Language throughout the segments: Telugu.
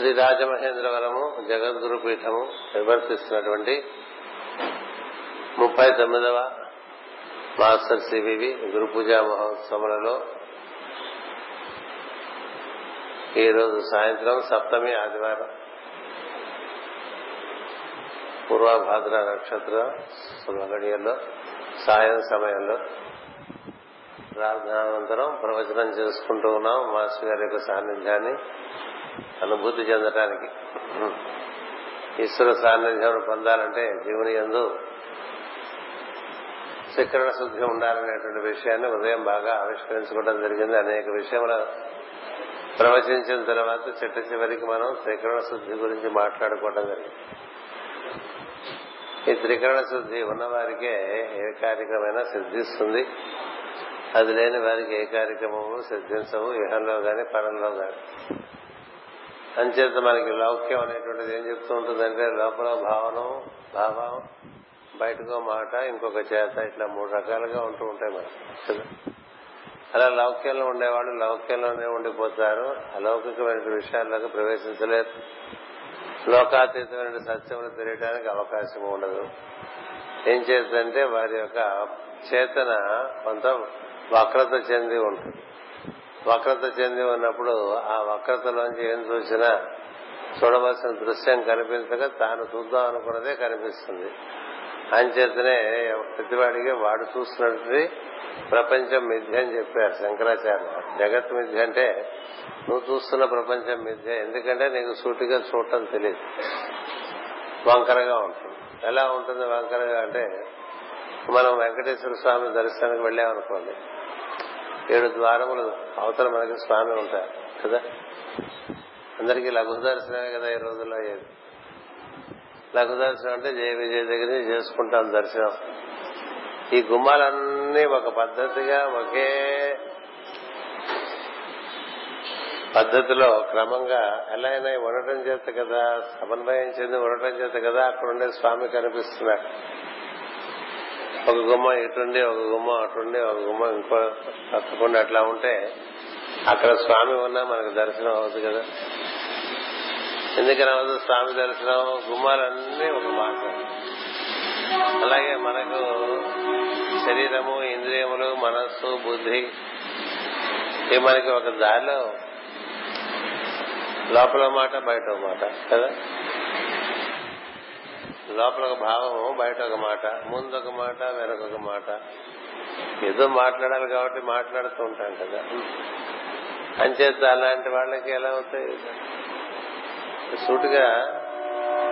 శ్రీ రాజమహేంద్రవరము జగద్గురు పీఠము నిర్వర్తిస్తున్నటువంటి ముప్పై తొమ్మిదవ మాస్టర్ సివివి గురు పూజా మహోత్సవాలలో ఈరోజు సాయంత్రం సప్తమి ఆదివారం పూర్వభాద్ర నక్షత్ర శుభగడియల్లో సాయం సమయంలో ప్రార్థనానంతరం ప్రవచనం చేసుకుంటూ ఉన్నాం మాస్టర్ గారి యొక్క సాన్నిధ్యాన్ని. అనుభూతి చెందటానికి. ఈశ్వర సాన్నిధ్యం పొందాలంటే జీవుని ఎందు శిఖరణ శుద్ధి ఉండాలనేటువంటి విషయాన్ని ఉదయం బాగా ఆవిష్కరించుకోవడం జరిగింది. అనేక విషయముల ప్రవచించిన తర్వాత చిట్ట చివరికి మనం త్రికరణ శుద్ధి గురించి మాట్లాడుకోవడం జరిగింది. ఈ త్రికరణ శుద్ధి ఉన్నవారికే ఏ కార్యక్రమైనా సిద్ధిస్తుంది. అది లేని వారికి ఏ కార్యక్రమము సిద్ధించవు. ఇహంలో గాని పరంలో గాని. అంచేత మనకి లౌక్యం అనేటువంటిది ఏం చెప్తూ ఉంటుందంటే లోపల భావనం భావం బయటకో మాట ఇంకొక చేత ఇట్లా మూడు రకాలుగా ఉంటూ ఉంటాయి మనకు. అలా లౌక్యంలో ఉండేవాళ్ళు లౌక్యంలోనే ఉండిపోతారు. అలౌకికమైన విషయాల్లోకి ప్రవేశించలేరు. లోకాతీతమైన సత్యములు తెలియడానికి అవకాశం ఉండదు. ఏం చేద్దంటే వారి యొక్క చేతన కొంత వక్రత చెంది ఉంటుంది. వక్రత చెంది ఉన్నప్పుడు ఆ వక్రతలోంచి ఏం చూసినా చూడవలసిన దృశ్యం కనిపించక తాను చూద్దాం అనుకున్నదే కనిపిస్తుంది. అంచేతనే ప్రతివాడికి వాడు చూస్తున్నది ప్రపంచం మిథ్య అని చెప్పారు శంకరాచార్య జగత్ మిథ్య అంటే నువ్వు చూస్తున్న ప్రపంచం మిథ్య ఎందుకంటే నీకు సూటిగా చూడటం తెలియదు. వంకరగా ఉంటుంది. ఎలా ఉంటుంది వంకరగా అంటే మనం వెంకటేశ్వర స్వామి దర్శనానికి వెళ్ళామనుకోండి ఏడు ద్వారములు అవతల మనకి స్వామి ఉంటారు కదా? అందరికీ లఘు దర్శనమే కదా ఈ రోజుల్లో అయ్యేది లఘు దర్శనం అంటే జయ విజయ దగ్గర చేసుకుంటాం దర్శనం. ఈ గుమ్మాలన్నీ ఒక పద్ధతిగా ఒకే పద్ధతిలో క్రమంగా ఎలా అయినా ఉండటం చేత కదా సమన్వయం చెంది ఉండటం చేత కదా అక్కడ ఉండే స్వామి కనిపిస్తున్నాడు. ఒక గుమ్మ ఇటుండి ఒక గుమ్మ అటుండి ఒక గుమ్మ ఇంకో తప్పకుండా అట్లా ఉంటే అక్కడ స్వామి ఉన్నా మనకు దర్శనం అవ్వదు కదా. ఎందుకని అవ్వదు? స్వామి దర్శనం గుమ్మాలన్నీ ఒక మాట అలాగే మనకు శరీరము ఇంద్రియములు మనస్సు బుద్ధి ఇవి మనకి ఒక దారిలో లోపల మాట బయట మాట కదా? లోపల ఒక భావము బయట ఒక మాట ముందు ఒక మాట వెనక ఒక మాట. ఏదో మాట్లాడాలి కాబట్టి మాట్లాడుతూ ఉంటాం కదా. అంచేత అలాంటి వాళ్ళకి ఎలా అవుతాయి? సూటుగా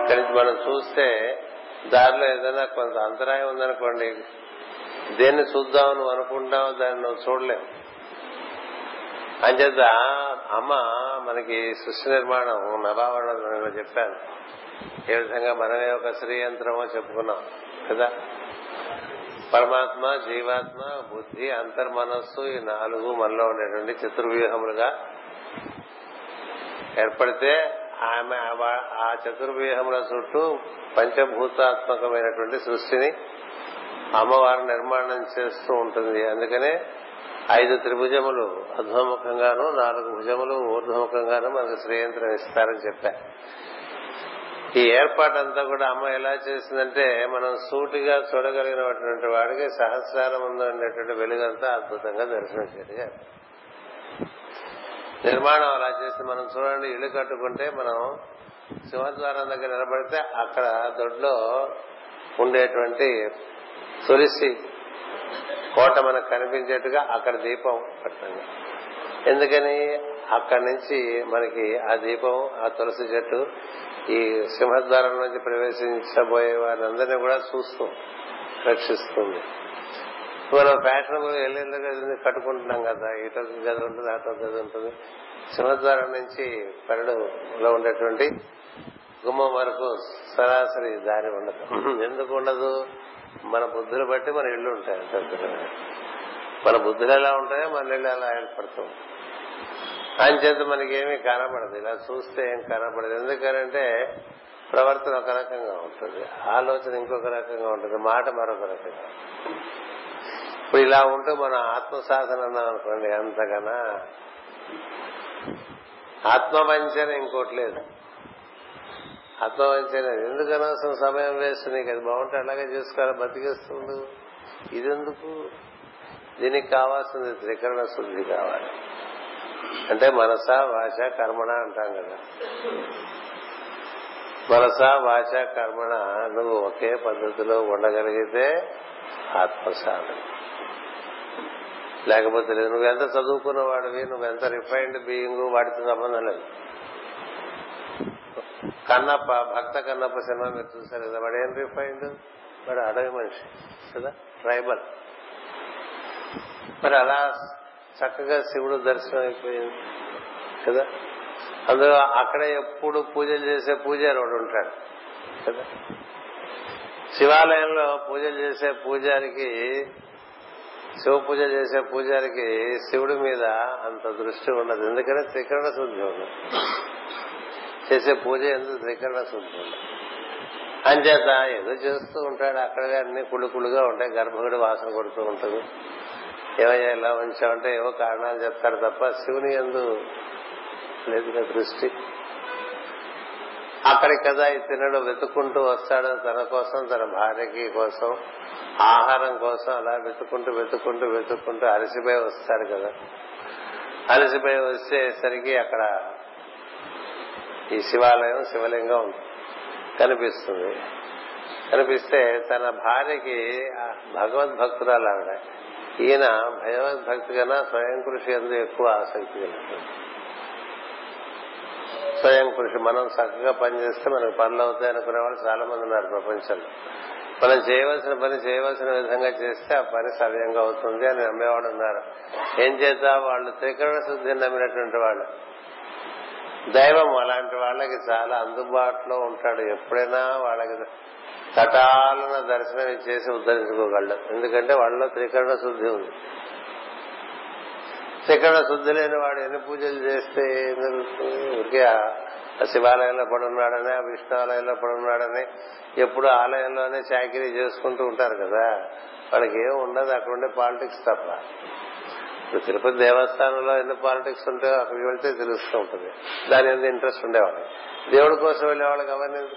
ఇక్కడి మనం చూస్తే దారిలో ఏదైనా కొంత అంతరాయం ఉందనుకోండి దేన్ని చూద్దాం అనుకుంటావు దాన్ని నువ్వు చూడలేవు. అంచేత అమ్మ మనకి సృష్టి నిర్మాణం నవావరణం చెప్పాను ఏ విధంగా మనమే ఒక శ్రీ యంత్రమో చెప్పుకున్నాం కదా? పరమాత్మ జీవాత్మ బుద్ధి అంతర్మనస్సు ఈ నాలుగు మనలో ఉండేటువంటి చతుర్వ్యూహములుగా ఏర్పడితే ఆమె ఆ చతుర్వ్యూహముల చుట్టూ పంచభూతాత్మకమైనటువంటి సృష్టిని అమ్మవారు నిర్మాణం చేస్తూ ఉంటుంది. అందుకనే ఐదు త్రిభుజములు అధ్వముఖంగాను నాలుగు భుజములు ఊర్ధ్వముఖంగాను మనకు శ్రేయంత్రం ఇస్తారని చెప్పారు ఈ ఏర్పాటంతా కూడా అమ్మ ఎలా చేసిందంటే మనం సూటిగా చూడగలిగినటువంటి వాడికి సహస్రారం ఉందనేటువంటి వెలుగంతా అద్భుతంగా దర్శనం నిర్మాణం అలా చేసి మనం చూడండి ఇల్లు కట్టుకుంటే మనం సింహద్వారం దగ్గర నిలబడితే అక్కడ దొడ్లో ఉండేటువంటి తులసి కోట మనకు కనిపించేట్టుగా అక్కడ దీపం పెట్టండి ఎందుకని? అక్కడి నుంచి మనకి ఆ దీపం ఆ తులసి చెట్టు ఈ సింహద్వారం నుంచి ప్రవేశించబోయే వారందరినీ కూడా చూస్తూ రక్షిస్తుంది. మనం ఫ్యాషనబుల్ గది కట్టుకుంటున్నాం కదా ఇటొక గది ఉంటుంది అటొక గది ఉంటుంది. సింహద్వారం నుంచి పరడులో ఉండేటువంటి గుమ్మం వరకు సరాసరి దారి ఉండదు. ఎందుకు ఉండదు? మన బుద్ధులు బట్టి మన ఇళ్ళు ఉంటాయి మన బుద్ధులు ఎలా ఉంటాయో మన ఇళ్ళు ఎలా ఏర్పడుతూ అంచేత మనకేమీ కనపడదు ఇలా చూస్తే ఏం కనపడదు ఎందుకనంటే ప్రవర్తన ఒక రకంగా ఉంటుంది. ఆలోచన ఇంకొక రకంగా ఉంటుంది. మాట మరొక రకంగా ఇప్పుడు ఇలా ఉంటూ మనం ఆత్మ సాధన అన్నాం అనుకోండి అంతకన్నా ఆత్మవంచన ఇంకోటి లేదు. ఆత్మవంచన ఎందుకు అనవసరం? సమయం వేస్ట్ నీకు. అది బాగుంటే అలాగే చేసుకోవాలి. బతికేస్తుండు. ఇదెందుకు? దీనికి కావాల్సింది త్రికరణ శుద్ధి కావాలి. అంటే మనస వాచ కర్మణ అంటాం కదా. మనస వాచ కర్మణ నువ్వు ఒకే పద్ధతిలో ఉండగలిగితే ఆత్మసాధన. లేకపోతే లేదు నువ్వెంత చదువుకున్న వాడివి నువ్వెంత రిఫైన్డ్ బీయింగ్ వాటితో సంబంధం లేదు. కన్నప్ప భక్త కన్నప్ప సినిమా మీరు చూసారు కదా వాడు ఏం రిఫైన్డ్ వాడు అడవి మనిషి కదా ట్రైబల్ మరి అలా చక్కగా శివుడు దర్శనం అయిపోయింది. కదా? అందులో అక్కడ ఎప్పుడు పూజలు చేసే పూజారి ఒకడు ఉంటాడు. కదా? శివాలయంలో పూజలు చేసే పూజారికి శివ పూజ చేసే పూజారికి శివుడి మీద అంత దృష్టి ఉండదు. ఎందుకంటే త్రికరణ శుద్ధి ఉండదు. చేసే పూజ ఎందుకు త్రికరణ శుద్ధి ఉండదు? అంచేత ఏదో చేస్తూ ఉంటాడు. అక్కడ అన్ని కుళ్ళుకుళ్ళుగా ఉంటాయి. గర్భగుడి వాసన కొడుతూ ఉంటుంది. ఏమయ్యా ఇలా ఉంచామంటే ఏవో కారణాలు చెప్తాడు తప్ప శివుని ఎందు లేదు దృష్టి. అక్కడి కదా ఈ తినడు వెతుక్కుంటూ వస్తాడు తన కోసం తన భార్యకి కోసం ఆహారం కోసం అలా వెతుక్కుంటూ వెతుక్కుంటూ వెతుక్కుంటూ అలసిపోయి వస్తాడు కదా. అలసిపోయి వచ్చేసరికి అక్కడ ఈ శివాలయం శివలింగం కనిపిస్తుంది. కనిపిస్తే తన భార్యకి భగవద్భక్తురాలు ఆవిడ ఈయన భగవద్భక్తి కన్నా స్వయం కృషి ఎందు ఎక్కువ ఆసక్తి స్వయం కృషి మనం చక్కగా పనిచేస్తే మనకు పనులు అవుతాయి అనుకునే వాళ్ళు చాలా మంది ఉన్నారు ప్రపంచంలో. మనం చేయవలసిన పని చేయవలసిన విధంగా చేస్తే ఆ పని సవ్యంగా అవుతుంది అని నమ్మేవాడు ఉన్నారు. ఏం చేద్దా? వాళ్ళు త్రికరణ శుద్ధిని నమ్మినటువంటి వాళ్ళు. దైవం అలాంటి వాళ్ళకి చాలా అందుబాటులో ఉంటాడు. ఎప్పుడైనా వాళ్ళకి తటాలన దర్శనం చేసి ఉద్ధరించుకోగలడు. ఎందుకంటే వాళ్ళలో త్రికరణ శుద్ధి ఉంది. త్రికరణ శుద్ధి లేని వాడు ఎన్ని పూజలు చేస్తే ఏం జరుగుతుంది? ఊరికే శివాలయంలో పడున్నాడని ఆ విష్ణాలయంలో పడున్నాడని ఎప్పుడు ఆలయంలోనే చాకరీ చేసుకుంటూ ఉంటారు కదా. వాళ్ళకి ఏం ఉండదు అక్కడ ఉండే పాలిటిక్స్ తప్ప. ఇప్పుడు తిరుపతి దేవస్థానంలో ఎన్ని పాలిటిక్స్ ఉంటే అక్కడికి వెళ్తే తెలుస్తూ ఉంటుంది. దాని మీద ఇంట్రెస్ట్ ఉండేవాళ్ళు దేవుడి కోసం వెళ్ళేవాళ్ళకి అవన్నీ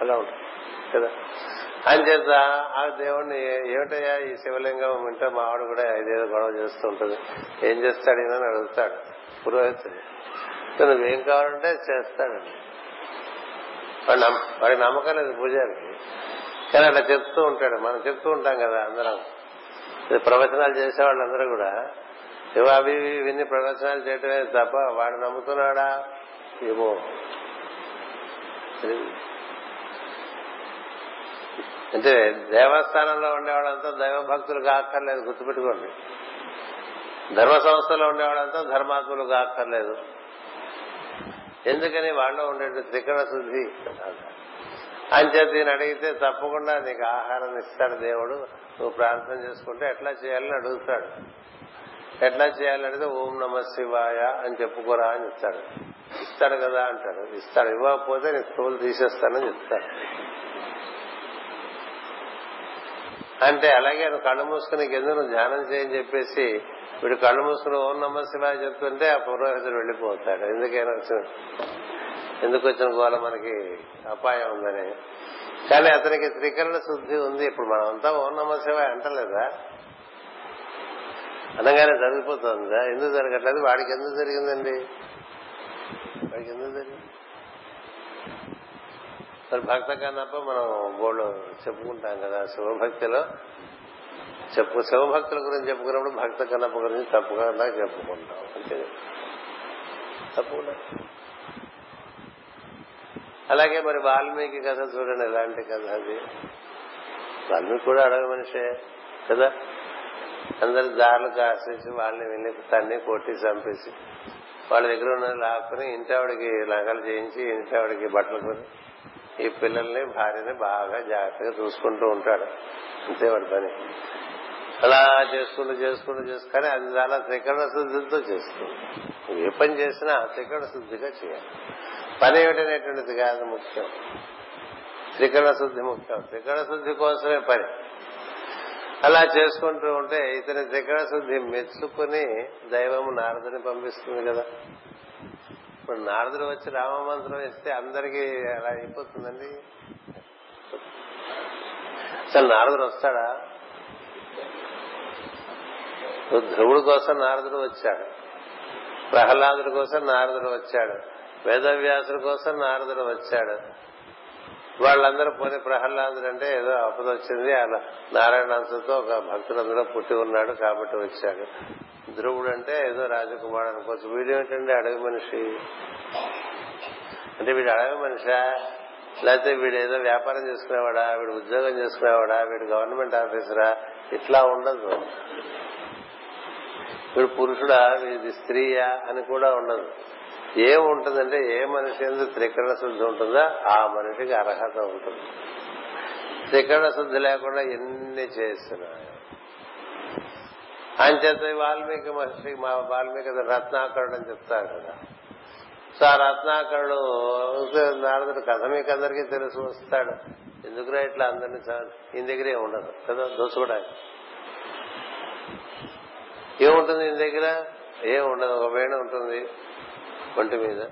అలా ఉంటుంది కదా? అంచేత ఆ దేవుడిని ఏమిటయ్యా ఈ శివలింగం ఉంటే మా ఆవిడ కూడా ఐదేదో గొడవ చేస్తూ ఉంటుంది. ఏం చేస్తాడు ఈయన అడుగుతాడు. పురోహితుడు. నువ్వేం కావాలంటే చేస్తాడండి. వాడి నమ్మకం లేదు పూజారికి. కానీ అట్లా చెప్తూ ఉంటాడు. మనం చెప్తూ ఉంటాం కదా అందరం. ప్రవచనాలు చేసే వాళ్ళందరూ కూడా ఇవి అవి విన్ని ప్రవచనాలు చేయటమే తప్ప వాడు నమ్ముతున్నాడా? ఏమో. అంటే దేవస్థానంలో ఉండేవాళ్ళంతా దైవ భక్తులు కాక్కర్లేదు గుర్తుపెట్టుకోండి. ధర్మ సంస్థలో ఉండేవాళ్ళంతా ధర్మాత్ములు కాక్కర్లేదు ఎందుకని వాళ్ళు ఉండే త్రికరణ శుద్ధి. అంచేత ఈయన అడిగితే తప్పకుండా నీకు ఆహారం ఇస్తాడు దేవుడు నువ్వు ప్రార్థన చేసుకుంటే ఎట్లా చేయాలని అడుగుతాడు. ఎట్లా చేయాలని అడిగితే ఓం నమ శివాయ అని చెప్పుకోరా అని ఇస్తాడు ఇస్తాడు కదా అంటాడు. ఇస్తాడు ఇవ్వకపోతే నీ తోలు తీసేస్తానని చెప్తాడు. అంటే అలాగే నువ్వు కళ్ళు మూసుకుని ఎందుకు నువ్వు ధ్యానం చేయని చెప్పేసి వీడు కళ్ళు మూసుకుని ఓం నమ శివాయ చెప్తుంటే ఆ పురోహితుడు వెళ్ళిపోతాడు ఎందుకైనా వచ్చిన ఎందుకు వచ్చిన గోల మనకి అపాయం ఉందని. కానీ అతనికి త్రికరణ శుద్ధి ఉంది. ఇప్పుడు మనం అంతా ఓం నమ శివాయ అంటలేదా? అనగానే జరిగిపోతుందా ఎందుకు జరగట్లేదు? వాడికి ఎందుకు జరిగిందండి? వాడికి ఎందుకు జరిగింది? మరి భక్త కన్నప్ప మనం బోర్డు చెప్పుకుంటాం కదా శివభక్తిలో. చెప్పు శివభక్తుల గురించి చెప్పుకున్నప్పుడు భక్త కన్నప్ప గురించి తప్పకుండా చెప్పుకుంటాం అంతే. తప్పకుండా అలాగే మరి వాల్మీకి కథ చూడండి ఎలాంటి కథ అది? వాల్మీకి కూడా అడగ మనిషే కదా? అందరి దారులు కాసేసి వాళ్ళని వెళ్ళి తన్ని కొట్టి చంపేసి వాళ్ళ దగ్గర ఉన్న లాక్కుని ఆవిడకి లంగలు చేయించి ఇంటావిడికి బట్టలు కొని ఈ పిల్లల్ని భార్యని బాగా జాగ్రత్తగా చూసుకుంటూ ఉంటాడు. అంతే వాడి పని. అలా చేసుకుంటూ చేసుకుంటూ చేసుకుని అది చాలా త్రికరణ శుద్ధితో చేస్తుంది. ఏ పని చేసినా త్రికరణ శుద్ధిగా చేయాలి. పని ఏమిటనేటువంటిది కాదు ముఖ్యం. త్రికరణ శుద్ధి ముఖ్యం. త్రికరణ శుద్ధి కోసమే పని. అలా చేసుకుంటూ ఉంటే ఇతని త్రికరణ శుద్ధి మెచ్చుకుని దైవము నారదుని పంపిస్తుంది కదా. ఇప్పుడు నారదుడు వచ్చి రామమంత్రం ఇస్తే అందరికీ అలా అయిపోతుందండి. అసలు నారదుడు వస్తాడా? ధ్రువుడి కోసం నారదుడు వచ్చాడు. ప్రహ్లాదుడి కోసం నారదుడు వచ్చాడు. వేదవ్యాసుడి కోసం నారదుడు వచ్చాడు. వాళ్ళందరూ పోనీ ప్రహ్లాదుడు అంటే ఏదో ఆపద వచ్చింది అలా నారాయణాంశతో ఒక భక్తులందరూ పుట్టి ఉన్నాడు కాబట్టి వచ్చాడు. ధ్రువుడు అంటే ఏదో రాజకుమారుడు అనుకోవచ్చు. వీడు ఏమిటండి అడవి మనిషి. అంటే వీడు అడవి మనిషా? లేకపోతే వీడు ఏదో వ్యాపారం చేసుకునేవాడా? వీడు ఉద్యోగం చేసుకునేవాడా? వీడు గవర్నమెంట్ ఆఫీసరా? ఇట్లా ఉండదు. వీడు పురుషుడా? వీడి స్త్రీయా? అని కూడా ఉండదు. ఏం ఉంటుందంటే ఏ మనిషి ఎందుకు త్రికరణ శుద్ధి ఉంటుందో ఆ మనిషికి అర్హత ఉంటుంది. త్రికరణ శుద్ధి లేకుండా ఎన్ని చేస్తున్నా అంచేత వాల్మీకి మహర్షి మా వాల్మీకి రత్నాకరుడు అని చెప్తారు కదా. సో ఆ రత్నాకరుడు నారదుడు కథ మీకు అందరికీ తెలుసు వస్తాడు. ఎందుకురా ఇట్లా అందరినీ ఈయన దగ్గరే ఉండదు కదా దోసుకోవడానికి ఏముంటుంది ఈయన దగ్గర? ఏం ఉండదు ఒక వేణ ఉంటుంది ఒంటి మీద.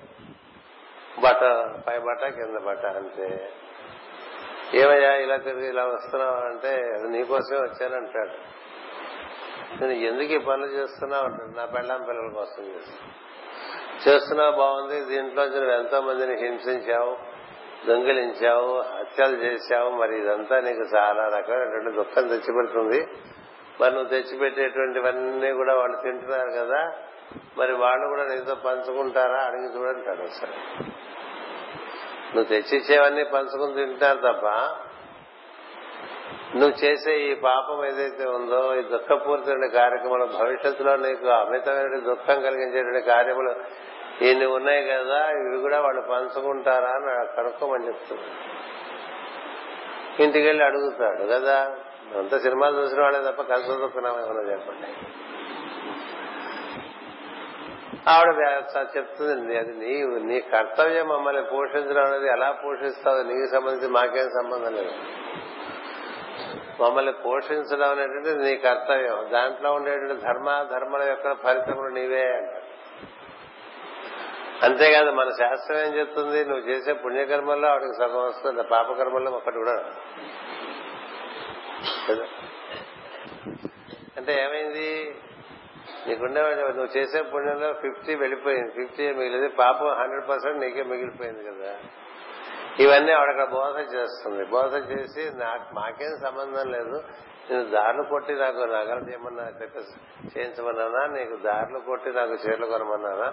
బట్ట పై బట్ట కింద బట్ట అంతే. ఏమయ్యా ఇలా తిరిగి ఇలా వస్తున్నావు అంటే అది నీకోసమే వచ్చానంటాడు. నేను ఎందుకు ఈ పనులు చేస్తున్నావు నా పెళ్ళాం పిల్లల కోసం చేస్తున్నా. చేస్తున్నావు బాగుంది. దీంట్లో నువ్వు ఎంతో మందిని హింసించావు దొంగిలించావు హత్యలు చేశావు. మరి ఇదంతా నీకు చాలా రకమైనటువంటి దుఃఖం తెచ్చిపెడుతుంది. మరి నువ్వు తెచ్చిపెట్టేటువంటివన్నీ కూడా వాళ్ళు తింటున్నారు కదా. మరి వాళ్ళు కూడా నీతో పంచుకుంటారా? అడిగి చూడంటాడు ఒకసారి. నువ్వు తెచ్చిచ్చేవన్నీ పంచుకుని తింటారు తప్ప నువ్వు చేసే ఈ పాపం ఏదైతే ఉందో ఈ దుఃఖపూరితమైన కార్యక్రమాలు భవిష్యత్తులో నీకు అమితమైన దుఃఖం కలిగించేటువంటి కార్యములు ఇన్ని ఉన్నాయి కదా ఇవి కూడా వాళ్ళు పంచుకుంటారా అని కనుక్కోమని చెప్తున్నాడు ఇంటికి వెళ్ళి అడుగుతాడు కదా అంత సినిమాలు చూసిన వాళ్ళే తప్ప కలిసి దుఃఖనామేమన్నా చెప్పండి? ఆవిడ చెప్తుంది అది నీ నీ కర్తవ్యం మమ్మల్ని పోషించడం అనేది ఎలా పోషిస్తావు? నీకు సంబంధించి మాకేం సంబంధం లేదు. మమ్మల్ని పోషించడం అనేటువంటి నీ కర్తవ్యం. దాంట్లో ఉండేటువంటి ధర్మ ధర్మల యొక్క ఫలితములు నీవే అంటారు. అంతేకాదు మన శాస్త్రం ఏం చెప్తుంది? నువ్వు చేసే పుణ్యకర్మల్లో ఆవిడకి సగం వస్తుంది పాపకర్మల్లో ఒకటి కూడా అంటే ఏమైంది? నీకుండే నువ్వు చేసే పుణ్యంలో ఫిఫ్టీ వెళ్ళిపోయింది. ఫిఫ్టీ మిగిలింది. పాపం హండ్రెడ్ పర్సెంట్ నీకే మిగిలిపోయింది కదా. ఇవన్నీ ఆవిడ బోధ చేస్తుంది. బోధ చేసి నాకు మాకేం సంబంధం లేదు. నేను దారులు కొట్టి నాకు నగలు చేయమన్నా చేయించమన్నానా? నీకు దారులు కొట్టి నాకు చీరలు కొనమన్నానా?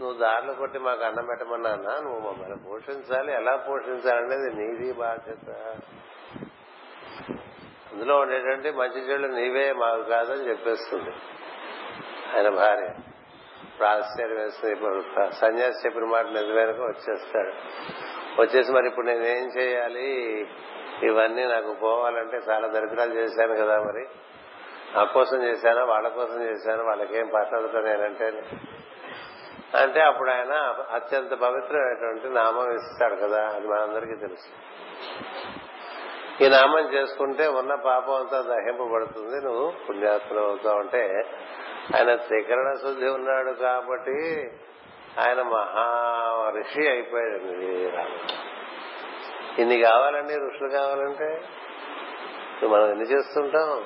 నువ్వు దారులు కొట్టి మాకు అన్నం పెట్టమన్నానా? నువ్వు మమ్మల్ని పోషించాలి. ఎలా పోషించాలనేది నీది బాధ్యత. అందులో ఉండేటువంటి మంచి చెడు నీవే మాకు కాదని చెప్పేస్తుంది ఆయన భార్య. ఇప్పుడు ఆశ్చర్యం వేస్తుంది ఇప్పుడు సన్యాసి చెప్పిన మాట నిజమేనక వచ్చేస్తాడు వచ్చేసి మరి ఇప్పుడు నేనేం చేయాలి? ఇవన్నీ నాకు పోవాలంటే చాలా దరిద్రాలు చేశాను కదా మరి. నా కోసం చేశాను? వాళ్ళ కోసం చేశాను? వాళ్ళకేం పట్టదు నేనంటే. అంటే అప్పుడు ఆయన అత్యంత పవిత్రమైనటువంటి నామం ఇస్తాడు కదా అది మనందరికీ తెలుసు. ఈ నామం చేసుకుంటే ఉన్న పాపం అంతా దహింపబడుతుంది. నువ్వు పుణ్యాత్మలు అవుతావు అంటే ఆయన త్రికరణ శుద్ధి ఉన్నాడు కాబట్టి ఆయన మహా ఋషి అయిపోయాడు ఇన్ని కావాలండి ఋషులు కావాలంటే? మనం ఎన్ని చేస్తుంటాం?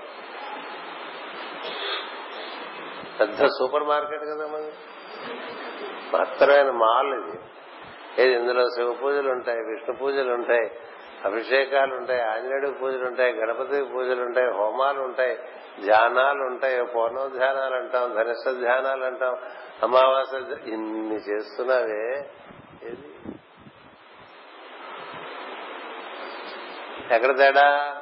పెద్ద సూపర్ మార్కెట్ కదా మనం మహత్తరమైన మాల్ ఇది. ఏది ఇందులో శివ పూజలు ఉంటాయి విష్ణు పూజలు ఉంటాయి అభిషేకాలు ఉంటాయి ఆంజనేయుడికి పూజలు ఉంటాయి గణపతి పూజలు ఉంటాయి హోమాలు ఉంటాయి ధ్యానాలు ఉంటాయి పూర్ణోధ్యానాలు అంటాం ధనిష్ట ధ్యానాలు అంటాం అమావాస్య ఇన్ని చేస్తున్నావే ఏది? ఎక్కడ తేడా?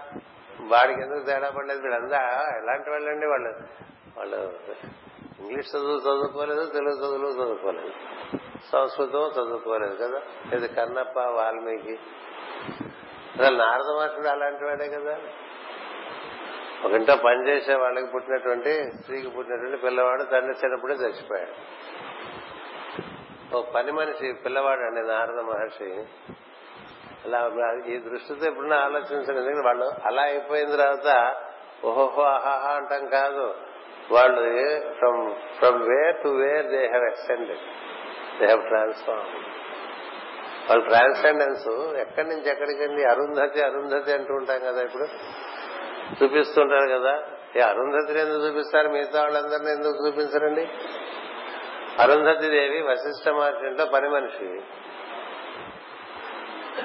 వాడికి ఎందుకు తేడా పడలేదు? వీళ్ళందా ఎలాంటి వాళ్ళండి వాళ్ళు? వాళ్ళు ఇంగ్లీష్ చదువు చదువుకోలేదు తెలుగు చదువులు చదువుకోలేదు. సంస్కృతం చదువుకోలేదు కదా? ఇది కన్నప్ప వాల్మీకి? అసలు నారద మహర్షుడు అలాంటి వాడే కదా? ఒక ఇంట్లో పనిచేసే వాళ్ళకి పుట్టినటువంటి స్త్రీకి పుట్టినటువంటి పిల్లవాడు తండ్రి చిన్నప్పుడే చచ్చిపోయాడు. ఓ పని మనిషి పిల్లవాడు అండి నారద మహర్షి. అలా ఈ దృష్టితో ఎప్పుడన్నా ఆలోచించండి ఎందుకంటే వాళ్ళు అలా అయిపోయిన తర్వాత ఓహోహో ఆహాహా అంటాం కాదు. వాళ్ళు from from where to where they have extended they have transform వాళ్ళ ట్రాన్స్జెండెన్స్ ఎక్కడి నుంచి ఎక్కడికండి అరుంధతి అరుంధతి అంటూ ఉంటాం కదా ఇప్పుడు. చూపిస్తుంటారు కదా. ఏ అరుంధతిని ఎందుకు చూపిస్తారు? మిగతా వాళ్ళందరినీ ఎందుకు చూపించరండి? అరుంధతి దేవి వశిష్ఠ మహర్షింట్లో పని మనిషి.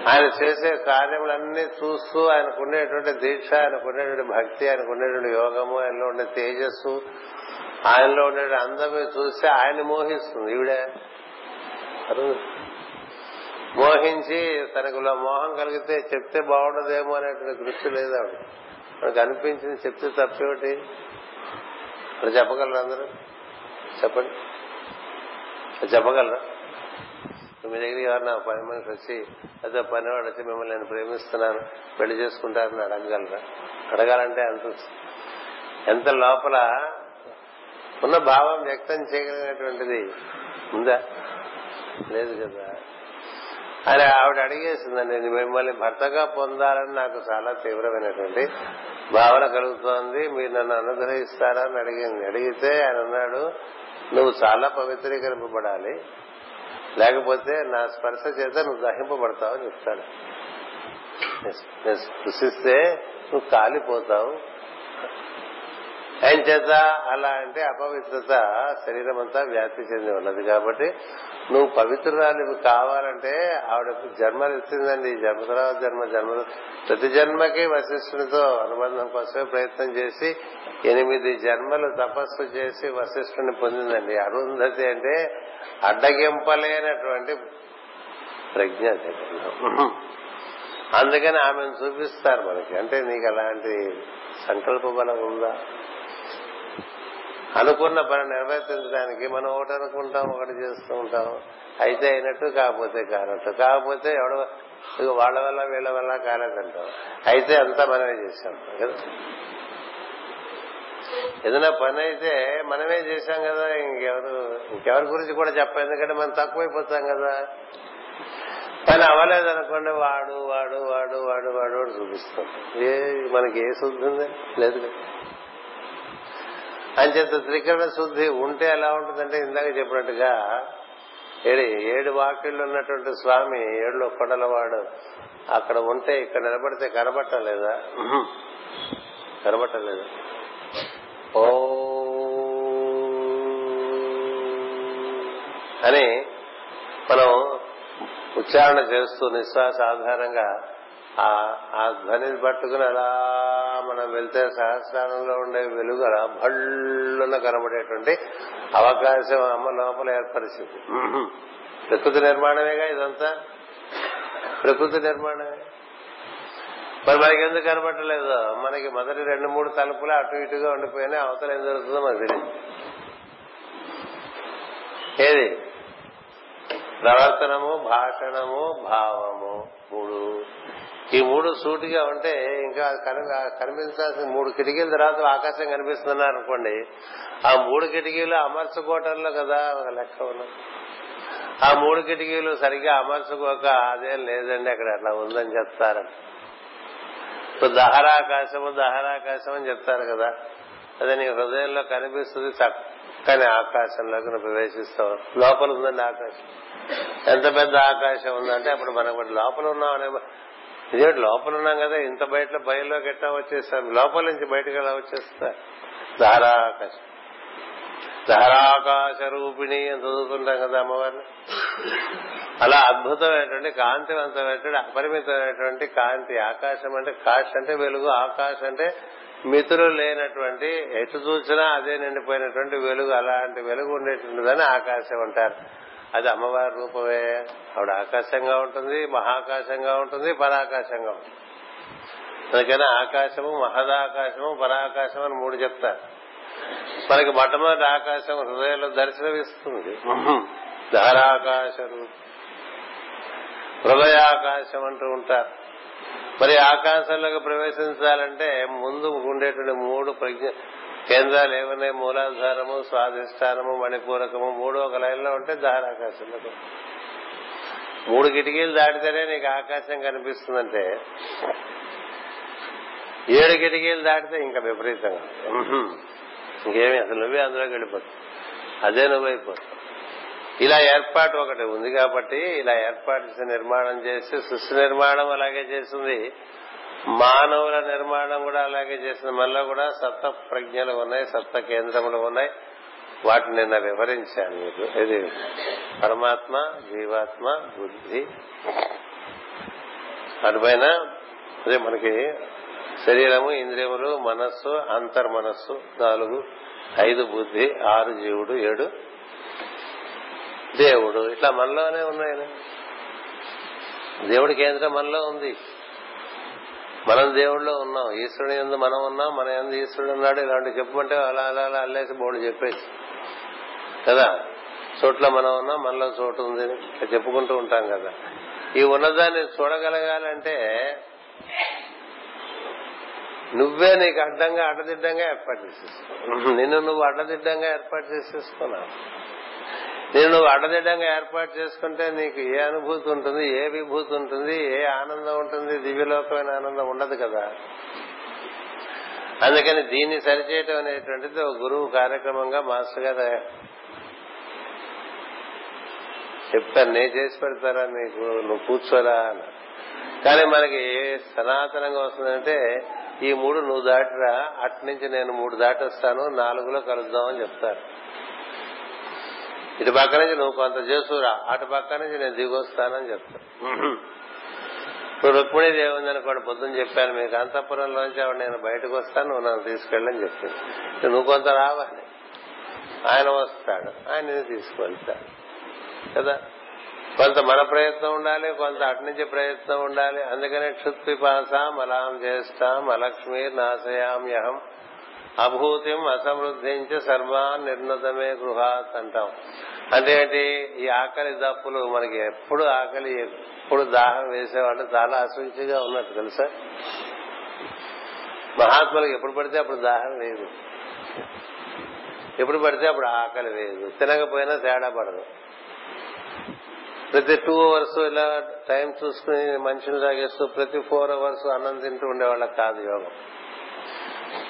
ఆయన చేసే కార్యములన్నీ చూస్తూ ఆయనకు ఉండేటువంటి దీక్ష ఆయనకు ఉండేటువంటి భక్తి ఆయనకు ఉండేటువంటి యోగము ఆయనలో ఉండే తేజస్సు ఆయనలో ఉండే అందమే చూస్తే ఆయన మోహిస్తుంది. ఈవిడే మోహించి తనకు మోహం కలిగితే చెప్తే బాగుండదేమో అనేటువంటి దృష్టి లేదు ఆవిడ మనకు అనిపించింది చెప్తే తప్పేమిటి? అలా చెప్పగలరు అందరూ? చెప్పండి. చెప్పగలరా? మీ దగ్గర ఎవరన్నా పని మనిషి వచ్చి అదే పనివాడు వచ్చి మిమ్మల్ని నేను ప్రేమిస్తున్నాను పెళ్ళి చేసుకుంటారని అడగగలరా? అడగాలంటే అంత ఎంత లోపల ఉన్న భావం వ్యక్తం చేయగలిగినటువంటిది ఉందా? లేదు కదా. అని ఆవిడ అడిగేసిందండి మిమ్మల్ని భర్తగా పొందాలని నాకు చాలా తీవ్రమైనటువంటి భావన కలుగుతోంది. మీరు నన్ను అనుగ్రహిస్తారా అని అడిగింది. అడిగితే ఆయన అన్నాడు నువ్వు చాలా పవిత్రీకరింపబడాలి. లేకపోతే నా స్పర్శ చేత నువ్వు దహింపబడతావు అని చెప్తాడు. స్పృశిస్తే నువ్వు కాలిపోతావు. ఆయన చేత అలా అంటే అపవిత్రత శరీరం అంతా వ్యాప్తి చెంది ఉన్నది కాబట్టి నువ్వు పవిత్రురాలు కావాలంటే ఆవిడకు జన్మలు ఇచ్చిందండి. జన్మ తర్వాత జన్మ జన్మ ప్రతి జన్మకి వశిష్ఠునితో అనుబంధం కోసమే ప్రయత్నం చేసి ఎనిమిది జన్మలు తపస్సు చేసి వశిష్ఠుని పొందిందండి. అరుంధతి అంటే అడ్డగింపలేనటువంటి ప్రజ్ఞ అందుకని ఆమెను చూపిస్తారు మనకి. అంటే నీకు అలాంటి సంకల్ప బలం ఉందా? అనుకున్న పని నెరవేర్చడానికి మనం ఒకటి అనుకుంటాం ఒకటి చేస్తూ ఉంటాం. అయితే అయినట్టు కాకపోతే కానట్టు. కాకపోతే ఎవడ వాళ్ళ వల్ల వీళ్ళ వల్ల కాలేదంటాం. అయితే అంతా మనమే చేశాం కదా? ఏదైనా పని అయితే మనమే చేశాం కదా ఇంకెవరు ఇంకెవరి గురించి కూడా చెప్పాలి ఎందుకంటే మనం తక్కువైపోతాం కదా. పని అవ్వలేదనుకోండి వాడు వాడు వాడు వాడు వాడు వాడు చూపిస్తాం. ఏ మనకి ఏ శుద్ధి ఉంది? లేదు. కదా అంచేత త్రికరణ శుద్ధి ఉంటే ఎలా ఉంటుందంటే ఇందాక చెప్పినట్టుగా ఏడు ఏడు వాక్యుళ్ళు ఉన్నటువంటి స్వామి ఏడులో కొండలవాడు అక్కడ ఉంటే ఇక్కడ నిలబడితే కనబట్టలేదా కనబట్టలేదు ఓ అని మనం ఉచ్చారణ చేస్తూ నిశ్వాస ఆధారంగా ఆ ధ్వనిని పట్టుకుని అలా మనం వెళ్తే సహస్రానంలో ఉండే వెలుగు అలా భళ్ళున కనబడేటువంటి అవకాశం అమ్మ లోపల ఏర్పరిచింది. ప్రకృతి నిర్మాణమేగా ఇదంతా? ప్రకృతి నిర్మాణమే. మరి మనకి ఎందుకు కనబట్టలేదు మనకి మొదటి రెండు మూడు తలుపులు అటు ఇటుగా ఉండిపోయినా అవతల ఏం జరుగుతుందో మనకు తెలియదు. ఏది? ప్రవర్తనము భాషణము భావము. మూడు. ఈ మూడు సూటిగా ఉంటే ఇంకా కనిపించాల్సిన మూడు కిటికీల తర్వాత ఆకాశం కనిపిస్తున్నారు అనుకోండి ఆ మూడు కిటికీలు అమర్చుకోవటంలో కదా ఒక లెక్క ఉన్నది. ఆ మూడు కిటికీలు సరిగ్గా అమర్చుకోక అదేం లేదండి అక్కడ అట్లా ఉందని చెప్తారు. ఇప్పుడు దహరాకాశము దహరాకాశం అని చెప్తారు కదా అదే నీ హృదయంలో కనిపిస్తుంది చక్కని ఆకాశంలోకి నువ్వు ప్రవేశిస్తావు. లోపల ఉందండి ఆకాశం. ఎంత పెద్ద ఆకాశం ఉందంటే అప్పుడు మనం లోపల ఉన్నామనే ఇదేంటి లోపల ఉన్నాం కదా ఇంత బయట బయలులోకి ఎట్లా వచ్చేస్తాం? లోపల నుంచి బయటకు ఎలా వచ్చేస్తా? ధారాకాశం. ధారాకాశ రూపిణి అని చదువుతుంటాం కదా అమ్మవారిని. అలా అద్భుతమైనటువంటి కాంతివంతమైనటువంటి అపరిమితమైనటువంటి కాంతి. ఆకాశం అంటే కాశ్ అంటే వెలుగు ఆకాశం అంటే మిత్రులు లేనటువంటి ఎటు చూసినా అదే నిండిపోయినటువంటి వెలుగు. అలాంటి వెలుగు ఉండేటువంటిదని ఆకాశం అంటారు. అది అమ్మవారి రూపమే. ఆవిడ ఆకాశంగా ఉంటుంది మహాకాశంగా ఉంటుంది పరాకాశంగా ఉంటుంది. అందుకని ఆకాశము మహదాకాశము పరాకాశం అని మూడు చెప్తారు. మనకి మొట్టమొదటి ఆకాశం హృదయంలో దర్శనమిస్తుంది. ధారాకాశం హృదయాకాశం అంటూ ఉంటారు. మరి ఆకాశంలోకి ప్రవేశించాలంటే ముందు ఉండేటువంటి మూడు ప్రజ్ఞ కేంద్రాలు ఏమన్నాయి? మూలాధారము స్వాధిష్టానము మణిపూరకము. మూడు ఒక లైన్లో ఉంటే ధారాకాశంలో మూడు కిటికీలు దాటితేనే నీకు ఆకాశం కనిపిస్తుందంటే ఏడు కిటికీలు దాటితే ఇంకా విపరీతంగా. ఇంకేమి అసలు నువ్వే అందులోకి వెళ్ళిపోతావు. అదే నువ్వైపోతావు. ఇలా ఏర్పాటు ఒకటి ఉంది కాబట్టి ఇలా ఏర్పాటు నిర్మాణం చేసి సృష్టి నిర్మాణం అలాగే చేసింది. మానవుల నిర్మాణం కూడా అలాగే చేసింది. మనలో కూడా సప్త ప్రజ్ఞలు ఉన్నాయి సప్త కేంద్రములు ఉన్నాయి. వాటిని నిన్న వివరించాను. మీకు ఇది పరమాత్మ జీవాత్మ బుద్ధి. అటుపైన అదే మనకి శరీరము ఇంద్రియములు మనస్సు అంతర్మనస్సు నాలుగు ఐదు బుద్ధి ఆరు జీవుడు ఏడు దేవుడు. ఇట్లా మనలోనే ఉన్నాయి. దేవుడి కేంద్రం మనలో ఉంది. మనం దేవుడిలో ఉన్నాం. ఈశ్వరుని ఎందు మనం ఉన్నాం మన ఎందు ఈశ్వరుడు ఉన్నాడు ఇలాంటి చెప్పమంటే అలా అలా అలా అల్లేసి బోర్డు చెప్పేసి. కదా? చోట్ల మనం ఉన్నాం మనలో చోటు ఉంది అని చెప్పుకుంటూ ఉంటాం కదా. ఈ ఉన్నదాన్ని చూడగలగాలంటే నువ్వే నీకు అడ్డంగా అడ్డదిడ్డంగా ఏర్పాటు చేసేసుకో. నిన్ను నువ్వు అడ్డదిడ్డంగా ఏర్పాటు చేసేసుకున్నావు. నేను నువ్వు ఏర్పాటు చేసుకుంటే నీకు ఏ అనుభూతి ఉంటుంది ఏ విభూతి ఉంటుంది ఏ ఆనందం ఉంటుంది దివ్యలోకమైన ఆనందం ఉండదు కదా. అందుకని దీన్ని సరిచేయటం అనేటువంటిది ఒక గురువు కార్యక్రమంగా మాస్టర్ గారు చెప్తాను నేను చేసి పెడతారా నీకు? నువ్వు కూర్చోరా అని. కానీ మనకి సనాతనంగా వస్తుందంటే ఈ మూడు నువ్వు దాటిరా అటు నుంచి నేను మూడు దాటి వస్తాను నాలుగులో కలుద్దామని చెప్తారు. ఇటు పక్క నుంచి నువ్వు కొంత చేసురా అటు పక్క నుంచి నేను దిగొస్తానని చెప్తాను. ఇప్పుడు రుక్మిణీదేవి ఉందనుకోండి పొద్దున్న చెప్పాను మీకు అంతఃపురంలోంచి ఆవిడ నేను బయటకు వస్తాను నువ్వు నన్ను తీసుకెళ్ళని చెప్పింది. నువ్వు కొంత రావాలి. ఆయన వస్తాడు ఆయన నిన్ను తీసుకువెళ్తాడు కదా? కొంత మన ప్రయత్నం ఉండాలి కొంత అటు నుంచి ప్రయత్నం ఉండాలి. అందుకనే క్షుత్పిపాస మలాం చేస్తాం అలక్ష్మి నాశయామ్యహం అభూతిం అసమృద్ధించి సర్వాన్ నిర్ణతమే గృహాత్ అంటాం. అంటే ఏంటి ఈ ఆకలి దప్పులు మనకి ఎప్పుడు ఆకలి ఎప్పుడు దాహం వేసేవాళ్ళు చాలా అసూచిగా ఉన్నట్టు తెలుసా? మహాత్ములకు ఎప్పుడు పడితే అప్పుడు దాహం లేదు. ఎప్పుడు పడితే అప్పుడు ఆకలి లేదు. తినకపోయినా తేడా పడదు. ప్రతి టూ అవర్స్ ఇలా టైం చూసుకుని మనుషులు తాగేస్తూ ప్రతి ఫోర్ అవర్స్ అన్నం తింటూ ఉండేవాళ్ళకి కాదు యోగం.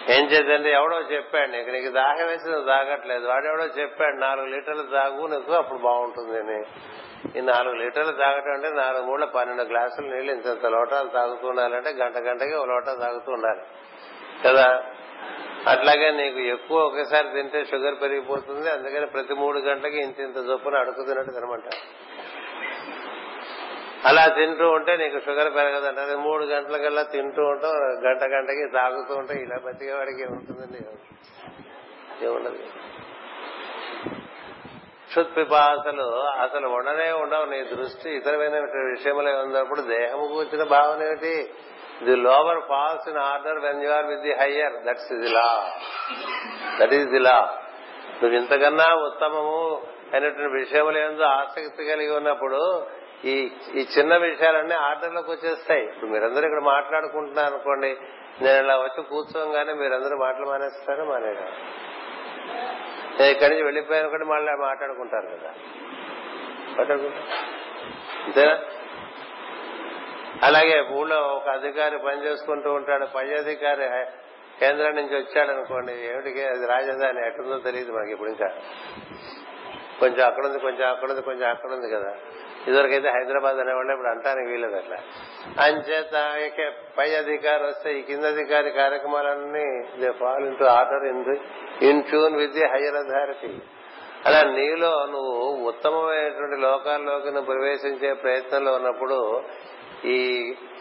ఏం చేద్దంటే ఎవడో చెప్పాడు నీకు నీకు దాహం వేసి నువ్వు తాగట్లేదు. వాడెవడో చెప్పాడు నాలుగు లీటర్లు తాగు నీకు అప్పుడు బాగుంటుంది అని. ఈ నాలుగు లీటర్లు తాగటం అంటే నాలుగు మూడు పన్నెండు గ్లాసులు నీళ్ళు ఇంత లోటాలు తాగుతూ ఉండాలంటే గంట గంటకి ఒక లోటా తాగుతూ ఉండాలి. కదా? అట్లాగే నీకు ఎక్కువ ఒకేసారి తింటే షుగర్ పెరిగిపోతుంది అందుకని ప్రతి మూడు గంటలకి ఇంత ఇంత చొప్పున అడుగుతున్నట్టు తినమంటారు. అలా తింటూ ఉంటే నీకు షుగర్ పెరగదంటారు మూడు గంటలకల్లా తింటూ ఉంటాం గంట గంటకి తాగుతూ ఉంటాం ఇలా బతికే వాడికి ఏముంటుందండి? ఏముండదు. క్షుత్పిపాసలు అసలు ఉండనే ఉండవు. నీ దృష్టి ఇతరమైన విషయంలో ఉన్నప్పుడు దేహము కూర్చిన భావన ఏమిటి? The lower falls in order when you are with the higher that's the law that is the law నువ్వు ఇంతకన్నా ఉత్తమము అయినటువంటి విషయములు ఏందో ఆసక్తి కలిగి ఉన్నప్పుడు ఈ ఈ చిన్న విషయాలన్నీ ఆర్డర్లోకి వచ్చేస్తాయి. ఇప్పుడు మీరందరూ ఇక్కడ మాట్లాడుకుంటున్నారు అనుకోండి నేను ఇలా వచ్చి కూర్చోగానే మీరందరూ మాటలు మానేస్తారు మానేయడం నేను ఇక్కడి నుంచి వెళ్ళిపోయాను కూడా మళ్ళీ మాట్లాడుకుంటారు కదా. మాట్లాడుకుంటారు. అంతేనా? అలాగే ఊళ్ళో ఒక అధికారి పని చేసుకుంటూ ఉంటాడు. పై అధికారి కేంద్రం నుంచి వచ్చాడు అనుకోండి ఏమిటికి అది రాజధాని ఎట్టుందో తెలియదు మనకి ఇప్పుడు ఇంకా. కొంచెం అక్కడుంది కొంచెం అక్కడుంది కొంచెం అక్కడుంది కదా. ఇదివరకైతే హైదరాబాద్ అనేవాళ్ళు ఇప్పుడు అంటానికి వీలేదు అట్లా. అంచేత పై అధికారి వస్తే ఈ కింద అధికారి కార్యక్రమాలన్నీ they fall into order in in tune with the higher authority అలా నీలో నువ్వు ఉత్తమమైనటువంటి లోకాల్లోకి నువ్వు ప్రవేశించే ప్రయత్నంలో ఉన్నప్పుడు ఈ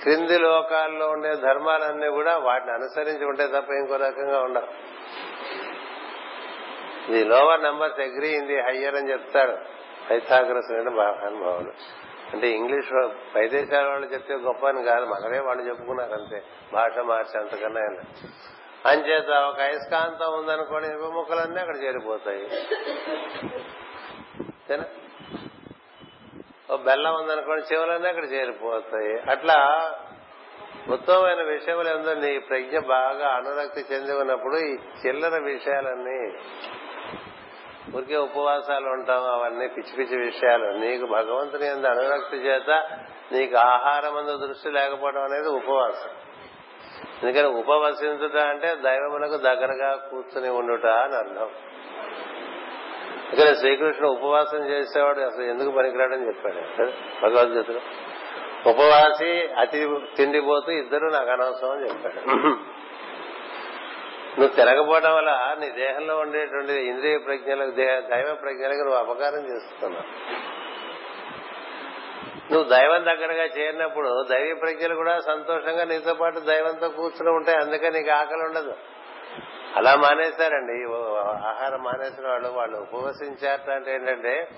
క్రింది లోకాల్లో ఉండే ధర్మాలన్నీ కూడా వాటిని అనుసరించి ఉంటే తప్ప ఇంకో రకంగా ఉండవు. The lower numbers agree in the higher అని చెప్తాడు పైథాగరస్ అంటే మహానుభావుడు అంటే ఇంగ్లీష్ పై దేశాల వాళ్ళు చెప్తే గొప్ప అని కాదు మనమే వాళ్ళు చెప్పుకున్నారు అంతే. భాష మార్చి అంతకన్నా అంచేత ఒక అయస్కాంతం ఉందనుకోండి ఇరవై ముక్కలన్నీ అక్కడ చేరిపోతాయి. ఓ బెల్లం ఉందనుకోని చెవులన్నీ అక్కడ చేరిపోతాయి. అట్లా ఉత్తమమైన విషయములు ఏందో నీ ప్రజ్ఞ బాగా అనురక్తి చెంది ఉన్నప్పుడు ఈ చిల్లర విషయాలన్నీ ఊరికే ఉపవాసాలు ఉంటాం అవన్నీ పిచ్చి పిచ్చి విషయాలు. నీకు భగవంతుని ఎందు అనురక్తి చేత నీకు ఆహారం అందు దృష్టి లేకపోవడం అనేది ఉపవాసం. ఎందుకని ఉపవసించుట అంటే దైవమునకు దగ్గరగా కూర్చుని ఉండుట అని అర్థం. ఇక్కడ శ్రీకృష్ణుడు ఉపవాసం చేసేవాడు అసలు ఎందుకు పనికిరాడని చెప్పాడు. భగవద్గీతలో ఉపవాసి అతి తిండిపోతూ ఇద్దరు నాకు అనవసరం అని చెప్పాడు. నువ్వు తినకపోవడం వల్ల నీ దేహంలో ఉండేటువంటి ఇంద్రియ ప్రజ్ఞలకు దైవ ప్రజ్ఞలకు నువ్వు అపకారం చేస్తున్నావు. నువ్వు దైవం దగ్గరగా చేరినప్పుడు దైవ ప్రజ్ఞలు కూడా సంతోషంగా నీతో పాటు దైవంతో కూర్చుని ఉంటాయి. అందుకే నీకు ఆకలి ఉండదు. అలా మానేశారండి. ఓ ఆహారం మానేసిన వాళ్ళు వాళ్ళు ఉపవసించారట అంటే ఏంటంటే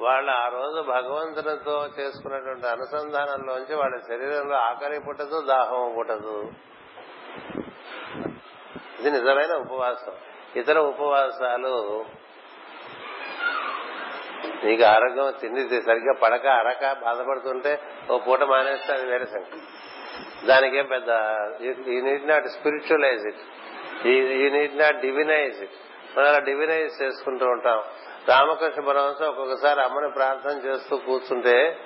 వాళ్ళు ఆ రోజు భగవంతునితో చేసుకున్నటువంటి అనుసంధానంలోంచి వాళ్ళ శరీరంలో ఆకలి పుట్టదు దాహం పుట్టదు. ఇది నిజమైన ఉపవాసం. ఇతర ఉపవాసాలు నీకు ఆరోగ్యం తిండి సరిగ్గా పడక అరక బాధపడుతుంటే ఓ పూట మానేస్తే అది వేరే సంగతి. దానికేం పెద్ద ఈ నీడ్ నాట్ స్పిరిచువలైజ్ ఇట్. ఈ నీడ్ నాట్ డివినైజ్ ఇట్. మనం అలా డివినైజ్ చేసుకుంటూ ఉంటాం. రామకృష్ణ పరమహంస ఒక్కొక్కసారి అమ్మని ప్రార్థన చేస్తూ కూర్చుంటే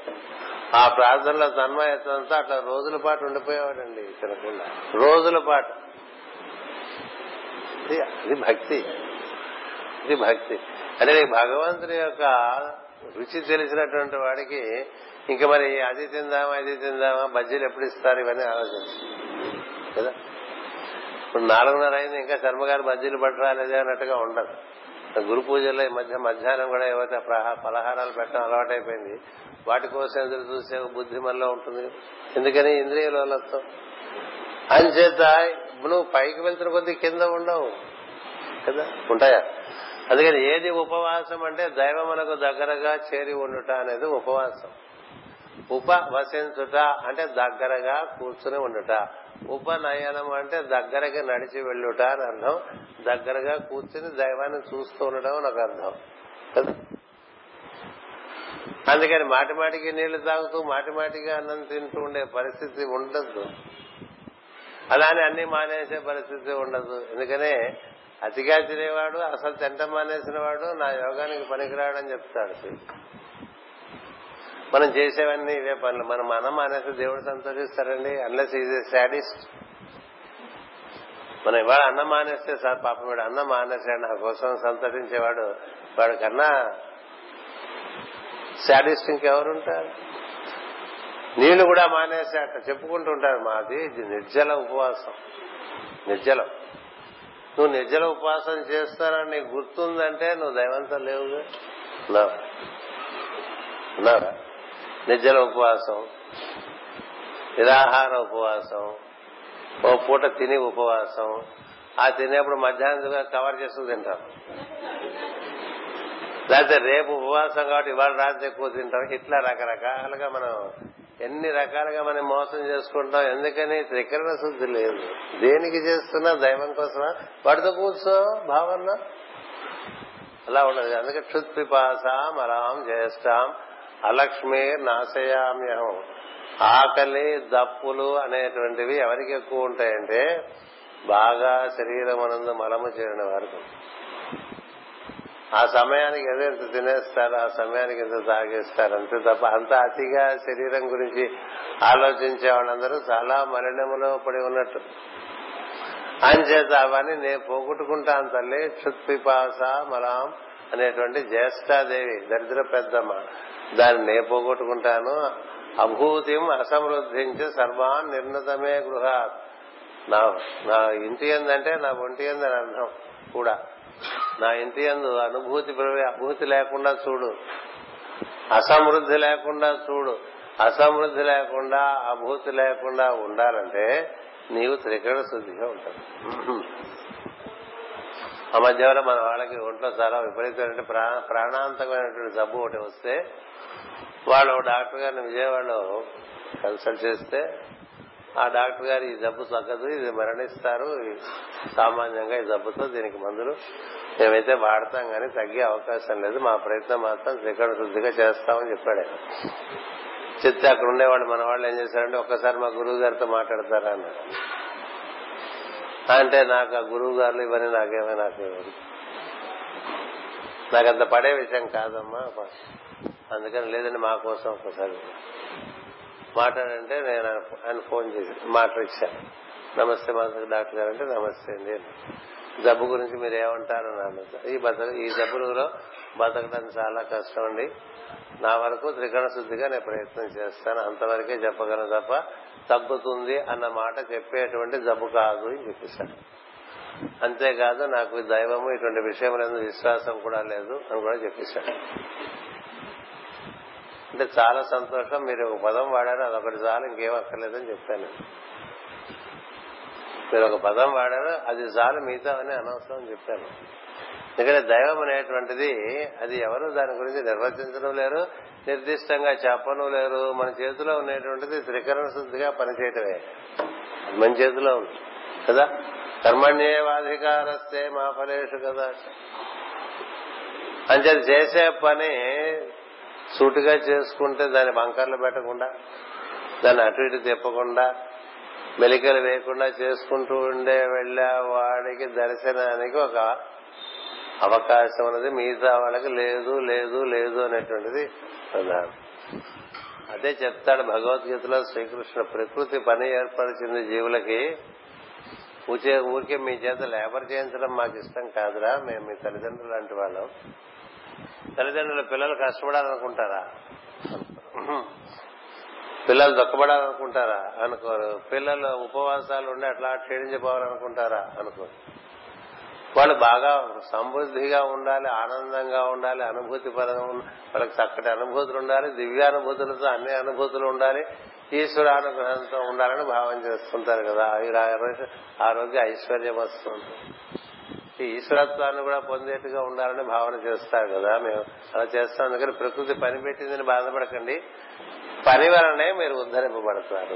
ఆ ప్రార్థనలో తన్మయత్వంతో అట్లా రోజుల పాటు ఉండిపోయేవాడండి తినకుండా రోజుల పాటు. ఇది- ఇది భక్తి. ఇది భక్తి. అంటే నీకు భగవంతుని యొక్క రుచి తెలిసినటువంటి వాడికి ఇంకా మరి అది తిందామా ఇది తిందామా బజ్జీలు ఎప్పుడు ఇస్తారు ఇవన్నీ ఆలోచించు. కదా? ఇప్పుడు నాలుగున్నర అయింది ఇంకా శర్మగారు బజ్జీలు పట్టరాలేదే అన్నట్టుగా ఉండదు. గురు పూజల్లో ఈ మధ్య మధ్యాహ్నం కూడా ఏవైతే పలహారాలు పెట్టడం అలవాటైపోయింది వాటి కోసం ఎదురు చూసే బుద్ధి మనలో ఉంటుంది. ఎందుకని? ఇంద్రియ లోలత్వం. అంచేత నువ్వు పైకి వెళ్తున్న కొద్దీ కింద ఉండవు. కదా? ఉంటాయా? అందుకని ఏది ఉపవాసం అంటే దైవమునకు దగ్గరగా చేరి ఉండుట అనేది ఉపవాసం. ఉపవసించుట అంటే దగ్గరగా కూర్చుని ఉండుట. ఉపనయనం అంటే దగ్గరగా నడిచి వెళ్ళుట అని అర్థం. దగ్గరగా కూర్చుని దైవాన్ని చూస్తూ ఉండడం అని ఒక అర్థం. కదా? అందుకని మాటి మాటికి నీళ్ళు తాగుతూ మాటి మాటిగా అన్నం తింటూ ఉండే పరిస్థితి ఉండదు. అలానే అన్ని మానేసే పరిస్థితి ఉండదు. ఎందుకనే అతిగా తినేవాడు అసలు తింట మానేసిన వాడు నా యోగానికి పనికిరాడని చెప్తాడు మనం చేసేవన్నీ ఇవే పనులు. మనం మనం మానేస్తే దేవుడు సంతోషిస్తారండి అన్లెస్ ఈజ్ ఏ సాడిస్ట్ మనం ఇవాళ అన్నం మానేస్తే సార్ పాపం వీడు అన్నం మానేసాడు నా కోసం సంతోషించేవాడు వాడు కన్నా సాడిస్ట్ ఇంకెవరుంటారు? నీళ్ళు కూడా మానేసేట చెప్పుకుంటూ ఉంటారు మాది. ఇది నిర్జల ఉపవాసం. నిర్జలం. నువ్వు నిర్జల ఉపవాసం చేస్తానని నీకు గుర్తుందంటే నువ్వు దైవంతో లేవుగా? ఉన్నావా? ఉన్నావా? నిర్జల ఉపవాసం. నిరాహార ఉపవాసం. ఓ పూట తిని ఉపవాసం. ఆ తినేప్పుడు మధ్యాహ్నం కవర్ చేస్తూ తింటాం. లేకపోతే రేపు ఉపవాసం కాబట్టి ఇవాళ రాత్రి ఎక్కువ తింటాం. ఇట్లా రకరకాలుగా మనం ఎన్ని రకాలుగా మనం మోసం చేసుకుంటాం ఎందుకని త్రికరణ శుద్ధి లేదు. దేనికి చేస్తున్నా దైవం కోసమా? వాడితో కూర్చో భావన. అలా ఉండదు అందుకే క్షుత్ పిపాసాం అలాం చేస్తాం అలక్ష్మి నాశయామ్యహం ఆకలి దప్పులు అనేటువంటివి ఎవరికి ఎక్కువ ఉంటాయంటే బాగా శరీరం అనందు మలము చేరిన వారికి. ఆ సమయానికి ఏదో ఇంత తినేస్తారు ఆ సమయానికి ఇంత తాగేస్తారు అంతే తప్ప అంత అతిగా శరీరం గురించి ఆలోచించే వాళ్ళందరూ చాలా మరణములో పడి ఉన్నట్టు. అంచేత అవన్నీ నేను పోగొట్టుకుంటాను తల్లి క్షుత్పిపాస మలాం అనేటువంటి జ్యేష్ఠాదేవి దరిద్ర పెద్దమ్మ. దాన్ని నే పోగొట్టుకుంటాను. అభూతిం అసమృద్ధించి సర్వాన్ నిర్ణతమే గృహ నా నా ఇంటి ఏందంటే నా ఒంటి ఏందని అర్థం కూడా. నా ఇంటి అందు అనుభూతి అభూతి లేకుండా చూడు. అసమృద్ధి లేకుండా చూడు. అసమృద్ధి లేకుండా అభూతి లేకుండా ఉండాలంటే నీవు త్రికరణ శుద్ధిగా ఉంటావు. ఆ మధ్యవరం మన వాళ్ళకి ఒంట్లో చాలా విపరీతమైన ప్రా- ప్రాణాంతకమైనటువంటి జబ్బు ఒకటి వస్తే వాళ్ళు డాక్టర్ గారిని విజయవాడలో కన్సల్ట్ చేస్తే ఆ డాక్టర్ గారు ఈ జబ్బు తగ్గదు ఇది మరణిస్తారు. సామాన్యంగా ఈ జబ్బుతో దీనికి మందులు మేమైతే వాడతాం కానీ తగ్గే అవకాశం లేదు. మా ప్రయత్నం మాత్రం త్రికరణ శుద్ధిగా చేస్తామని చెప్పాడు. చెప్తే అక్కడ ఉండేవాళ్ళు మన వాళ్ళు ఏం చేశారంటే ఒక్కసారి మా గురువు గారితో మాట్లాడతారా? అన్నారు. అంటే నాకు ఆ గురువు గారు ఇవన్నీ నాకేమో నాకు నాకంత పడే విషయం కాదమ్మా. అందుకని లేదండి మా కోసం ఒకసారి మాట్లాడంటే నేను ఆయన ఫోన్ చేసి మాట్లాడిచ్చాను. నమస్తే మాస్టర్ డాక్టర్ గారు అంటే నమస్తే అండి. జబ్బు గురించి మీరు ఏమంటారు నన్ను ఈ బతక ఈ జబ్బులో బతకడం చాలా కష్టం అండి. నా వరకు త్రికరణ శుద్ధిగా నేను ప్రయత్నం చేస్తాను. అంతవరకే చెప్పగలను తప్ప తగ్గుతుంది అన్న మాట చెప్పేటువంటి జబ్బు కాదు అని చెప్పేశాను అంతేకాదు నాకు దైవము ఇటువంటి విషయములందు విశ్వాసం కూడా లేదు అని కూడా చెప్పేశాడు. అంటే చాలా సంతోషం. మీరు ఒక పదం వాడారు అదొకటి చాలు ఇంకేం అక్కర్లేదని చెప్తాను. మీరు ఒక పదం వాడారు అది చాలు మిగతా అని అనవసరం అని చెప్పాను ఎందుకంటే దైవం అనేటువంటిది అది ఎవరు దాని గురించి నిర్వచించడం లేరు నిర్దిష్టంగా చెప్పను లేరు. మన చేతిలో ఉండేటువంటిది త్రికరణ శుద్ధిగా పనిచేయటమే. మన చేతిలో ఉంది. కదా? కర్మణ్యేవాధికారస్తే మా ఫలేషు కదా. అంచేది చేసే పని సూటిగా చేసుకుంటే దాని బంకర్లు పెట్టకుండా దాన్ని అటు ఇటు తిప్పకుండా మెలికలు వేయకుండా చేసుకుంటూ ఉండే వెళ్ళే వాడికి దర్శనానికి ఒక అవకాశం అనేది మిగతా వాళ్ళకి లేదు లేదు లేదు అనేటువంటిది ప్రధానం. అదే చెప్తాడు భగవద్గీతలో శ్రీకృష్ణ ప్రకృతి పని ఏర్పరిచింది జీవులకి. ఊచే ఊరికే మీ చేత లేబర్ చేయించడం మాకు ఇష్టం కాదురా. మేము మీ తల్లిదండ్రులు లాంటి వాళ్ళం. తల్లిదండ్రుల పిల్లలు కష్టపడాలనుకుంటారా? పిల్లలు దొక్కబడాలనుకుంటారా? అనుకోరు. పిల్లలు ఉపవాసాలు ఉండి అట్లా క్షీణించిపోవాలనుకుంటారా? అనుకోరు. వాళ్ళు బాగా సమృద్ధిగా ఉండాలి ఆనందంగా ఉండాలి అనుభూతి పరంగా వాళ్ళకి చక్కటి అనుభూతులు ఉండాలి దివ్యానుభూతులతో అన్ని అనుభూతులు ఉండాలి ఈశ్వరానుగ్రహంతో ఉండాలని భావం చేస్తుంటారు కదా. ఆరోగ్య ఐశ్వర్యం వస్తుంది. ఈశ్వరత్వాన్ని కూడా పొందేట్టుగా ఉండాలని భావన చేస్తారు కదా. మేము అలా చేస్తాం. అందుకని ప్రకృతి పని పెట్టిందని బాధపడకండి. పని వలనే మీరు ఉద్ధరింపబడతారు.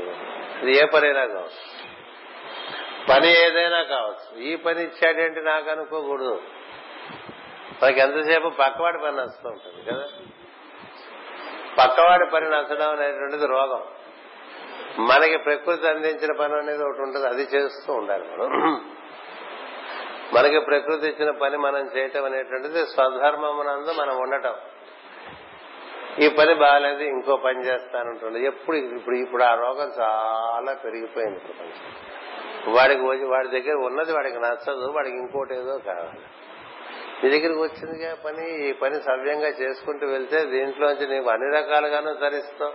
ఇది ఏ పనైనా కావచ్చు. పని ఏదైనా కావచ్చు. ఈ పని ఇచ్చాడేంటి నాకు అనుకోకూడదు. మనకి ఎంతసేపు పక్కవాడి పని నచ్చుతూ ఉంటుంది కదా. పక్కవాడి పని నచ్చడం అనేటువంటిది రోగం. మనకి ప్రకృతి అందించిన పని అనేది ఒకటి ఉంటుంది. అది చేస్తూ ఉండాలి మనం. మనకి ప్రకృతి ఇచ్చిన పని మనం చేయటం అనేటువంటిది స్వధర్మమునందు మనం ఉండటం. ఈ పని బాగాలేదు ఇంకో పని చేస్తానంటుంది ఎప్పుడు ఇప్పుడు ఇప్పుడు ఆ రోగం చాలా పెరిగిపోయింది ప్రపంచం వాడికి వాడి దగ్గర ఉన్నది వాడికి నచ్చదు వాడికి ఇంకోటి ఏదో కావాలి. నీ దగ్గరికి వచ్చిందిగా పని ఈ పని సవ్యంగా చేసుకుంటూ వెళ్తే దీంట్లోంచి నీవు అన్ని రకాలుగాను తరిస్తావు.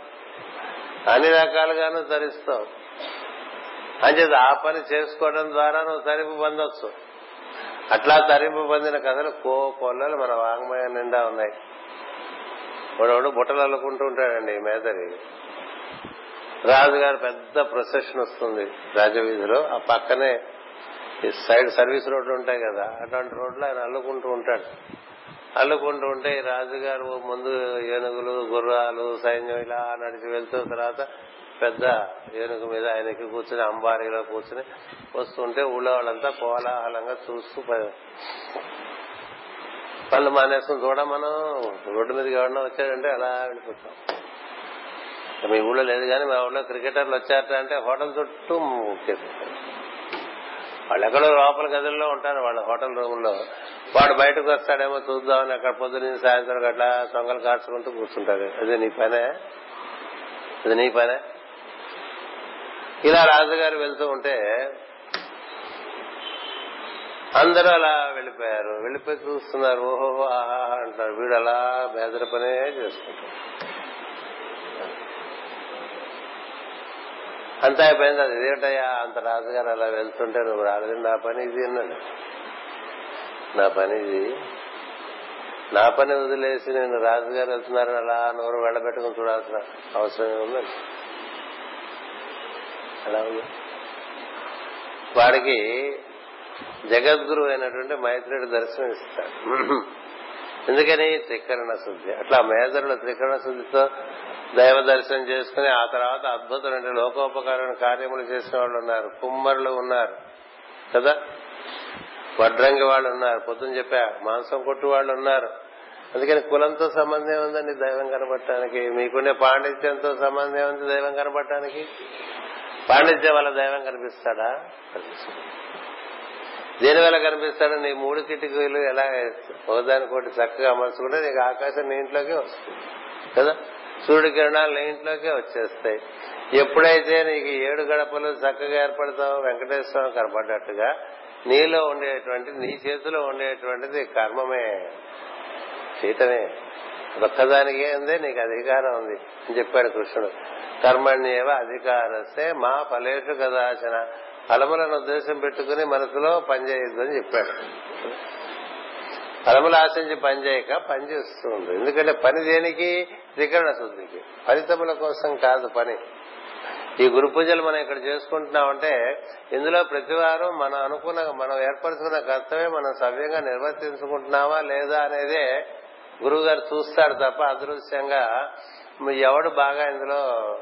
అన్ని రకాలుగాను తరిస్తావు. అంచేది ఆ పని చేసుకోవడం ద్వారా నువ్వు తరింపు పొందొచ్చు. అట్లా తరింపు పొందిన కథలు కో కొల్లలు మన వాంగ్మయం నిండా ఉన్నాయి. వాడు బుట్టలు అల్లుకుంటూ ఉంటాడండి మేదరి రాజుగారు పెద్ద ప్రొసెషన్ వస్తుంది రాజవీధిలో. ఆ పక్కనే సైడ్ సర్వీస్ రోడ్లు ఉంటాయి కదా అటువంటి రోడ్లు ఆయన అల్లుకుంటూ ఉంటాడు. అల్లుకుంటూ ఉంటే రాజుగారు ముందు ఏనుగులు గుర్రాలు సైన్యం ఇలా నడిచి వెళ్తున్న తర్వాత పెద్ద ఏనుగు మీద ఆయనకి కూర్చుని అంబారీలో కూర్చుని వస్తుంటే ఊళ్ళో వాళ్ళంతా కోలాహలంగా చూస్తూ పళ్ళు మానేసుకుని చూడ మనం. రోడ్డు మీదకి ఎవరన్నా వచ్చాడంటే అలా వెళ్ళిపోతాం. మీ ఊళ్ళో లేదు కానీ మా ఊళ్ళో క్రికెటర్లు వచ్చారట అంటే హోటల్ చుట్టూ వాళ్ళు ఎక్కడో లోపల గదుల్లో ఉంటారు వాళ్ళ హోటల్ రూమ్లో వాడు బయటకు వస్తాడేమో చూద్దామని అక్కడ పొద్దున్న సాయంత్రం అట్లా సొంగలు కాచుకుంటూ కూర్చుంటారు. అది నీ పనే? అది నీ పనే? ఇలా రాజుగారు వెళ్తూ ఉంటే అందరూ అలా వెళ్ళిపోయారు. వెళ్ళిపోయి చూస్తున్నారు. ఓహో ఆహా అంటారు. వీడు అలా బేదర పనే చేసుకుంటారు అంతా అయిపోయింది. అది ఇదేంటయ్యా అంత రాజుగారు అలా వెళ్తుంటే నువ్వు రాలేదు నా పని ఇది అన్నాడు. నా పని ఇది. నా పని వదిలేసి నేను రాజుగారు వెళ్తున్నారని అలా నోరు వెళ్ళబెట్టుకుని చూడాల్సిన అవసరం ఉందండి అలా ఉంది వాడికి జగద్గురు అయినటువంటి మైత్రుడు దర్శనం ఇస్తాడు. ఎందుకని? త్రికరణ శుద్ధి. అట్లా మేదరుల త్రికరణ శుద్ధితో దైవ దర్శనం చేసుకుని ఆ తర్వాత అద్భుతమైన లోకోపకరణ కార్యములు చేసిన వాళ్ళు ఉన్నారు. కుమ్మరులు ఉన్నారు. కదా? వడ్రంగి వాళ్ళు ఉన్నారు. పొద్దున చెప్పా మాంసం కొట్టు వాళ్ళు ఉన్నారు. అందుకని కులంతో సంబంధం ఉందండి దైవం కనబడటానికి మీకుండే పాండిత్యంతో సంబంధం ఉంది దైవం కనబడటానికి పాండిత్యం వల్ల దైవం కనిపిస్తాడా? దేని వల్ల కనిపిస్తాడు? నీ మూడు కిటికీలు ఎలా ఒకదానికోటి చక్కగా అమర్చుకుంటే నీకు ఆకాశం నీ ఇంట్లోకే వస్తుంది. కదా? సూర్యుడి కిరణాలు నీ ఇంట్లోకే వచ్చేస్తాయి. ఎప్పుడైతే నీకు ఏడు గడపలు చక్కగా ఏర్పడతావో వెంకటేశ్వరం కనపడ్డట్టుగా నీలో ఉండేటువంటి నీ చేతిలో ఉండేటువంటిది కర్మమే. చేయటమే ఒక్కదానికే ఉంది నీకు అధికారం ఉంది అని చెప్పాడు కృష్ణుడు. కర్మణ్యేవ అధికారస్తే మా ఫలేషు కదాచన. ఫలములను ఉద్దేశం పెట్టుకుని మనసులో పనిచేయద్దు అని చెప్పాడు. ఫలములు ఆశించి పనిచేయక పనిచేస్తుంది ఎందుకంటే పని దేనికి? త్రికరణ శుద్ధికి. ఫలితముల కోసం కాదు పని. ఈ గురు పూజలు మనం ఇక్కడ చేసుకుంటున్నామంటే ఇందులో ప్రతివారం మనం అనుకున్న మనం ఏర్పరచుకున్న కర్తవ్యం మనం సవ్యంగా నిర్వర్తించుకుంటున్నావా లేదా అనేదే గురువు గారు చూస్తాడు తప్ప అదృశ్యంగా ఎవడు బాగా ఇందులో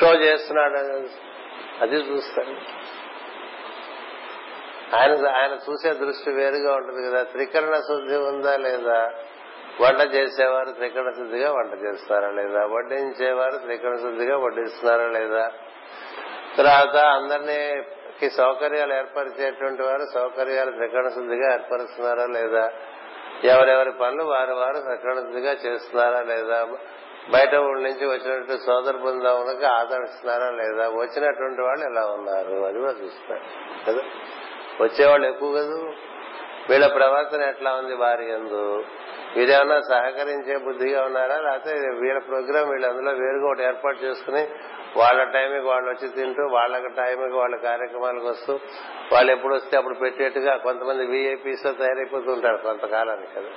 షో చేస్తున్నాడు అది చూస్తాడు. ఆయన ఆయన చూసే దృష్టి వేరుగా ఉంటుంది కదా. త్రికరణ శుద్ధి ఉందా లేదా? వంట చేసేవారు త్రికరణ శుద్ధిగా వంట చేస్తారా లేదా? వడ్డించేవారు త్రికరణ శుద్ధిగా వడ్డిస్తున్నారా లేదా? తర్వాత అందరినీ సౌకర్యాలు ఏర్పరిచేటువంటి వారు సౌకర్యాలు త్రికరణ శుద్ధిగా ఏర్పరుస్తున్నారా లేదా? ఎవరెవరి పనులు వారు వారు సక్రమంగా చేస్తున్నారా లేదా? బయట ఊళ్ళ నుంచి వచ్చినట్టు సోదర బృందానికి ఆదరిస్తున్నారా లేదా? వచ్చినటువంటి వాళ్ళు ఎలా ఉన్నారు? అది కూడా చూస్తారు కదా? వచ్చేవాళ్ళు ఎక్కువ కదా? వీళ్ళ ప్రవర్తన ఎట్లా ఉంది వారి ఎందు? వీరేమన్నా సహకరించే బుద్ధిగా ఉన్నారా? లేకపోతే వీళ్ళ ప్రోగ్రాం వీళ్ళు అందులో వేరుగా ఒకటి ఏర్పాటు చేసుకుని వాళ్ళ టైంకి వాళ్ళు వచ్చి తింటూ వాళ్ళ టైంకి వాళ్ళ కార్యక్రమాలకు వస్తూ వాళ్ళు ఎప్పుడు వస్తే అప్పుడు పెట్టేట్టుగా కొంతమంది వీఐపీస్ తయారైపోతూ ఉంటారు కొంతకాలానికి కదా.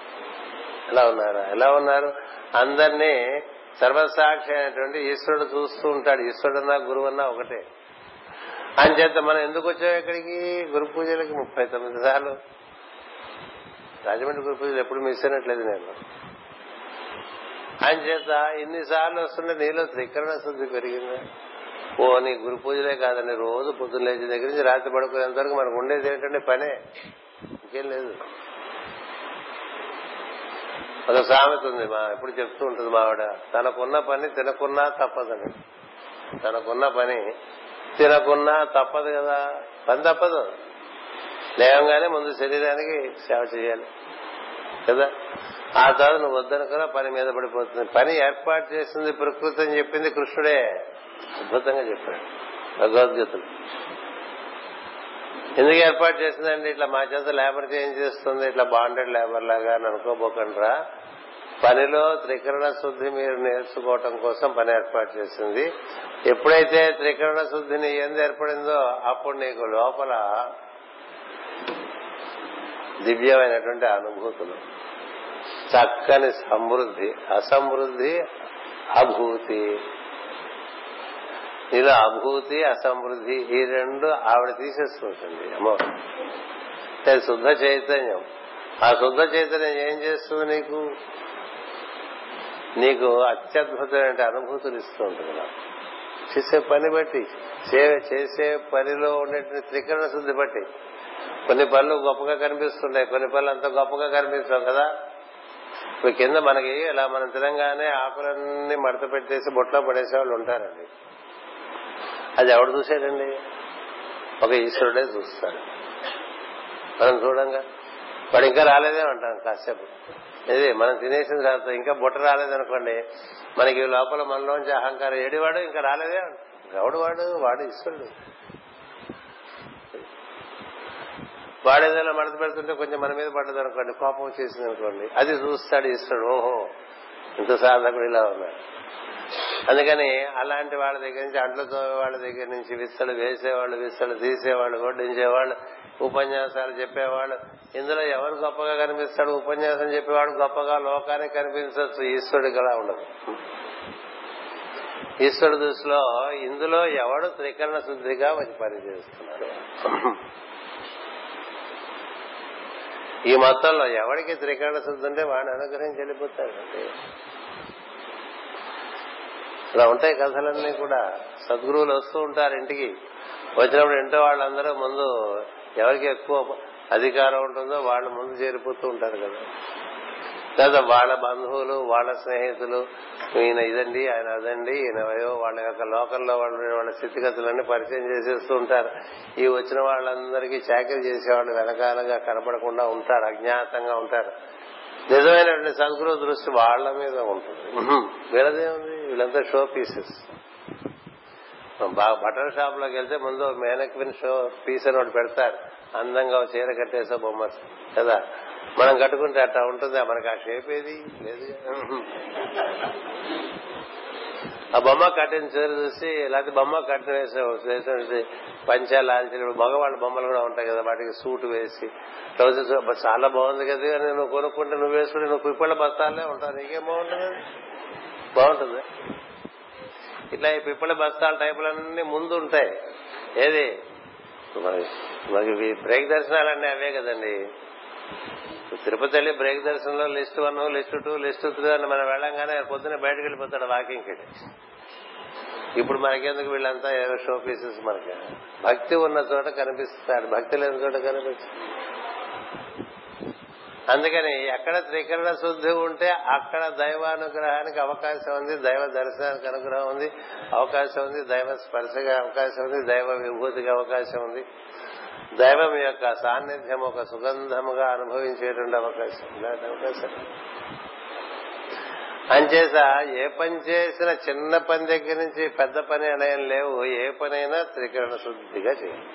ఎలా ఉన్నారా? ఎలా ఉన్నారు? అందరినీ సర్వసాక్షి అయినటువంటి ఈశ్వరుడు చూస్తూ ఉంటాడు. ఈశ్వరుడన్నా గురువన్నా ఒకటే. అంచేత మనం ఎందుకు వచ్చాం ఇక్కడికి? గురు పూజలకి ముప్పై తొమ్మిది సార్లు. రాజమండ్రి గురు పూజలు ఎప్పుడు మిస్ అయినట్లేదు నేను. అంచేత ఇన్నిసార్లు వస్తుంటే నీలో త్రికరణ శుద్ధి పెరిగిందా. ఓ నీ గురు పూజలే కాదండి. రోజు పొద్దున్న లేచి దగ్గర నుంచి రాత్రి పడుకునేంత వరకు మనకు ఉండేది ఏంటంటే పనే. ఇంకేం లేదు. ఒక సామెత ఉంది మా ఎప్పుడు చెప్తూ ఉంటుంది మావిడ తనకున్న పని తినకున్నా తప్పదని. తనకున్న పని తినకున్నా తప్పదు కదా. పని తప్పదు. లేవంగానే ముందు శరీరానికి సేవ చేయాలి. కదా? ఆ తర్వాత నువ్వు వద్దనుకున్నా పని మీద పడిపోతుంది. పని ఏర్పాటు చేసింది ప్రకృతి అని చెప్పింది కృష్ణుడే. అద్భుతంగా చెప్పాడు. భగవద్గీతలు. ఎందుకు ఏర్పాటు చేసిందండి? ఇట్లా మా చేత లేబర్ చేంజ్ చేస్తుంది ఇట్లా బాండెడ్ లేబర్ లాగా అని అనుకోబోకండ్రా. పనిలో త్రికరణ శుద్ధి మీరు నేర్చుకోవటం కోసం పని ఏర్పాటు చేసింది. ఎప్పుడైతే త్రికరణ శుద్ధిని ఎందు ఏర్పడిందో అప్పుడు నీకు లోపల దివ్యమైనటువంటి అనుభూతులు. చక్కని సమృద్ధి అసమృద్ధి అభూతి. నీలో అభూతి అసమృద్ధి ఈ రెండు ఆవిడ తీసేసుకుంటుంది. అమ్మో శుద్ధ చైతన్యం. ఆ శుద్ధ చైతన్యం ఏం చేస్తుంది నీకు? నీకు అత్యద్భుతమైన అనుభూతులు ఇస్తూ ఉంటుంది చేసే పని బట్టి సేవ చేసే పనిలో ఉండేటువంటి త్రికరణ శుద్ధి బట్టి. కొన్ని పనులు గొప్పగా కనిపిస్తుంటాయి కొన్ని పనులు అంత గొప్పగా కనిపిస్తాం కదా? ఇప్పుడు కింద మనకి ఇలా మనం తినంగానే ఆకులన్నీ మడత పెట్టేసి బొట్లో పడేసే వాళ్ళు ఉంటారండి. అది ఎవడు చూసాడండి ఒక ఈశ్వరుడే చూస్తాడు. మనం చూడంగా. వాడు ఇంకా రాలేదే అంటాం కాసేపు. ఇది మనం తినేసిన తర్వాత ఇంకా బుట్ట రాలేదనుకోండి మనకి లోపల మనలోంచి అహంకారం ఏడివాడు ఇంకా రాలేదే ఎవడు వాడు? వాడు ఈశ్వరుడు. వాడు ఏదైనా మడత పెడుతుంటే కొంచెం మన మీద పడ్డది అనుకోండి కోపం వచ్చేసింది అనుకోండి. అది చూస్తాడు ఇస్తాడు. ఓహో ఇంత సాధకుడు ఇలా ఉన్నాడు. అందుకని అలాంటి వాళ్ళ దగ్గర నుంచి అంట్లు వాళ్ళ దగ్గర నుంచి విస్తలు వేసేవాళ్ళు విస్తలు తీసేవాళ్ళు వడ్డించేవాళ్ళు ఉపన్యాసాలు చెప్పేవాళ్ళు. ఇందులో ఎవరు గొప్పగా కనిపిస్తాడు? ఉపన్యాసం చెప్పేవాడు గొప్పగా లోకానికి కనిపించవచ్చు. ఈశ్వరుడికి అలా ఉండదు. ఈశ్వరుడు దృష్టిలో ఇందులో ఎవడు త్రికరణ శుద్ధిగా వచ్చి పనిచేస్తున్నాడు ఈ మొత్తంలో ఎవరికి త్రికరణ శుద్ధి ఉంటే వాడిని అనుగ్రహం చెల్లిపోతాడు ఇలా ఉంటాయి కథలన్నీ కూడా. సద్గురువులు వస్తూ ఉంటారు ఇంటికి. వచ్చినప్పుడు ఇంట్లో వాళ్ళందరూ ముందు ఎవరికి ఎక్కువ అధికారం ఉంటుందో వాళ్ళు ముందు చేరిపోతూ ఉంటారు కదా. లేదా వాళ్ళ బంధువులు వాళ్ళ స్నేహితులు ఈయన ఇదండి ఆయన అదండి ఈయన వాళ్ళ యొక్క లోకల్లో వాళ్ళ వాళ్ళ స్థితిగతులన్నీ పరిచయం చేసేస్తూ ఉంటారు. ఈ వచ్చిన వాళ్ళందరికీ చాకరీ చేసేవాళ్ళు వెనకాలగా కనపడకుండా ఉంటారు అజ్ఞాతంగా ఉంటారు. నిజమైనటువంటి సద్గురు దృష్టి వాళ్ళ మీద ఉంటుంది. వీళ్ళదేముంది? వీళ్ళంతా షో పీసెస్. బాగా బట్టల షాప్లోకి వెళ్తే ముందు మేనక్విన్ షో పీస్ అని ఒకటి పెడతారు. అందంగా చీర కట్టేసా బొమ్మ కదా? మనం కట్టుకుంటే అట్లా ఉంటుందా? మనకి ఆ షేప్ ఏది? లేదు. ఆ బొమ్మ కట్టిన చీర చూసి లేకపోతే బొమ్మ కట్టిన వేసే పంచాలు లాల్చిన మగవాళ్ళ బొమ్మలు కూడా ఉంటాయి కదా వాటికి సూట్ వేసి. ట్రౌజర్స్ చాలా బాగుంది కదా నువ్వు కొనుక్కుంటే నువ్వు వేసుకుని నువ్వు పిప్పళ్ళ బస్తాలే ఉంటావు. నీకేం బాగుంటుంది? బాగుంటుంది. ఇట్లా ఈ పిప్పళ్ళ బస్తాల టైపులన్నీ ముందు ఉంటాయి. ఏది? మరి మనకి బ్రేక్ దర్శనాలన్నీ అవే కదండి. తిరుపతి వెళ్ళి బ్రేక్ దర్శనంలో list one list two list three అని మనం వెళ్ళంగానే పొద్దున బయటకు వెళ్ళిపోతాడు వాకింగ్కి ఇప్పుడు మనకెందుకు వీళ్ళంతా ఏవో షో పీసెస్ మనకి? భక్తి ఉన్న చోట కనిపిస్తాడు భక్తి లేని చోట కనిపిస్తుంది అందుకని ఎక్కడ త్రికరణ శుద్ధి ఉంటే అక్కడ దైవానుగ్రహానికి అవకాశం ఉంది దైవ దర్శనానికి అనుగ్రహం ఉంది అవకాశం ఉంది దైవ స్పర్శగా అవకాశం ఉంది దైవ విభూతికి అవకాశం ఉంది. దైవం యొక్క సాన్నిధ్యం ఒక సుగంధముగా అనుభవించేటువంటి అవకాశం. ఇలాంటి అవకాశం. అంచేత ఏ పని చేసిన చిన్న పని దగ్గర నుంచి పెద్ద పని అనేం లేవు. ఏ పనైనా త్రికరణ శుద్ధిగా చేయాలి.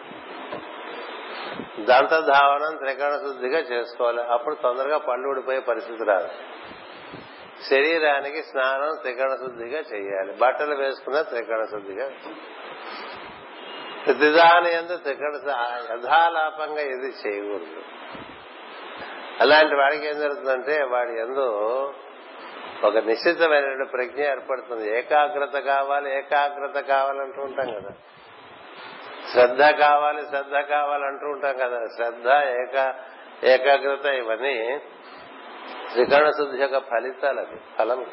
దంతధావనం త్రికరణ శుద్ధిగా చేసుకోవాలి. అప్పుడు తొందరగా పళ్ళు ఊడిపోయే పరిస్థితి రాదు. శరీరానికి స్నానం త్రికరణ శుద్ధిగా చేయాలి. బట్టలు వేసుకున్న త్రికరణ శుద్ధిగా ప్రతిదాని ఎందు యథాలాపంగా ఇది చేయకూడదు. అలాంటి వాడికి ఏం జరుగుతుందంటే వాడి ఎందు ఒక నిశ్చితమైన ప్రజ్ఞ ఏర్పడుతుంది. ఏకాగ్రత కావాలి ఏకాగ్రత కావాలంటూ ఉంటాం కదా. శ్రద్ధ కావాలి శ్రద్ధ కావాలంటూ ఉంటాం కదా. శ్రద్ధ ఏకా ఏకాగ్రత ఇవన్నీ త్రికరణ శుద్ధి యొక్క ఫలితాలు అవి ఫలం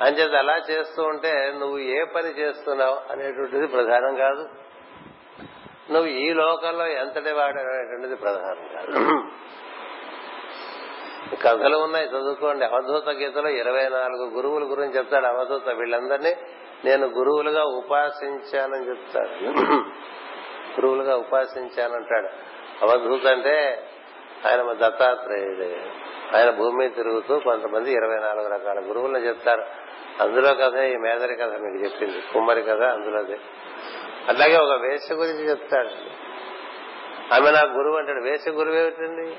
అంచేది అలా చేస్తూ ఉంటే నువ్వు ఏ పని చేస్తున్నావు అనేటువంటిది ప్రధానం కాదు. నువ్వు ఈ లోకంలో ఎంతటి వాడు అనేటువంటిది ప్రధానం కాదు. కథలు ఉన్నాయి చదువుకోండి. అవధూత గీతలో ఇరవై నాలుగు గురువుల గురించి చెప్తాడు అవధూత వీళ్ళందరినీ. నేను గురువులుగా ఉపాసించానని చెప్తాడు. గురువులుగా ఉపాసించానంటాడు. అవధూత అంటే ఆయన మా దత్తాత్రేయుడే. ఆయన భూమి మీద తిరుగుతూ కొంతమంది ఇరవై నాలుగు రకాల గురువులను చెప్తారు. అందులో కథ ఈ మేదరి కథ మీకు చెప్పింది. కుమ్మరి కథ అందులోదే. అట్లాగే ఒక వేష గురించి చెప్తాడు. ఆమె నా గురువు అంటాడు వేష గురువు ఏమిటండి?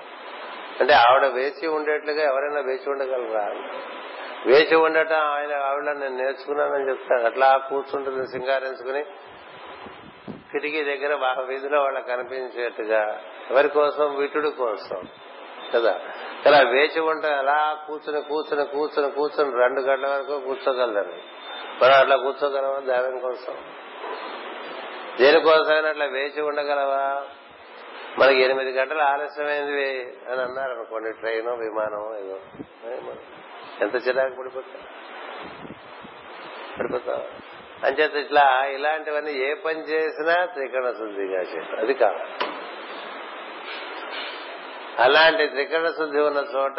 అంటే ఆవిడ వేచి ఉండేట్లుగా ఎవరైనా వేచి ఉండగలరా? వేచి ఉండటం ఆయన ఆవిడ నేను నేర్చుకున్నానని చెప్తాడు. అట్లా కూర్చుంటుంది సింగారించుకుని కిటికీ దగ్గర వీధిలో వాళ్ళకి కనిపించేట్టుగా ఎవరి కోసం? విటుడు కోసం. కదా? ఇలా వేచి ఉంటే అలా కూర్చుని కూర్చుని కూర్చుని కూర్చుని రెండు గంటల వరకు కూర్చోగలరు. మనం అట్లా కూర్చోగలవా దైవం కోసం? దేనికోసమైనా అట్లా వేచి ఉండగలవా? మనకి ఎనిమిది గంటలు ఆలస్యమైంది అని అన్నారు అనుకోండి ట్రైన్ విమానం ఏదో. ఎంత చిరాకు పడిపోతా? పడిపోతావా అంచేత ఇట్లా ఇలాంటివన్నీ ఏ పని చేసినా త్రికరణ శుద్ధిగా చేస్తారు అది కావాలి అలాంటి త్రికరణ శుద్ధి ఉన్న చోట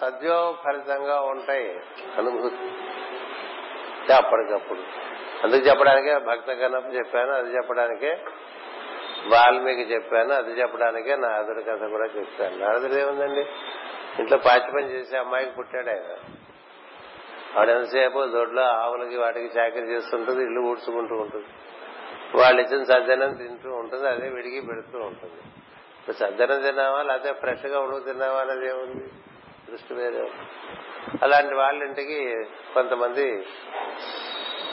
సద్యోఫలితంగా ఉంటాయి అనుభూతి. అప్పటికప్పుడు. అందుకు చెప్పడానికే భక్త కన్నప్ప చెప్పాను అది చెప్పడానికే వాల్మీకి చెప్పాను అది చెప్పడానికే నారదుడి కథ కూడా చెప్పాను. నారదుడు ఏముందండి? ఇంట్లో పాచి పని చేసే అమ్మాయికి పుట్టాడు ఆయన. ఆవిడ ఎంతసేపు దొడ్లో ఆవులకి వాటికి చాకరీ చేస్తుంటుంది ఇల్లు ఊడ్చుకుంటూ ఉంటుంది. వాళ్ళు ఇచ్చిన సజ్జనం తింటూ ఉంటుంది అదే విడిగి పెడుతూ ఉంటుంది. ఇప్పుడు తిన్నావా లేకపోతే ఫ్రెష్గా ఉడుకు తిన్నావా అనేది ఏముంది? దృష్టి వేరే అలాంటి వాళ్ళ ఇంటికి కొంతమంది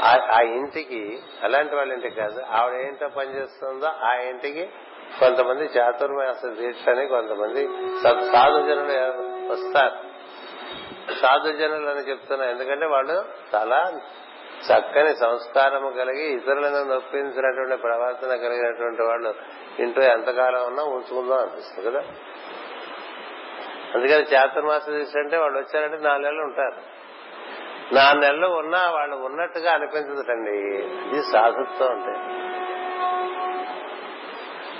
ఆ ఇంటికి అలాంటి వాళ్ళ ఇంటికి కాదు ఆవిడ ఏంటో పనిచేస్తుందో ఆ ఇంటికి కొంతమంది చాతుర్మాస దీక్ష అని కొంతమంది సాధుజనులు వస్తారు. సాధుజనులు అని చెప్తున్నా. ఎందుకంటే వాళ్ళు చాలా చక్కని సంస్కారము కలిగి ఇతరులను నొప్పించినటువంటి ప్రవర్తన కలిగినటువంటి వాళ్ళు. ఇంట్లో ఎంతకాలం ఉన్నా ఉంచుకుందాం అనిపిస్తుంది కదా. అందుకని చాతుర్మాస దీక్ష అంటే వాళ్ళు వచ్చారంటే నాలుగు నెలలు ఉంటారు. నాలుగు నెలలు ఉన్నా వాళ్ళు ఉన్నట్టుగా అనిపించదుటండి. ఇది సాధుత్వం అంటే.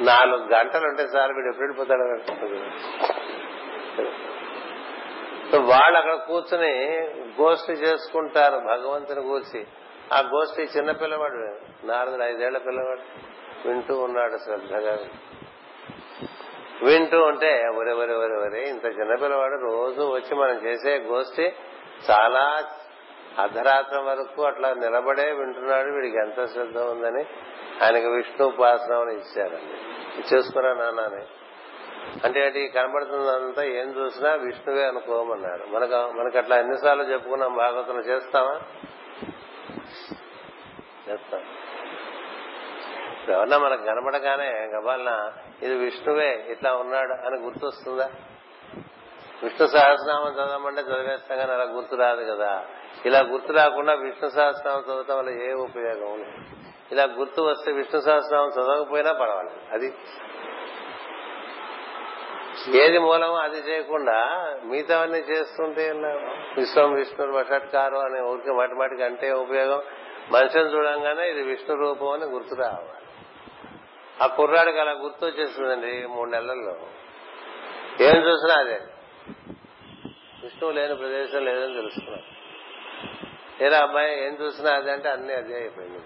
నాలుగు గంటలు ఉంటే సార్ వీడు ఎప్పుడు వెళ్ళిపోతాడు వాళ్ళు అక్కడ కూర్చుని గోష్ఠి చేసుకుంటారు భగవంతుని కూర్చి ఆ గోష్ఠి చిన్న పిల్లవాడు నారదుడు ఐదేళ్ళ పిల్లవాడు. వింటూ ఉన్నాడు శ్రద్ధగా. వింటూ ఉంటే ఒరే ఒరే ఒరే ఒరే ఇంత చిన్న పిల్లవాడు రోజు వచ్చి మనం చేసే గోష్ఠి చాలా అర్ధరాత్రం వరకు అట్లా నిలబడే వింటున్నాడు. వీడికి ఎంత శ్రద్ధ ఉందని ఆయనకు విష్ణు ఉపాసనం ఇచ్చారండి. ఇచ్చేసుకున్నా నాన్నని అంటే అది కనబడుతుందంతా ఏం చూసినా విష్ణువే అనుకోమన్నారు. మనకు మనకు అట్లా ఎన్నిసార్లు చెప్పుకున్నాం భాగవతం చేస్తామా చేస్తాం. ఎవరన్నా మనకు కనబడగానే గబాలన ఇది విష్ణువే ఇట్లా ఉన్నాడు అని గుర్తొస్తుందా? విష్ణు సహస్రనామం చదవమంటే చదివేస్తాం కానీ అలా గుర్తు రాదు కదా. ఇలా గుర్తు రాకుండా విష్ణు సహస్రనామం చదవటం వల్ల ఏ ఉపయోగం లేదు. ఇలా గుర్తు వస్తే విష్ణు సహస్రనామం చదవకపోయినా పర్వాలేదు. అది ఏది మూలమో అది చేయకుండా మిగతావన్నీ చేస్తుంటే విశ్వం విష్ణు వషట్కారు అనే ఊరికి మాటి మాటికి అంటే ఉపయోగం. మనిషిని చూడంగానే ఇది విష్ణు రూపం అని గుర్తు రావాలి. ఆ కుర్రాడికి అలా గుర్తు వచ్చేస్తుందండి మూడు నెలల్లో. ఏం చూసినా అదే. విష్ణువు లేని ప్రదేశం లేదని తెలుసుకున్నాను లేదా అబ్బాయి ఏం చూసినా అదే అంటే అన్ని అదే అయిపోయింది.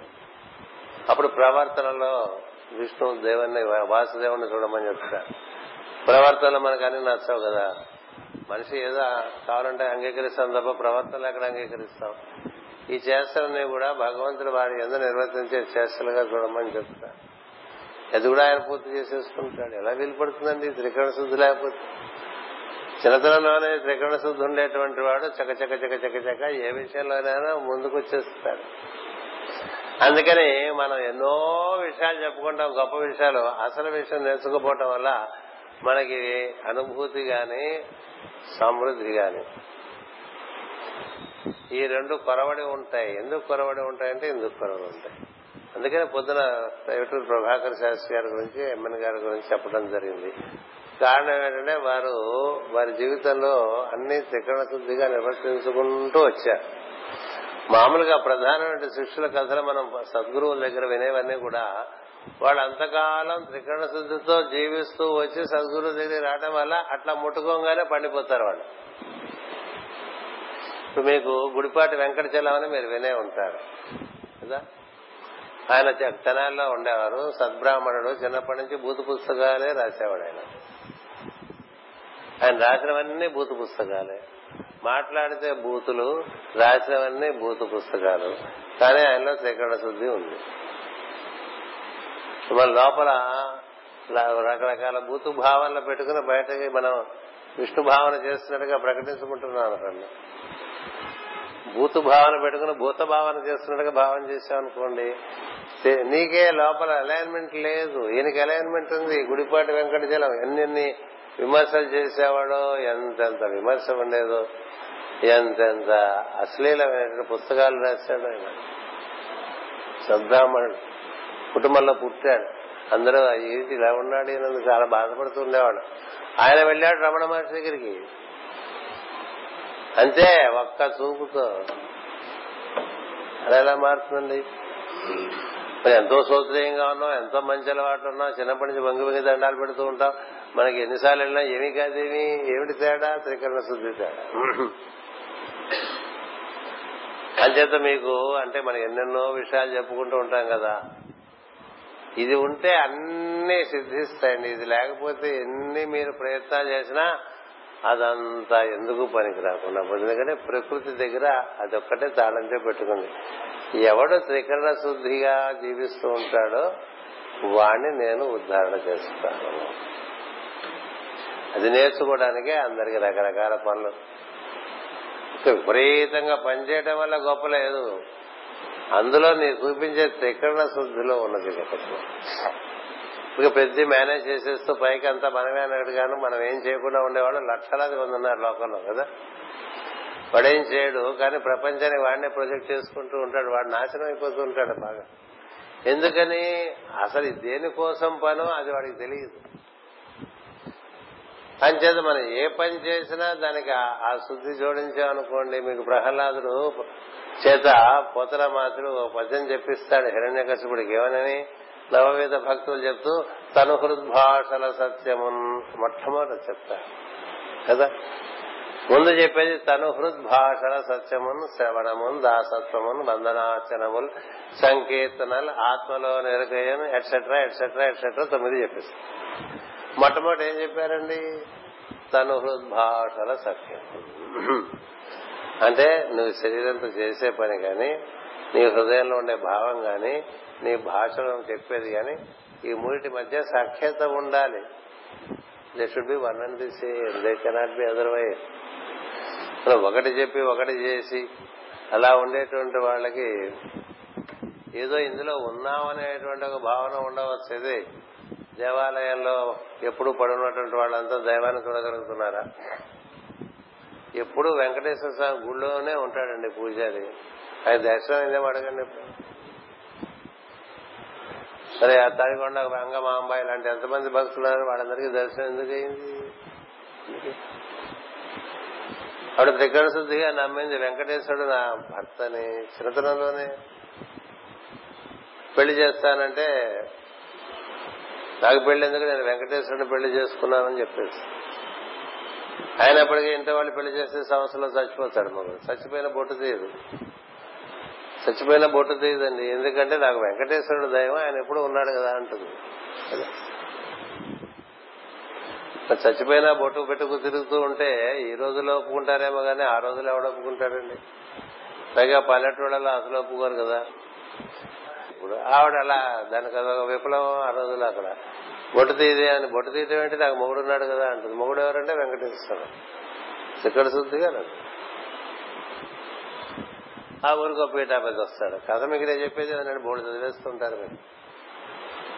అప్పుడు ప్రవర్తనలో విష్ణు దేవుణ్ణి వాసుదేవుని చూడమని చెప్తారు ప్రవర్తన మనకు నచ్చవు కదా. మనిషి ఏదో కావాలంటే అంగీకరిస్తాం తప్ప ప్రవర్తనలు ఎక్కడ అంగీకరిస్తాం? ఈ చేష్టలన్నీ కూడా భగవంతుడు వారి ఎందు నిర్వర్తించే చేష్టలుగా చూడమని చెప్తా. అది కూడా ఆయన పూర్తి చేసేసుకుంటాడు. ఎలా వీలుపడుతుందండి త్రికరణ శుద్ధి లేకపోతే. చిన్నతనంలోనే త్రికరణ శుద్ధి ఉండేటువంటి వాడు చక చక చక చక చక ఏ విషయంలోనైనా ముందుకు వచ్చేస్తాడు. అందుకని మనం ఎన్నో విషయాలు చెప్పుకుంటాం గొప్ప విషయాలు. అసలు విషయం నేర్చుకోపోవటం వల్ల మనకి అనుభూతి గాని సమృద్ధి గాని ఈ రెండు కొరవడి ఉంటాయి. ఎందుకు కొరవడి ఉంటాయంటే ఎందుకు కొరవడి ఉంటాయి? అందుకని పొద్దున ప్రైవేటూరు ప్రభాకర్ శాస్త్రి గారి గురించి ఎమ్మెన్ గారి గురించి చెప్పడం జరిగింది. కారణం ఏంటంటే వారు వారి జీవితంలో అన్ని త్రికరణ శుద్ధిగా నిర్వర్తించుకుంటూ వచ్చారు. మామూలుగా ప్రధానమైన శిష్యుల కథలు మనం సద్గురువుల దగ్గర వినేవన్నీ కూడా వాళ్ళు అంతకాలం త్రికరణ శుద్ధితో జీవిస్తూ వచ్చి సద్గురు దగ్గర రావడం వల్ల అట్లా ముట్టుకోగానే పండిపోతారు వాళ్ళు. ఇప్పుడు మీకు గుడిపాటి వెంకట అని మీరు వినే ఉంటారు. కదా? ఆయన తెనాల్లో ఉండేవారు. సద్బ్రాహ్మణుడు చిన్నప్పటి నుంచి భూత పుస్తకాలే రాసేవాడు ఆయన. ఆయన రాసినవన్నీ భూత పుస్తకాలే. మాట్లాడితే బూతులు రాసినవన్నీ భూత పుస్తకాలు. కానీ ఆయనలో త్రికరణ శుద్ధి ఉంది. మన లోపల రకరకాల భూతు భావనలు పెట్టుకుని బయటకి మనం విష్ణు భావన చేస్తున్నట్టుగా ప్రకటించుకుంటున్నాం అండి భూత భావన పెట్టుకుని భూత భావన చేస్తున్నట్టుగా భావన చేశామనుకోండి నీకే లోపల అలైన్మెంట్ లేదు. ఈయనకి అలైన్మెంట్ ఉంది. గుడిపాటి వెంకట జలం ఎన్నెన్ని విమర్శలు చేసేవాడో ఎంతెంత విమర్శ ఉండేదో ఎంతెంత అశ్లీలమైన పుస్తకాలు రాశాడు ఆయన. శ్రద్ధామణుడు కుటుంబంలో పుట్టాడు. అందరూ ఏంటి ఇలా ఉన్నాడు ఈయన చాలా బాధపడుతూ ఉండేవాడు ఆయన వెళ్ళాడు రమణ మహర్షి దగ్గరికి. అంతే ఒక్క చూపుతో. అలా ఎలా మారుతుందండి? ఎంతో సౌత్రీయంగా ఉన్నాం ఎంతో మంచి అలవాట్లు ఉన్నాం చిన్నప్పటి నుంచి వంగి వంగి దండాలు పెడుతూ ఉంటాం. మనకి ఎన్నిసార్లు వెళ్ళినా ఏమి కాదేమి ఏమిటి తేడా? త్రికరణ శుద్ధి తేడా. అంచేత మీకు అంటే మనం ఎన్నెన్నో విషయాలు చెప్పుకుంటూ ఉంటాం కదా. ఇది ఉంటే అన్ని సిద్ధిస్తాయండి. ఇది లేకపోతే ఎన్ని మీరు ప్రయత్నాలు చేసినా అదంతా ఎందుకు పనికి రాకుండా ఎందుకంటే ప్రకృతి దగ్గర అదొక్కటే తాళంతో పెట్టుకుంది. ఎవడు త్రికరణ శుద్ధిగా జీవిస్తూ ఉంటాడో వాణ్ణి నేను ఉద్ధారణ చేస్తాను. అది నేర్చుకోవడానికే అందరికి రకరకాల పనులు. విపరీతంగా పనిచేయటం వల్ల గొప్ప లేదు. అందులో నీకు చూపించే త్రికరణ శుద్ధిలో ఉన్నది ఇక ప్రతి మేనేజ్ చేసేస్తూ పైకి అంతా మనమే అన్నట్టుగాను మనం ఏం చేయకుండా ఉండేవాళ్ళు లక్షలాది మంది ఉన్నారు లోకంలో కదా? వాడేం చేయడు కానీ ప్రపంచాన్ని వాడినే ప్రొజెక్ట్ చేసుకుంటూ ఉంటాడు. వాడు నాశనం అయిపోతూ ఉంటాడు బాగా. ఎందుకని? అసలు దేనికోసం పనో అది వాడికి తెలియదు. అంచేత మనం ఏ పని చేసినా దానికి ఆ శుద్ధి జోడించామనుకోండి మీకు ప్రహ్లాదుడు చేత పోతల మాత్రుడు ఒక పద్యం చెప్పిస్తాడు హిరణ్య కశిపుడికి ఏమనని? నవవేద భక్తులు చెప్తూ తను హృద్భాషల సత్యమున్ మొట్టమొదటి చెప్తాడు కదా? ముందు చెప్పేది తను హృద్భాషల సత్యమున్ శ్రవణమున్ దాసత్వమున్ వందనాచనముల్ సంకీర్తనలు ఆత్మలో నిరగయన్ ఎట్సెట్రా ఎట్సెట్రా ఎట్సెట్రా తొమ్మిది చెప్పేస్తారు మొట్టమొదటి ఏం చెప్పారండి? తను హృద్భాషల సత్యం అంటే నువ్వు శరీరంతో చేసే పని కానీ నీ హృదయంలో ఉండే భావం గాని నీ భాషలో చెప్పేది గాని ఈ మూడిటి మధ్య సఖ్యత ఉండాలి. They should be one and the same they cannot be otherwise ఒకటి చెప్పి ఒకటి చేసి అలా ఉండేటువంటి వాళ్ళకి ఏదో ఇందులో ఉన్నామనేటువంటి ఒక భావన ఉండవచ్చు ఇది దేవాలయంలో ఎప్పుడు పడున్నటువంటి వాళ్ళంతా దైవాన్ని చూడగలుగుతున్నారా? ఎప్పుడు వెంకటేశ్వర స్వామి గుళ్ళోనే ఉంటాడండి పూజారి. ఆయన దర్శనం ఇదేం అడగండి సరే ఆ తడికొండ వెంగమాంబ ఇలాంటి ఎంతమంది భక్తులు వాళ్ళందరికీ దర్శనం ఎందుకు అయింది? ఆవిడ త్రికరణ శుద్ధిగా నమ్మింది వెంకటేశ్వరుడు నా భర్తని చిన్నతనంలోనే పెళ్ళి చేస్తానంటే నాకు పెళ్ళి ఎందుకు? నేను వెంకటేశ్వరుని పెళ్ళి చేసుకున్నానని చెప్పేసి. అయినప్పటికీ ఇంట్లో వాళ్ళు పెళ్ళి చేస్తే సంవత్సరంలో చచ్చిపోతాడు మగడు. చచ్చిపోయిన బొట్టు తీయదు. చచ్చిపోయిన బొట్టు తీయదండి. ఎందుకంటే నాకు వెంకటేశ్వరుడు దైవం ఆయన ఎప్పుడు ఉన్నాడు కదా అంటుంది. చచ్చిపోయినా బొట్టు పెట్టుకు తిరుగుతూ ఉంటే ఈ రోజులో ఒప్పుకుంటారేమో కానీ ఆ రోజులు ఎవడు ఒప్పుకుంటారండి పైగా పల్లెటూళ్ళలో అసలు ఒప్పుకోరు కదా. ఇప్పుడు ఆవిడ అలా దానికి అదొక విప్లవం ఆ రోజులు అక్కడ బొట్టు తీయదే అని బొట్టు తీయటం ఏంటి నాకు మొగుడు ఉన్నాడు కదా అంటుంది. మొగుడు ఎవరంటే వెంకటేశ్వర ఇక్కడ శుద్ధిగా ఆ ఊరికి పీఠాపతి వస్తాడు. కథ మీకు నేను చెప్పేది నేను బోర్డు చదివేస్తుంటారు మీరు.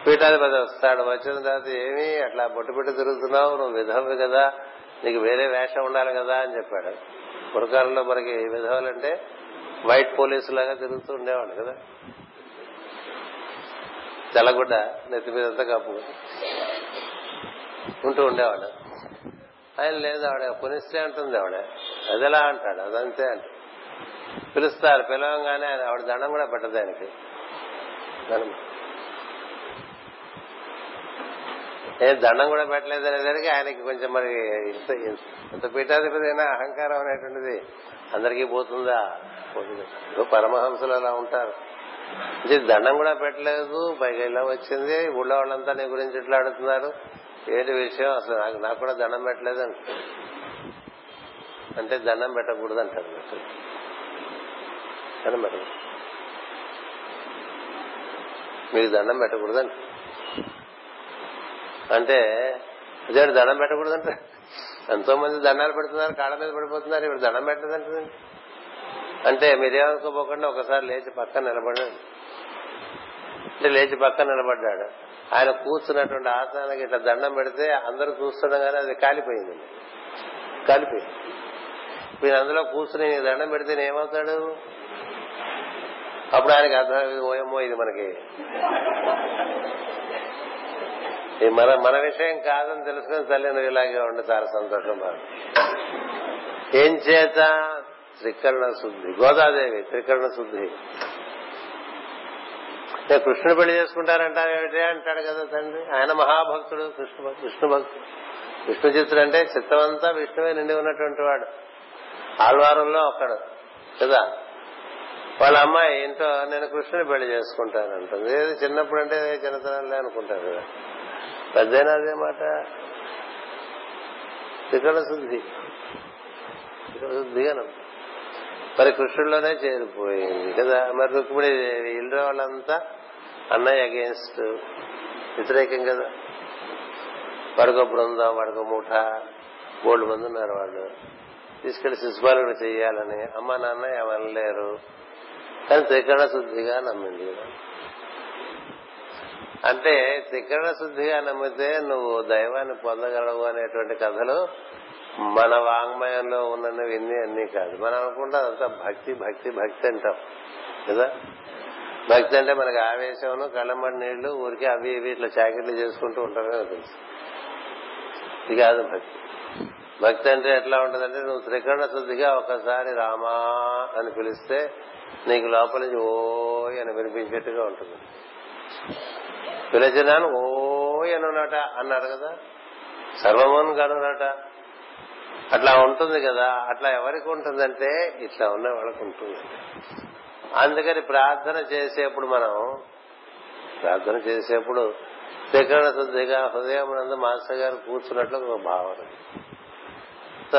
పీఠాధిపతి వస్తాడు. వచ్చిన తర్వాత ఏమి అట్లా బొట్టు పెట్టి తిరుగుతున్నావు నువ్వు విధవి కదా నీకు వేరే వేషం ఉండాలి కదా అని చెప్పాడు. పురకాలంలో మనకి విధవలంటే వైట్ పోలీసు లాగా తిరుగుతూ ఉండేవాడు కదా. తెల్లగుడ్డ నెత్తి మీద అంతా కప్పు ఉంటూ ఉండేవాడు. ఆయన లేదు ఆవిడ కొనిస్తే అంటుంది ఆవిడ. అదెలా అంటాడు? అదంతే అంట. పిలుస్తారు. పిలవంగానే ఆయన ఆవిడ దండం కూడా పెట్టదు ఆయనకి. దండం. దండం కూడా పెట్టలేదు అనేసరికి ఆయనకి కొంచెం మరి ఇంత పీఠాధిపతి అయినా అహంకారం అనేటువంటిది అందరికీ పోతుందా? పోతుంది. పరమహంసలు అలా ఉంటారు. ఇది దండం కూడా పెట్టలేదు. పైగా ఇలా వచ్చింది. ఊళ్ళో వాళ్ళంతా నీ గురించి ఇట్లా అడుగుతున్నారు. ఏంటి విషయం? అసలు నాకు నాకు కూడా దండం పెట్టలేదు అంటే దండం పెట్టకూడదు అంటారు దండం పెట్టకూడదు మీకు దండం పెట్టకూడదు అంట అంటే అదే దండం పెట్టకూడదు అంట ఎంతో మంది దండాలు పెడుతున్నారు కాళ్ళ మీద పడిపోతున్నారు ఇప్పుడు దండం పెట్టదంటే అంటే మీరేమనుకోపోకుండా ఒకసారి లేచి పక్కన నిలబడ్డాడు అంటే లేచి పక్కన నిలబడ్డాడు. ఆయన కూర్చున్నటువంటి ఆసనానికి ఇట్లా దండం పెడితే అందరూ చూస్తుండగానే అది కాలిపోయింది. కాలిపోయింది. మీరు అందులో కూర్చుని దండం పెడితే ఏమవుతాడు? అప్పుడు ఆయనకి అర్థం ఓయమ్మో ఇది మనకి. మన మన విషయం కాదని తెలుసుకుని తల్లి నువ్వు ఇలాగే ఉండి చాలా సంతోషం ఏం చేత? త్రికరణ శుద్ధి గోదాదేవి త్రికరణ శుద్ధి. కృష్ణుడు పెళ్ళి చేసుకుంటారంటారు ఏమిటి అంటాడు కదా తండ్రి? ఆయన మహాభక్తుడు కృష్ణ విష్ణు భక్తుడు. విష్ణు చిత్రుడు అంటే చిత్తమంతా విష్ణువే నిండి ఉన్నటువంటి వాడు. ఆల్వారంలో అక్కడ కదా? వాళ్ళ అమ్మాయి ఇంట్లో నేను కృష్ణుని పెళ్ళి చేసుకుంటానంటుంది. ఏది చిన్నప్పుడు అంటే చిన్నతనంలే అనుకుంటారు కదా? పెద్దైనా అదే మాట. త్రికరణ శుద్ధి. త్రికరణ శుద్ధిగా మరి కృష్ణుడిలోనే చేరిపోయింది కదా. మరి రుక్మిణి ఇల్లు వాళ్ళంతా అన్నయ్య అగేన్స్ట్ వ్యతిరేకం కదా. వాడికో బృందం వాడికో మూట బోల్డ్ మంది ఉన్నారు వాళ్ళు. తీసుకెళ్ళి శిశుపాలుడు చేయాలని అమ్మ నాన్న ఏమనలేరు కానీ త్రికరణ శుద్ధిగా నమ్మింది అంటే త్రికరణ శుద్ధిగా నమ్మితే నువ్వు దైవాన్ని పొందగలవు అనేటువంటి కథలు మన వాంగ్మయంలో ఉన్నవి విన్ని అన్ని కాదు. మనం అనుకుంటా అంత భక్తి భక్తి భక్తి అంటాం. కదా? భక్తి అంటే మనకి ఆవేశం కళ్ళమడి నీళ్ళు ఊరికే అవి ఇవి ఇట్లా చాకెట్లు చేసుకుంటూ ఉంటారని తెలుసు. ఇది కాదు భక్తి. భక్తి అంటే ఎట్లా ఉంటుందంటే నువ్వు త్రికరణ శుద్ధిగా ఒకసారి రామా అని పిలిస్తే నీకు లోపల నుంచి ఓయ్ అని వినిపించేట్టుగా ఉంటుంది. పిలిచినాను ఓయ్ అనునట అన్నాడు కదా? సర్వమోన్ కనునట అట్లా ఉంటుంది కదా అట్లా ఎవరికి ఉంటుందంటే ఇట్లా ఉన్న వాళ్ళకి ఉంటుంది. అందుకని ప్రార్థన చేసేప్పుడు మనం ప్రార్థన చేసేప్పుడు త్రికరణ హృదయం నందు మాస్టర్ గారు కూర్చున్నట్లు ఒక భావన.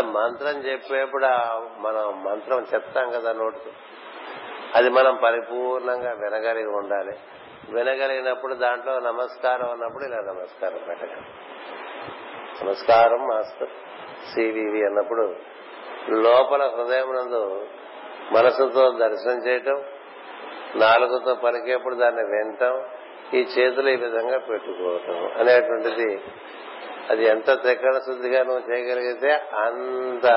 మంత్రం చెప్పేప్పుడు మనం మంత్రం చెప్తాం కదా నోటితో అది మనం పరిపూర్ణంగా వినగలిగి ఉండాలి. వినగలిగినప్పుడు దాంట్లో నమస్కారం అన్నప్పుడు ఇలా నమస్కారం పెట్టగలం. నమస్కారం మాస్టర్. సివివి అన్నప్పుడు లోపల హృదయం నందు మనసుతో దర్శనం చేయటం నాలుగుతో పలికేప్పుడు దాన్ని వినటం ఈ చేతులు ఈ విధంగా పెట్టుకోవటం అనేటువంటిది అది ఎంత త్రికరణ శుద్ధిగా నువ్వు చేయగలిగితే అంత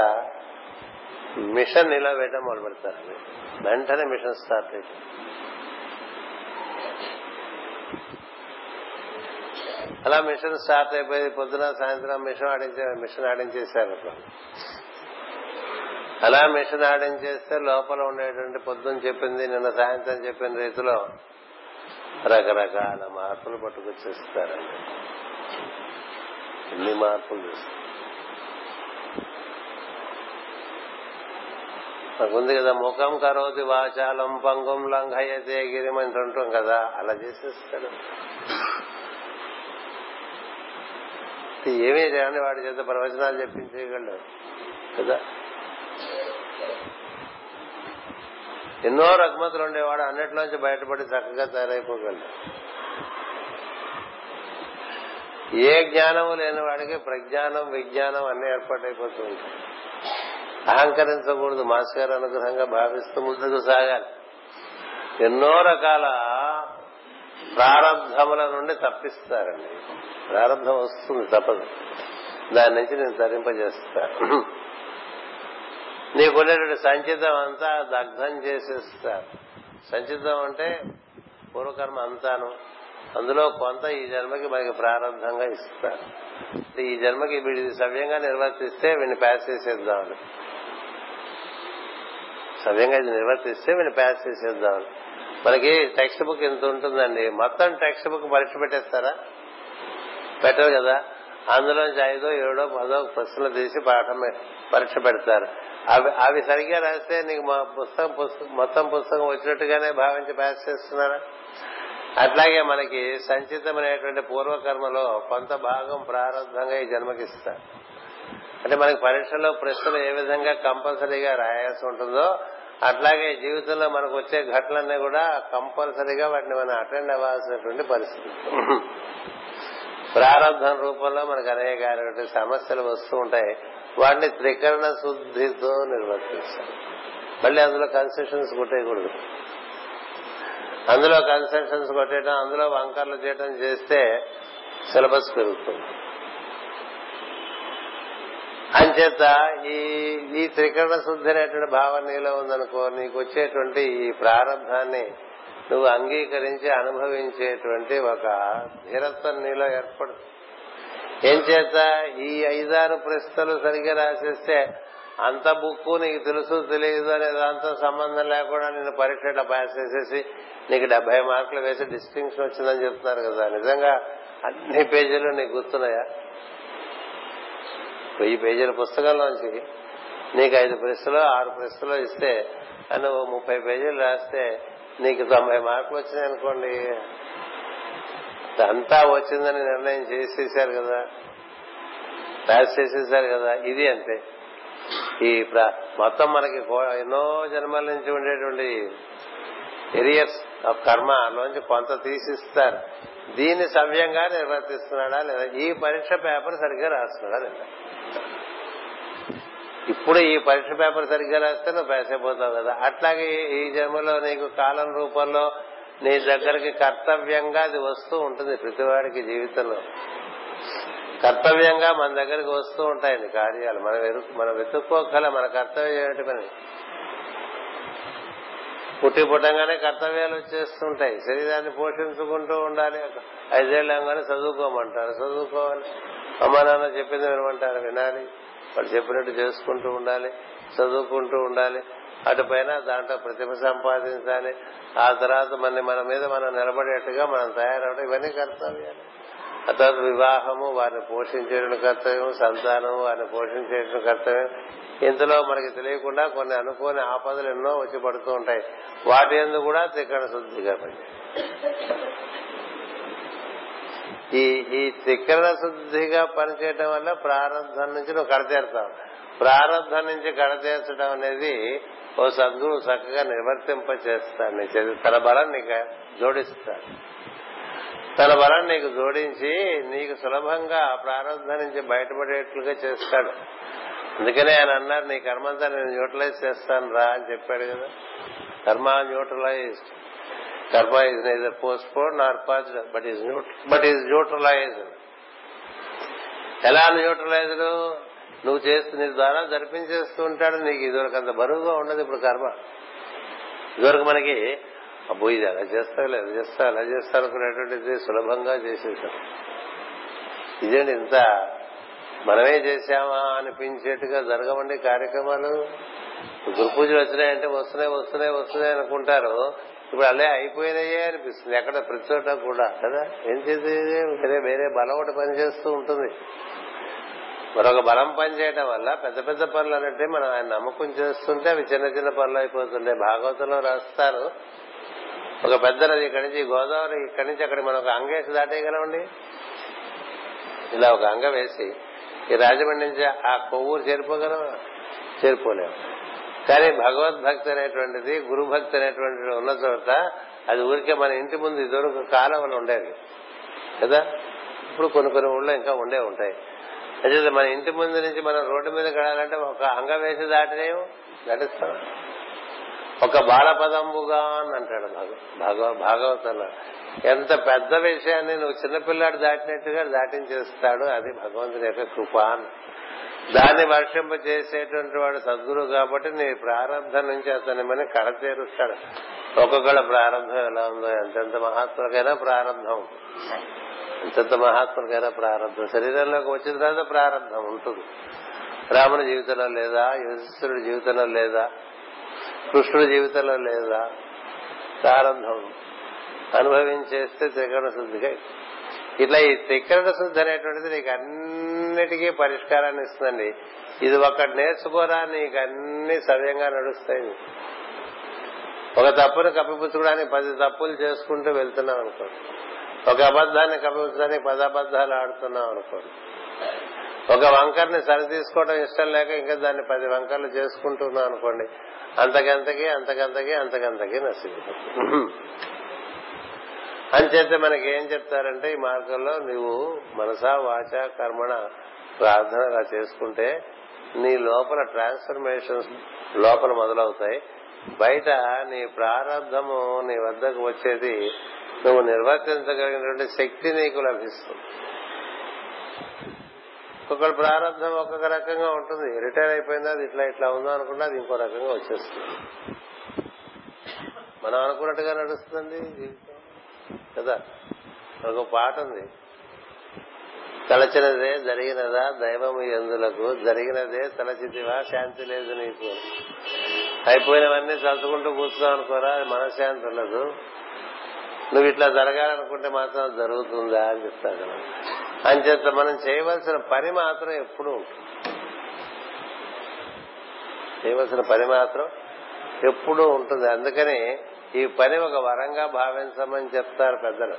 మిషన్ ఇలా వేయడం మొదలు పెడతారు వెంటనే మిషన్ స్టార్ట్ అయిపోయింది అలా మిషన్ స్టార్ట్ అయిపోయింది. పొద్దున సాయంత్రం మిషన్ ఆడించే మిషన్ ఆడించేశారు. అలా మిషన్ ఆడించేస్తే లోపల ఉండేటువంటి పొద్దున్న చెప్పింది నిన్న సాయంత్రం చెప్పిన రీతిలో రకరకాల మార్పులు పట్టుకొచ్చేస్తారండి. ఎన్ని మార్పులు చేస్తారు? ఉంది కదా ముఖం కరోతి వాచాలం పంగుం లంఘయతే గిరిమని కదా అలా చేసేస్తాడు ఏమీ రాని వాడి చేత ప్రవచనాలు చెప్పించేయగలడు కదా? ఎన్నో రకమతులు ఉండేవాడు అన్నిట్లోంచి బయటపడి చక్కగా తయారైపోగలడు. ఏ జ్ఞానము లేని వాడికి ప్రజ్ఞానం విజ్ఞానం అన్ని ఏర్పాటైపోతూ ఉంటాయి. అహంకరించకూడదు మాస్ గారు అనుగ్రహంగా భావిస్తూ ముందుకు సాగాలి. ఎన్నో రకాల ప్రారంధముల నుండి తప్పిస్తారండి. ప్రారంధం వస్తుంది తప్పదు. దాని నుంచి నేను తరింపజేస్తా నీకునేటువంటి సంచితం అంతా దగ్ధం చేసేస్తారు. సంచితం అంటే పూర్వకర్మ అంతాను. అందులో కొంత ఈ జన్మకి మనకి ప్రారంభంగా ఇస్తారు. ఈ జన్మకి వీడి సవ్యంగా నిర్వర్తిస్తే వీడిని ప్యాస్ చేసేద్దామని. సవ్యంగా ఇది నిర్వర్తిస్తే వీడిని ప్యాస్ చేసేద్దాం మనకి టెక్స్ట్ బుక్ ఎంత ఉంటుందండి? మొత్తం టెక్స్ట్ బుక్ పరీక్ష పెట్టేస్తారా? పెట్టరు కదా. అందులోంచి ఐదో ఏడో పదో ప్రశ్నలు తీసి పాఠం పరీక్ష పెడతారు. అవి అవి సరిగ్గా రాస్తే నీకు మా పుస్తకం మొత్తం పుస్తకం వచ్చినట్టుగానే భావించి పాస్ చేస్తున్నారా? అట్లాగే మనకి సంచితమైనటువంటి పూర్వకర్మలో కొంత భాగం ప్రారంభంగా ఈ జన్మకిస్తారు అంటే మనకి పరీక్షలో ప్రశ్నలు ఏ విధంగా కంపల్సరీగా రాయాల్సి ఉంటుందో అట్లాగే జీవితంలో మనకు వచ్చే ఘటనలన్నీ కూడా కంపల్సరీగా వాటిని మనం అటెండ్ అవ్వాల్సినటువంటి పరిస్థితి. ప్రారంభం రూపంలో మనకు అనేక సమస్యలు వస్తూ ఉంటాయి. వాటిని త్రికరణ శుద్ధితో నిర్వర్తిస్తాం మళ్ళీ అందులో కన్సెషన్స్ కొట్టేయకూడదు. అందులో కన్సెషన్స్ కొట్టేయడం అందులో వంకర్లు చేయడం చేస్తే సిలబస్ పెరుగుతుంది. అంచేత ఈ ఈ త్రికరణ శుద్ధి అనేటువంటి భావన నీలో ఉందనుకో నీకు వచ్చేటువంటి ఈ ప్రారంభాన్ని నువ్వు అంగీకరించి అనుభవించేటువంటి ఒక ధీరత్వం నీలో ఏర్పడుతుంది. ఏం చేత ఈ ఐదారు ప్రశ్నలు సరిగ్గా రాసేస్తే అంత బుక్కు నీకు తెలుసు తెలియదు అనే దాంతో సంబంధం లేకుండా నేను పరీక్ష పాస్ చేసేసి నీకు డెబ్బై మార్కులు వేసి డిస్టింక్షన్ వచ్చిందని చెప్తున్నారు కదా. నిజంగా అన్ని పేజీలు నీకు గుర్తున్నాయా? వెయ్యి పేజీల పుస్తకంలోంచి నీకు ఐదు ప్రశ్నలు ఆరు ప్రశ్నలు ఇస్తే నువ్వు ముప్పై పేజీలు రాస్తే నీకు తొంభై మార్కులు వచ్చినాయి అనుకోండి. అంతా వచ్చిందని నిర్ణయం చేసేసారు కదా. పాస్ చేసేసారు కదా. ఇది అంతే. ఈ మొత్తం మనకి ఎన్నో జన్మల నుంచి ఉండేటువంటి ఎరియర్స్ ఆఫ్ కర్మ లోంచి కొంత తీసిస్తారు. దీన్ని సవ్యంగా నిర్వర్తిస్తున్నాడా లేదా? ఈ పరీక్ష పేపర్ సరిగ్గా రాస్తున్నాడా లేదా? ఇప్పుడు ఈ పరీక్ష పేపర్ సరిగ్గా రాస్తే నువ్వు పాస్ అయిపోతావు కదా. అట్లాగే ఈ జన్మలో నీకు కాలం రూపంలో నీ దగ్గరికి కర్తవ్యంగా అది వస్తూ ఉంటుంది ప్రతివాడికి జీవితంలో. కర్తవ్యంగా మన దగ్గరికి వస్తూ ఉంటాయండి కార్యాలు. మనం మనం వెతుక్కోగల మన కర్తవ్యం ఏమిటి పని పుట్టి పుట్టంగానే కర్తవ్యాలు వచ్చేస్తుంటాయి. శరీరాన్ని పోషించుకుంటూ ఉండాలి. ఐదేళ్ళంగానే చదువుకోమంటారు. చదువుకోవాలి. అమ్మా నాన్న చెప్పింది వినమంటారు వినాలి. వాళ్ళు చెప్పినట్టు చేసుకుంటూ ఉండాలి చదువుకుంటూ ఉండాలి అటు పైన దాంట్లో ప్రతిభ సంపాదించాలి ఆ తర్వాత మన మన మీద మనం నిలబడేట్టుగా మనం తయారవడం ఇవన్నీ కర్తవ్యాలు. ఆ తర్వాత వివాహము వారిని పోషించేయడం కర్తవ్యం సంతానము వారిని పోషించేయడం కర్తవ్యం. ఇంతలో మనకి తెలియకుండా కొన్ని అనుకోని ఆపదలు ఎన్నో వచ్చి పడుతూ ఉంటాయి. వాటి ఎందుకు కూడా తిక్కడ శుద్ధిగా పనిచేయాలి ఈ ఈ త్రికరణ శుద్ధిగా పనిచేయటం వల్ల ప్రారంభం నుంచి నువ్వు కడతేరుతావు ప్రారంభం నుంచి కడతీర్చడం అనేది ఓ సద్గురు చక్కగా నిర్వర్తింప చేస్తాడు నీ తన బలం నీకు జోడిస్తాడు తన బలం నీకు జోడించి నీకు సులభంగా ప్రారంభం నుంచి బయటపడేట్లుగా చేస్తాడు. అందుకనే ఆయన అన్నారు నీ కర్మంతా నేను న్యూట్రలైజ్ చేస్తాను రా అని చెప్పాడు కదా. Karma neutralized karma is neither postpone nor pause but is but is neutralize ఎలా న్యూట్రలైజ్డ్ నువ్వు చేస్తూ నీ ద్వారా జరిపించేస్తూ ఉంటాడు. నీకు ఇదివరకు అంత బరువుగా ఉండదు ఇప్పుడు కర్మ. ఇదివరకు మనకి అబ్బో ఇది అలా చేస్తావు లేదు చేస్తా అలా చేస్తా అనుకునేటువంటిది సులభంగా చేసేసాం. ఇదేంటి ఇంత మనమే చేశామా అనిపించేట్టుగా జరగవండి కార్యక్రమాలు? గురు పూజలు వచ్చినాయంటే వస్తున్నాయి వస్తున్నాయి వస్తున్నాయి అనుకుంటారు. ఇప్పుడు అలా అయిపోయినాయే అనిపిస్తుంది? ఎక్కడ ప్రతి చోట కూడా కదా? ఏం చేసేది? వేరే వేరే బలం ఒకటి పనిచేస్తూ ఉంటుంది. మరొక బలం పనిచేయటం వల్ల పెద్ద పెద్ద పనులు అన్నట్టే మనం ఆయన నమ్మకం చేస్తుంటే అవి చిన్న చిన్న పనులు అయిపోతుంటాయి. భాగవతంలో రాస్తారు. ఒక పెద్ద నది ఇక్కడి నుంచి గోదావరి ఇక్కడి నుంచి అక్కడ మనం ఒక అంగేసి దాటేయగలమండి? ఇలా ఒక అంగ వేసి ఈ రాజమండ్రి నుంచి ఆ కొవ్వూరు చేరిపోగలం చేరిపోలేము. కానీ భగవద్భక్తి అనేటువంటిది గురు భక్తి అనేటువంటిది ఉన్న చోట అది ఊరికే మన ఇంటి ముందు ఇదివరకు కాలువలు ఉండేవి. కదా? ఇప్పుడు కొన్ని కొన్ని ఊళ్ళో ఇంకా ఉండే ఉంటాయి. అదే మన ఇంటి ముందు నుంచి మనం రోడ్డు మీద కడాలంటే ఒక అంగ వేసి దాటినేము? నటిస్తాం. ఒక బాలపదంబుగా అని అంటాడు భగవ భాగవతంలో. ఎంత పెద్ద విషయాన్ని నువ్వు చిన్నపిల్లాడు దాటినట్టుగా దాటించేస్తాడు అది భగవంతుని యొక్క కృప అని. దాన్ని వర్షింప చేసేటువంటి వాడు సద్గురు కాబట్టి నీ ప్రారంభం నుంచి అతని మన కడతేరుస్తాడు ఒక్కొక్కళ్ళ ప్రారంభం ఎలా ఉందో ఎంతెంత మహాత్ములకైనా ప్రారంభం. ఎంతెంత మహాత్ములకైనా ప్రారంభం. శరీరంలోకి వచ్చిన తర్వాత ప్రారంభం ఉంటుంది. రాముని జీవితంలో లేదా యుధిష్ఠుడి జీవితంలో లేదా కృష్ణుడి జీవితంలో లేదా ప్రారంభం. అనుభవించేస్తే త్రికరణ శుద్ధిగా ఇట్లా ఈ త్రికరణ శుద్ధి అనేటువంటిది నీకు అన్నిటికీ పరిష్కారాన్ని ఇస్తుందండి. ఇది ఒకటి నేర్చుకోరా నీకు అన్ని సవ్యంగా నడుస్తాయి. ఒక తప్పును కప్పిపుచ్చుకోవడానికి పది తప్పులు చేసుకుంటూ వెళ్తున్నాం అనుకోండి ఒక అబద్దాన్ని కప్పిపుచ్చడానికి పది అబద్దాలు ఆడుతున్నాం అనుకోండి ఒక వంకర్ని సరి తీసుకోవడం ఇష్టం లేక ఇంకా దాన్ని పది వంకర్లు చేసుకుంటున్నాం అనుకోండి అంతకంతకి అంతకంతకి అంతకంతకి నశించుకుంటుంది అంచేత మనకి ఏం చెప్తారంటే ఈ మార్గంలో నువ్వు మనసా వాచ కర్మణ ప్రార్థనగా చేసుకుంటే నీ లోపల ట్రాన్స్ఫర్మేషన్స్ లోపల మొదలవుతాయి. బయట నీ ప్రారంధము నీ వద్దకు వచ్చేది నువ్వు నిర్వర్తించగలిగినటువంటి శక్తి నీకు లభిస్తుంది. ఒక్కొక్కరు ప్రారంభం ఒక్కొక్క రకంగా ఉంటుంది. రిటైర్ అయిపోయిందా అది ఇట్లా ఇట్లా ఉందో అనుకుంటే అది ఇంకో రకంగా వచ్చేస్తుంది. మనం అనుకున్నట్టుగా నడుస్తుంది కదా? ఒక పాట ఉంది. తలచినదే జరిగినదా దైవము ఎందులకు? జరిగినదే తలచితివా శాంతి లేదు నీకు అయిపోయినవన్నీ తలుచుకుంటూ కూర్చున్నావు అనుకోరా అది మనశ్శాంతి ఉండదు. నువ్వు ఇట్లా జరగాలనుకుంటే మాత్రం అది జరుగుతుందా అని చెప్తాను అని అంచేత మనం చేయవలసిన పని మాత్రం ఎప్పుడు ఉంటుంది. చేయవలసిన పని మాత్రం ఎప్పుడూ ఉంటుంది. అందుకని ఈ పని ఒక వరంగా భావించమని చెప్తారు పెద్దలు.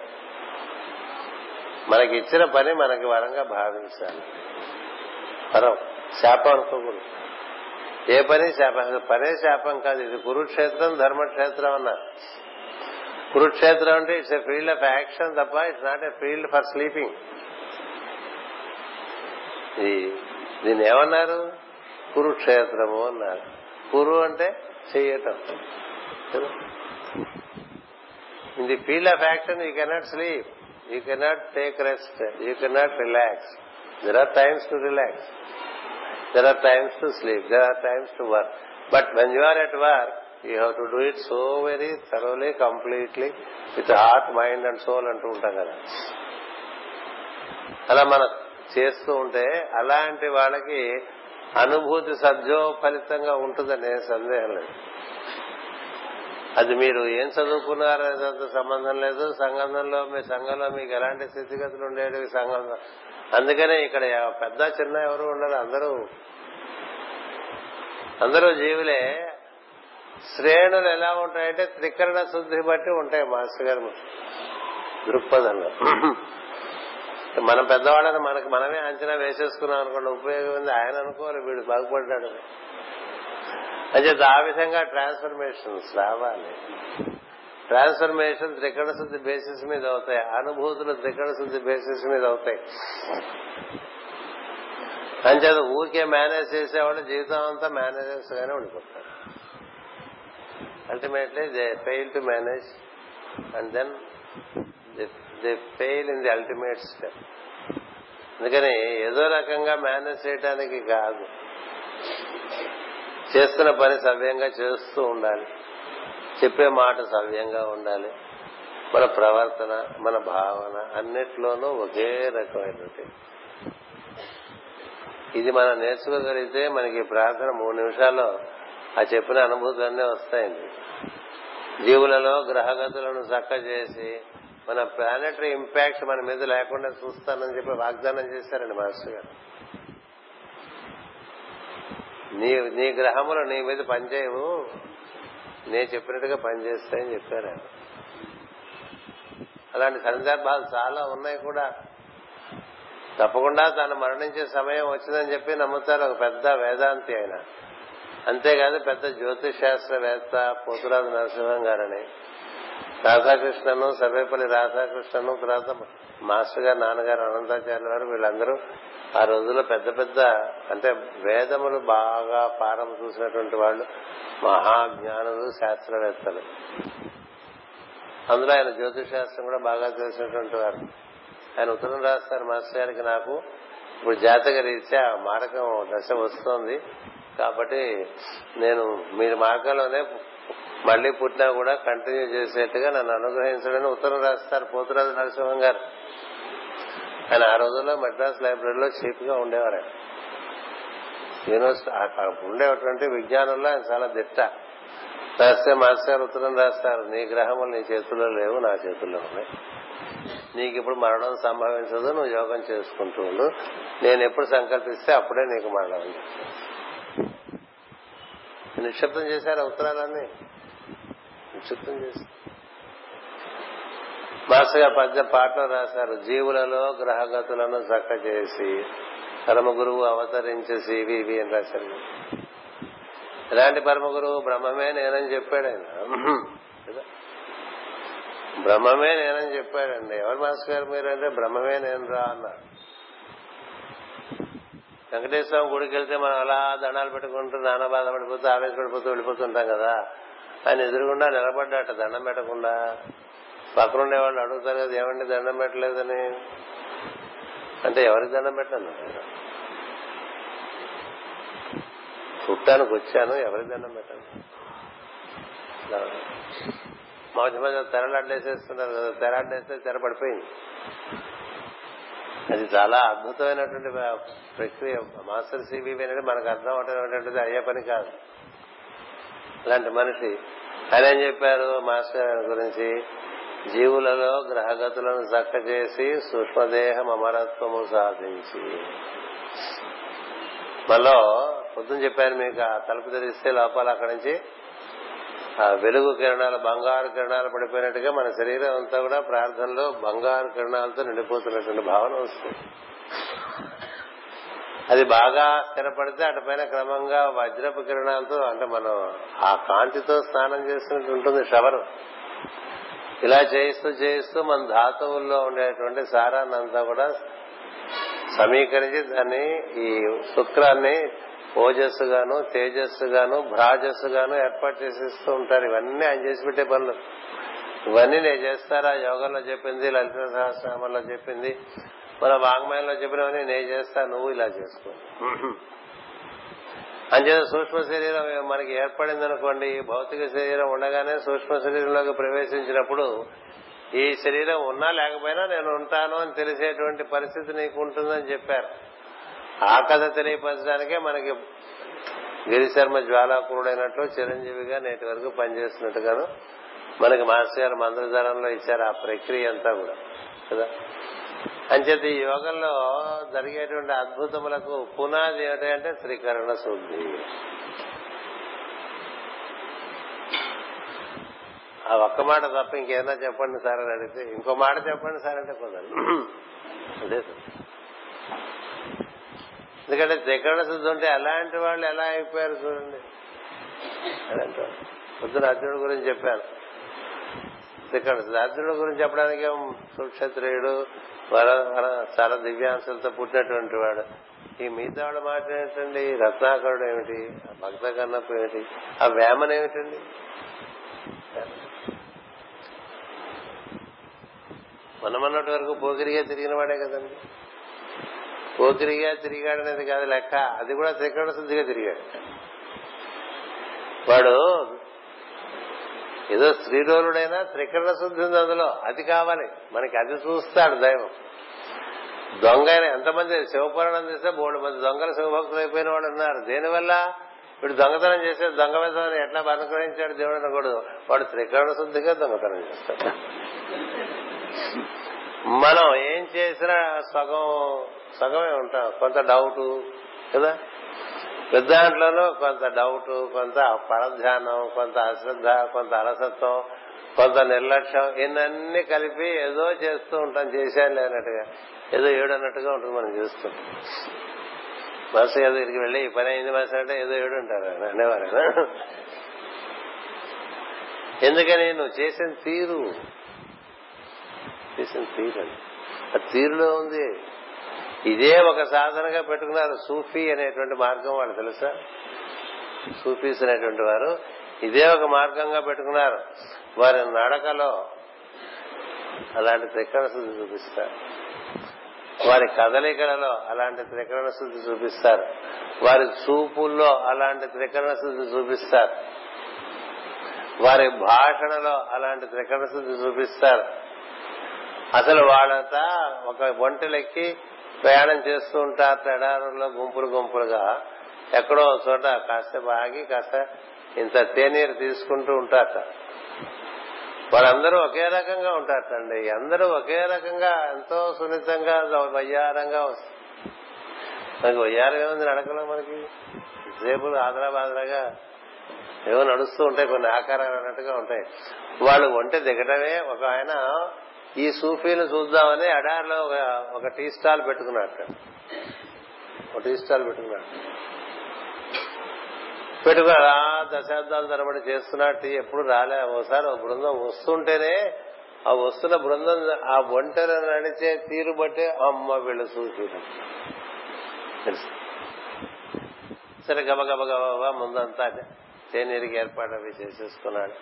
మనకి ఇచ్చిన పని మనకి వరంగా భావించాలి. వరం శాపం అనుకోకూడదు. ఏ పని శాపం? పనే శాపం కాదు. ఇది కురుక్షేత్రం ధర్మక్షేత్రం అన్న. కురుక్షేత్రం అంటే it's a field of action తప్ప it's not a field for sleeping దీన్ని ఏమన్నారు? కురుక్షేత్రము అన్నారు. కురు అంటే చేయటం. In the field of action you cannot sleep you cannot take rest you cannot relax there are times to relax there are times to sleep there are times to work but when you are at work you have to do it so very thoroughly completely with heart mind and soul అంటూ ఉంటాం కదా. అలా మనం చేస్తూ ఉంటే అలాంటి వాళ్ళకి అనుభూతి సద్యోఫలితంగా ఉంటుందనే సందేహం లేదు. అది మీరు ఏం చదువుకున్నారనేదంత సంబంధం లేదు. సంఘంలో మీ సంఘంలో మీకు ఎలాంటి స్థితిగతులు ఉండేవి సంఘం అందుకనే ఇక్కడ పెద్ద చిన్న ఎవరు ఉండరు అందరూ అందరూ జీవులే. శ్రేణులు ఎలా ఉంటాయంటే త్రికరణ శుద్ధి బట్టి ఉంటాయి మాస్టర్ గారు. దృక్పథంలో. మనం పెద్దవాళ్ళని మనకి మనమే అంచనా వేసేసుకున్నాం అనుకోండి ఉపయోగం ఉంది ఆయన అనుకోవాలి వీడు బాగుపడ్డాడు అంచేత ఆ విధంగా ట్రాన్స్ఫర్మేషన్స్ రావాలి. ట్రాన్స్ఫర్మేషన్ త్రికరణ శుద్ధి బేసిస్ మీద అవుతాయి. అనుభూతులు త్రికరణ శుద్ధి బేసిస్ మీద అవుతాయి. అంచేత ఊరికే మేనేజ్ చేసేవాళ్ళు జీవితం అంతా మేనేజర్స్ గానే ఉండిపోతారు. Ultimately they fail to manage and then they fail in the ultimate step అందుకని ఏదో రకంగా మేనేజ్ చేయడానికి కాదు. చేస్తున్న పని సవ్యంగా చేస్తూ ఉండాలి. చెప్పే మాట సవ్యంగా ఉండాలి. మన ప్రవర్తన మన భావన అన్నిట్లోనూ ఒకే రకమైనటువంటి ఇది మనం నేర్చుకోగలిగితే మనకి ప్రార్థన మూడు నిమిషాల్లో ఆ చెప్పిన అనుభూతులన్నీ వస్తాయండి. జీవులలో గ్రహగతులను చక్క చేసి మన ప్లానటరీ ఇంపాక్ట్ మన మీద లేకుండా చూస్తానని చెప్పి వాగ్దానం చేశారండి మాస్టర్ గారు. నీ నీ గ్రహములు నీ మీద పనిచేయవు. నేను చెప్పినట్టుగా పనిచేస్తాయని చెప్పారు ఆయన. అలాంటి సందర్భాలు చాలా ఉన్నాయి కూడా. తప్పకుండా తాను మరణించే సమయం వచ్చిందని చెప్పి నమ్ముతారు ఒక పెద్ద వేదాంతి ఆయన. అంతేకాదు పెద్ద జ్యోతిష్ శాస్త్రవేత్త పోతురాజు నరసింహం గారని. రాధాకృష్ణను సర్వేపల్లి రాధాకృష్ణను తర్వాత మాస్టర్ గారు నాన్నగారు అనంతాచార్య గారు వీళ్ళందరూ ఆ రోజుల్లో పెద్ద పెద్ద అంటే వేదములు బాగా పారం చూసినటువంటి వాళ్ళు మహాజ్ఞానులు శాస్త్రవేత్తలు. అందులో ఆయన జ్యోతిష్ శాస్త్రం కూడా బాగా తెలిసినటువంటి వారు. ఆయన ఉత్తరం రాస్తారు మాస్టర్ గారికి నాకు ఇప్పుడు జాతక రీత్యా మారకం దశ వస్తోంది. కాబట్టి నేను మీరు మార్గంలోనే మళ్ళీ పుట్టినా కూడా కంటిన్యూ చేసేట్టుగా నన్ను అనుగ్రహించడని ఉత్తరం రాస్తారు పోతురాజు నరసింహం గారు. ఆయన ఆ రోజుల్లో మద్రాస్ లైబ్రరీలో చీఫ్గా ఉండేవారు. యూనివర్సిటీ ఉండేటువంటి విజ్ఞానంలో ఆయన చాలా దిట్ట. రాస్తే మాస్టర్ ఉత్తరం రాస్తారు. నీ గ్రహములు నీ చేతుల్లో లేవు నా చేతుల్లో ఉన్నాయి. నీకు ఇప్పుడు మరణం సంభవించదు నువ్వు యోగం చేసుకుంటూ ఉండు. నేను ఎప్పుడు సంకల్పిస్తే అప్పుడే నీకు మరణం నిక్షిప్తం చేశారు ఉత్తరాలన్నీ? నిక్షిప్తం చేశారు. మాస్టర్ గారు పద్య పాటలు రాశారు. జీవులలో గ్రహగతులను చక్క చేసి పరమ గురువు అవతరించేసి ఇవి ఇవి అని రాశారు. ఇలాంటి పరమ గురువు బ్రహ్మమే నేనని చెప్పాడు ఆయన. బ్రహ్మమే నేనని చెప్పాడండి ఎవరు మాస్టర్ గారు మీరు బ్రహ్మమే నేను రా అన్నారు. వెంకటేశ్వర గుడికి వెళ్తే మనం అలా దండాలు పెట్టుకుంటూ నానా బాధపడిపోతూ ఆవేశపడిపోతూ వెళ్ళిపోతుంటాం కదా. ఆయన ఎదురుగుండా నిలబడ్డాట దండం పెట్టకుండా. పక్కన ఉండేవాళ్ళు అడుగుతారు కదా ఏమండి దండం పెట్టలేదని? అంటే ఎవరికి దండం పెట్టాను పుట్టానికి వచ్చాను ఎవరికి దండం పెట్టాను మధ్య మధ్య తెరలాడ్లేసేస్తున్నారు కదా తెరలాడ్లేస్తే తెర పడిపోయింది. అది చాలా అద్భుతమైనటువంటి ప్రక్రియ. మాస్టర్ సిబి అనేది మనకు అర్థం అవటటువంటిది అయ్యే పని కాదు. అలాంటి మనిషి. ఆయన ఏం చెప్పారు మాస్టర్ గురించి? జీవులలో గ్రహగతులను చక్క చేసి సూక్ష్మదేహం అమరత్వము సాధించి. మనలో పొద్దున చెప్పాను మీకు ఆ తలుపు తెరిస్తే లోపల అక్కడి నుంచి ఆ వెలుగు కిరణాలు బంగారు కిరణాలు పడిపోయినట్టుగా మన శరీరం అంతా కూడా ప్రార్థనలో బంగారు కిరణాలతో నిండిపోతున్నటువంటి భావన వస్తుంది. అది బాగా స్థిరపడితే అటుపైన క్రమంగా వజ్రపు కిరణాలతో అంటే మనం ఆ కాంతితో స్నానం చేసినట్టు ఉంటుంది షవర్ ఇలా చేయిస్తూ చేయిస్తూ మన ధాతువుల్లో ఉండేటువంటి సారాన్నంతా కూడా సమీకరించి దాన్ని ఈ శుక్రాన్ని ఓజస్సు గాను తేజస్సు గాను భ్రాజస్సు గాను ఏర్పాటు చేసేస్తూ ఉంటారు. ఇవన్నీ ఆయన చేసి పెట్టే పనులు. ఇవన్నీ నేను చేస్తారా? యోగంలో చెప్పింది లలిత సహస్రామంలో చెప్పింది మన వాంగ్మయంలో చెప్పినవన్నీ నేను చేస్తా నువ్వు ఇలా చేసుకో. అంచేత సూక్ష్మ శరీరం మనకి ఏర్పడింది అనుకోండి భౌతిక శరీరం ఉండగానే సూక్ష్మ శరీరంలోకి ప్రవేశించినప్పుడు ఈ శరీరం ఉన్నా లేకపోయినా నేను ఉంటాను అని తెలిసేటువంటి పరిస్థితి నీకు ఉంటుందని చెప్పారు. ఆ కథ తెలియపరచడానికే మనకి గిరిశర్మ జ్వాలాకురుడైనట్లు చిరంజీవిగా నేటి వరకు పనిచేస్తున్నట్టుగాను మనకి మాస్టర్ గారు మంత్రధరంలో ఇచ్చారు ఆ ప్రక్రియ అంతా కూడా. కదా? అంచేత ఈ యోగంలో జరిగేటువంటి అద్భుతములకు పునాది ఏమిటంటే శ్రీకరణ శుద్ధి. ఆ ఒక్క మాట తప్ప ఇంకేదైనా చెప్పండి సార్ అని అడిగితే ఇంకో మాట చెప్పండి సార్ అంటే కుదరదు. అదే ఎందుకంటే త్రికరణ శుద్ధి ఉంటే అలాంటి వాళ్ళు ఎలా అయిపోయారు చూడండి. అలాంటి వాళ్ళు పొద్దున అర్జునుడు గురించి చెప్పాను త్రికరణ శుద్ధి. అర్జునుడు గురించి చెప్పడానికి సుక్షత్రియుడు చాలా దివ్యాంశులతో పుట్టినటువంటి వాడు. ఈ మిగతా వాడు మాట్లాడేటండి రత్నాకరుడు ఏమిటి భక్త కన్నప్పు ఏమిటి ఆ వేమన ఏమిటండి? మనమన్నటి వరకు పోకిరిగా తిరిగిన వాడే కదండి. పోకిరిగా తిరిగాడనేది కాదు లెక్క అది కూడా త్రికరణ శుద్ధిగా తిరిగాడు. వాడు ఏదో శ్రీరోలుడైనా త్రికరణ శుద్ధి ఉంది అందులో. అది కావాలి. మనకి అది చూస్తాడు దైవం. దొంగ అయిన ఎంతమంది శివపురాణం చేస్తే మూడు మంది దొంగలు శివభక్తులు అయిపోయిన వాడు ఉన్నారు. దేనివల్ల? వీడు దొంగతనం చేసే దొంగ విధమని ఎట్లా అనుగ్రహించాడు దేవుడు అనకూడదు. వాడు త్రికరణ శుద్ధిగా దొంగతనం చేస్తాడు. మనం ఏం చేసినా సగం సగమే ఉంటాం. కొంత డౌట్ కదా? దాంట్లోనూ కొంత డౌట్ కొంత పరధ్యానం కొంత అశ్రద్ధ కొంత అలసత్వం కొంత నిర్లక్ష్యం ఇవన్నీ కలిపి ఏదో చేస్తూ ఉంటాం చేశాను లేనట్టుగా. ఏదో ఏడు అన్నట్టుగా ఉంటుంది మనం చేస్తాం. బస్సు ఏదో ఇక్కడికి వెళ్ళి ఈ పని అయింది బస్సు అంటే ఏదో ఏడు ఉంటారు అనేవారు ఎందుకని నువ్వు చేసిన తీరు చేసిన తీరు అని ఆ తీరులో ఉంది ఇదే ఒక సాధనగా పెట్టుకున్నారు సూఫీ అనేటువంటి మార్గం వాళ్ళు తెలుసా? సూఫీస్ అనేటువంటి వారు. ఇదే ఒక మార్గంగా పెట్టుకున్నారు. వారి నడకలో అలాంటి త్రికరణ శుద్ధి చూపిస్తారు. వారి కదలికలలో అలాంటి త్రికరణ శుద్ధి చూపిస్తారు. వారి చూపుల్లో అలాంటి త్రికరణ శుద్ధి చూపిస్తారు. వారి భాషణలో అలాంటి త్రికరణ శుద్ధి చూపిస్తారు. అసలు వాళ్ళంతా ఒక ఒంటెలెక్కి ప్రయాణం చేస్తూ ఉంటారు ఎడారుల్లో గుంపులు గుంపులుగా ఎక్కడో చోట కాస్త బాగి కాస్త ఇంత తేనీరు తీసుకుంటూ ఉంటారట. వాళ్ళందరూ ఒకే రకంగా ఉంటారటండి. అందరూ ఒకే రకంగా ఎంతో సున్నితంగా వయ్యారంగా వస్తారు మనకి వయ్యారం ఏముంది నడకలో మనకి? సేపు ఆదరాబాదరాగా ఏవో నడుస్తూ ఉంటాయి కొన్ని ఆకారాలు అన్నట్టుగా ఉంటాయి. వాళ్ళు ఒంటె దిగటమే ఒక ఆయన ఈ సూఫీని చూద్దామని అడార్లో ఒక టీ స్టాల్ పెట్టుకున్నట్టు ఒక టీ స్టాల్ పెట్టుకున్నాడు. పెట్టుకుని అలా దశాబ్దాల తరబడి చేస్తున్నట్టు ఎప్పుడు రాలే. ఒకసారి ఒక బృందం వస్తుంటేనే ఆ వస్తున్న బృందం ఆ ఒంటరి నడిచే తీరు బట్టే అమ్మ వీళ్ళు సూఫీలు. తెలుసు. సరే గబగబ గబగబా ముందంతా చేనీరికి ఏర్పాటు అవి చేసేసుకున్నాడు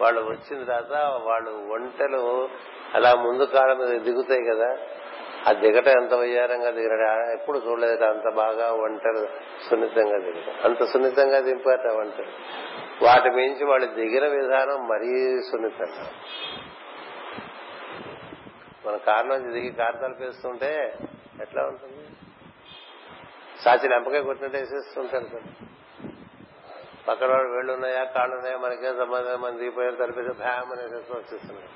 వాళ్ళు వచ్చిన తర్వాత వాళ్ళు ఒంటలు అలా ముందు కాలం మీద దిగుతాయి కదా. ఆ దిగట ఎంత వయ్యారంగా దిగడ ఎప్పుడు చూడలేదు అంత బాగా ఒంటలు సున్నితంగా దిగటం. అంత సున్నితంగా దింపారట ఒంటలు వాటి మించి వాళ్ళు దిగిన విధానం మరీ సున్నితంగా. మన కారణం దిగి కారు తలపేస్తుంటే ఎట్లా ఉంటుంది? సాచి లెంపకాయ కొట్టినట్టు వేసేస్తుంటారు కదా. పక్కన వాడు వేళ్ళు ఉన్నాయా కాళ్ళు ఉన్నాయా మనకేం సంబంధం మన దిగిపోయారు తలిపేసి భయం అనేసి వచ్చేస్తున్నాయి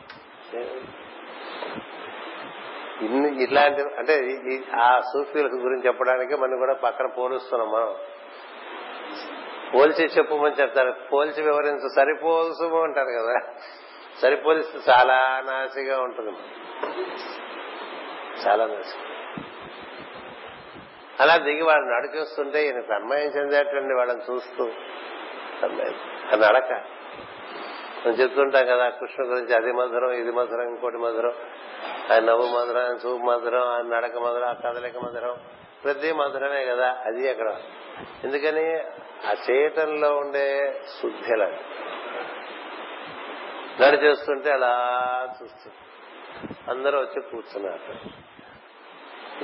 ఇన్ని ఇట్లాంటి అంటే ఆ సూఫీల గురించి చెప్పడానికి మనం కూడా పక్కన పోలుస్తున్నాం మనం. పోల్చి చెప్పమని చెప్తారు. పోల్చి వివరించు సరిపోల్సు అంటారు కదా. సరిపోలిస్తే చాలా నాసిగా ఉంటుంది. చాలా నాసి. అలా దిగి వాడు నడిచేస్తుంటే ఈయన తన్మయం చెందేటండి వాళ్ళని చూస్తూ. ఆ నడక మనం చెప్తుంటాం కదా కృష్ణ గురించి అది మధురం ఇది మధురం ఇంకోటి మధురం. ఆయన నవ్వు మధురం ఆయన చూపు మధురం ఆయన నడక మధురం ఆ కదలిక మధురం. ప్రతి మధురమే కదా అది అక్కడ. ఎందుకని? ఆ చేయటంలో ఉండే శుద్ధిల నడిచేస్తుంటే అలా చూస్తుంది. అందరూ వచ్చి కూర్చున్నారు.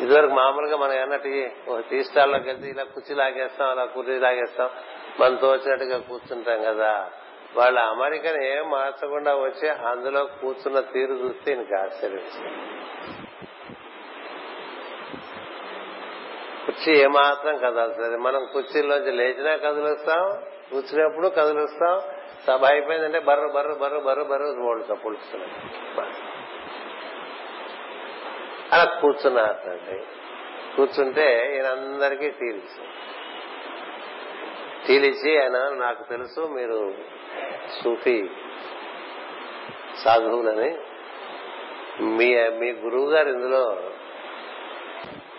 ఇదివరకు మామూలుగా మనం ఏమన్నా టీ టీ స్టాల్లోకి వెళ్తే ఇలా కుర్చీ లాగేస్తాం అలా కుర్చీ లాగేస్తాం. మనం తోచినట్టుగా కూర్చుంటాం కదా. వాళ్ళ అమెరికన్ ఏం మార్చకుండా వచ్చి అందులో కూర్చున్న తీరు చూస్తే ఈయనకి ఆశ్చర్యం కుర్చీ ఏమాత్రం కదలుతుంది మనం కుర్చీలోంచి లేచినా కదులుస్తాం కూర్చున్నప్పుడు కదులుస్తాం సభ అయిపోయిందంటే బర్రు బర్రు బర్రు బర్రు బర్రు రోడ్డు తప్పుడుస్తున్నాం అలా కూర్చున్నారండి. కూర్చుంటే ఈయనందరికీ అందరికీ టీలిచ్చు ఆయన నాకు తెలుసు మీరు సూఫీ సాధువులని. మీ మీ గురువు గారు ఇందులో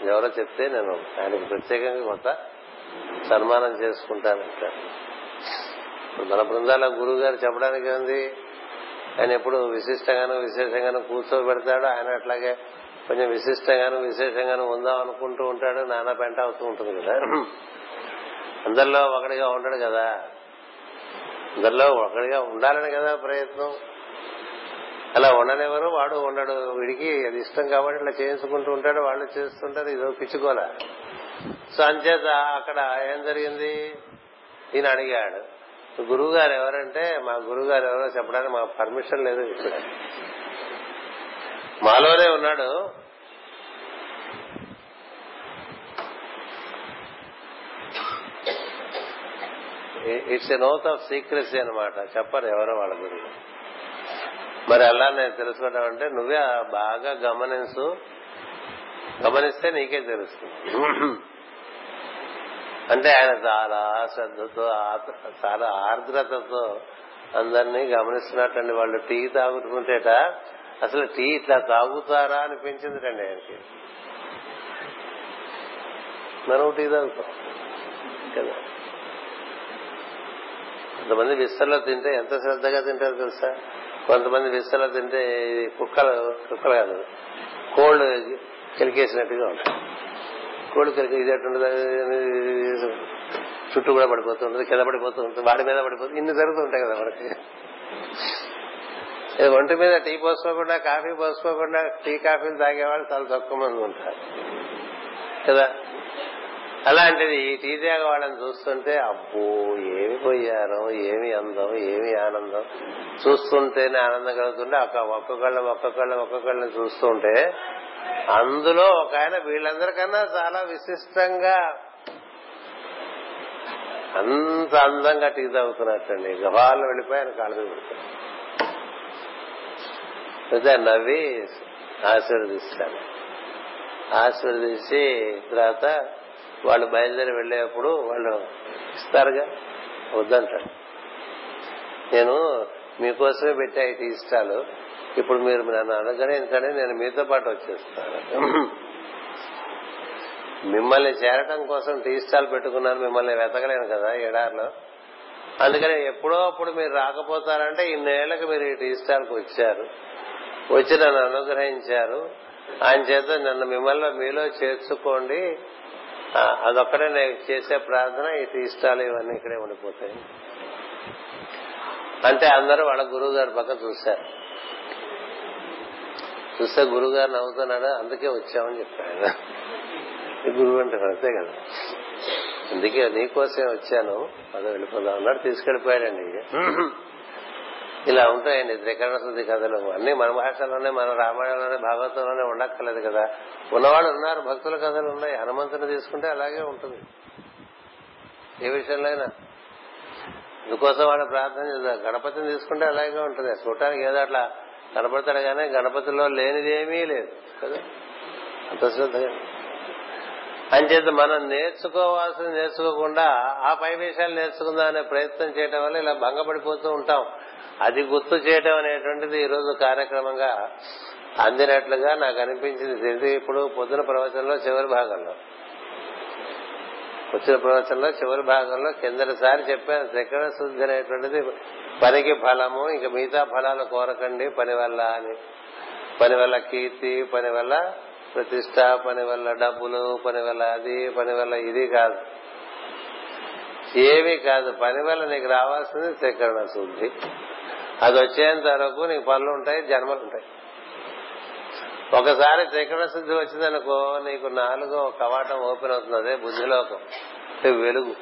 ఎవరో చెప్తే నేను ఆయనకు ప్రత్యేకంగా కొత్త సన్మానం చేసుకుంటానంట మన బృందాల గురువు గారు చెప్పడానికి ఉంది ఆయన ఎప్పుడు విశిష్టంగాను విశేషంగాను కూర్చోబెడతాడు ఆయన అట్లాగే కొంచెం విశిష్టంగాను విశేషంగాను ఉందాం అనుకుంటూ ఉంటాడు నానా పెంట అవుతూ ఉంటుంది కదా. అందరిలో ఒకడిగా ఉండడు కదా. అందరిలో ఒకడిగా ఉండాలని కదా ప్రయత్నం. అలా ఉండనివ్వరు వాడు ఉండడు. వీడికి అది ఇష్టం కాబట్టి ఇట్లా చేయించుకుంటూ ఉంటాడు వాళ్ళు చేస్తుంటారు ఇదో పిచ్చుకోల సో అంచేత అక్కడ ఏం జరిగింది? ఈయన అడిగాడు గురువు గారు ఎవరంటే? మా గురువు గారు ఎవరో చెప్పడానికి మాకు పర్మిషన్ లేదు ఇక్కడ. మాలోనే ఉన్నాడు. It's a oath of secrecy అనమాట చెప్పరు ఎవరో వాళ్ళ గురించి. మరి అలా నేను తెలుసుకోవడం అంటే నువ్వే బాగా గమనించు. గమనిస్తే నీకే తెలుస్తుంది. అంటే ఆయన చాలా శ్రద్ధతో చాలా ఆర్ద్రతతో అందరినీ గమనిస్తున్నట్టండి. వాళ్ళు టీ తాగుతుంటేట అసలు టీ ఇట్లా తాగుతారా అనిపించింది రండి ఆయనకి. మనం టీ తాగుతాం. కదా? కొంతమంది విస్తరలో తింటే ఎంత శ్రద్ధగా తింటారో తెలుసా? కొంతమంది విస్తరలో తింటే కుక్కలు కుక్కలు కాదు. కోల్డ్ కెలికేసినట్టుగా ఉంటాయి. కోల్డ్ కెలికి ఇది ఎట్టుండదు చుట్టూ కూడా పడిపోతూ ఉంటుంది కింద పడిపోతూ ఉంటుంది వాడి మీద పడిపోతుంది ఇన్ని జరుగుతుంటాయి కదా మనకి. ఒంటి మీద టీ పోసుకోకుండా కాఫీ పోసుకోకుండా టీ కాఫీలు తాగేవాళ్ళు చాలా తక్కువ మంది ఉంటారు. కదా? అలాంటిది ఈ టీ తేగ వాళ్ళని చూస్తుంటే అబ్బో ఏమి పోయారో ఏమి అందం ఏమి ఆనందం. చూస్తుంటేనే ఆనందం కలుగుతుంటే ఒక్కొక్కళ్ళ ఒక్కొక్కళ్ళ ఒక్కొక్కళ్ళని చూస్తుంటే అందులో ఒక ఆయన వీళ్ళందరికన్నా చాలా విశిష్టంగా అంత అందంగా టీ తాగుతున్నట్టండి గవాళ్ళు వెళ్ళిపోయి ఆయన కాళ్ళ మీద నవ్వి ఆశీర్వదిస్తాను ఆశీర్వదించి తర్వాత వాళ్ళు బయలుదేరి వెళ్ళేప్పుడు వాళ్ళు ఇస్తారుగా? వద్దంటారు. నేను మీకోసమే పెట్టా ఈ టీ ఇష్టాలు ఇప్పుడు మీరు నన్ను అనుగ్రహించండి నేను మీతో పాటు వచ్చేస్తాను. మిమ్మల్ని చేరటం కోసం టీ స్టాల్ పెట్టుకున్నాను మిమ్మల్ని వెతకలేను కదా ఎడారిలో. అందుకని ఎప్పుడో అప్పుడు మీరు రాకపోతారంటే ఇన్నేళ్ళకు మీరు ఈ టీ స్టాల్కి వచ్చారు. వచ్చి నన్ను అనుగ్రహించారు. ఆయన చేత నన్ను మిమ్మల్ని మీలో చేర్చుకోండి. అదొక్కడే నేను చేసే ప్రార్థన ఇటు ఇష్టాలు ఇవన్నీ ఇక్కడే ఉండిపోతాయి. అంటే అందరూ వాళ్ళ గురువు గారి పక్క చూశారు. చూస్తే గురువు గారు నవ్వుతున్నాడు అందుకే వచ్చామని చెప్పాడు గురువు అంటే అంతే కదా. అందుకే నీకోసమే వచ్చాను. అదే వెళ్ళిపోదాం అన్నాడు తీసుకెళ్ళిపోయాడండి ఇలా ఉంటాయండి. త్రికరణ శుద్ధి కథలు. అన్ని మన భాషలోనే మన రామాయణంలోనే భాగవతంలోనే ఉండక్కర్లేదు కదా. ఉన్నవాళ్ళు ఉన్నారు భక్తుల కథలు ఉన్నాయి. హనుమంతుని తీసుకుంటే అలాగే ఉంటుంది. ఏ విషయంలో అయినా. ఇందుకోసం వాళ్ళు ప్రార్థన చేద్దాం గణపతిని తీసుకుంటే అలాగే ఉంటుంది. చూడటానికి ఏదో అట్లా కనపడతాడు కానీ గణపతిలో లేనిదేమీ లేదు. కదా? అంత శ్రద్ధగా అంచేత మనం నేర్చుకోవాల్సింది నేర్చుకోకుండా ఆ పై విషయాలు నేర్చుకుందాం అనే ప్రయత్నం చేయడం వల్ల ఇలా భంగపడిపోతూ ఉంటాం. అది గుర్తు చేయడం అనేటువంటిది ఈ రోజు కార్యక్రమంగా అందినట్లుగా నాకు అనిపించింది. ఇది ఇప్పుడు పొద్దున ప్రవచనంలో చివరి భాగంలో. వచ్చిన ప్రవచనంలో చివరి భాగంలో కిందటిసారి చెప్పాను. శకర శుద్ధి అనేటువంటిది పనికి ఫలము ఇంకా మిగతా ఫలాలు కోరకండి. పని వల్ల అని. పని వల్ల కీర్తి పని వల్ల ప్రతిష్ట పని వల్ల డబ్బులు పని వల్ల అది పని వల్ల ఇది కాదు. ఏమీ కాదు. పని వల్ల నీకు రావాల్సింది శకరణ శుద్ధి. అది వచ్చేంత వరకు నీకు పనులు ఉంటాయి జన్మలు ఉంటాయి. ఒకసారి త్రికరణ శుద్ధి వచ్చిందనుకో నీకు నాలుగో కవాటం ఓపెన్ అవుతుంది అదే బుద్ధిలోకం వెలుగు.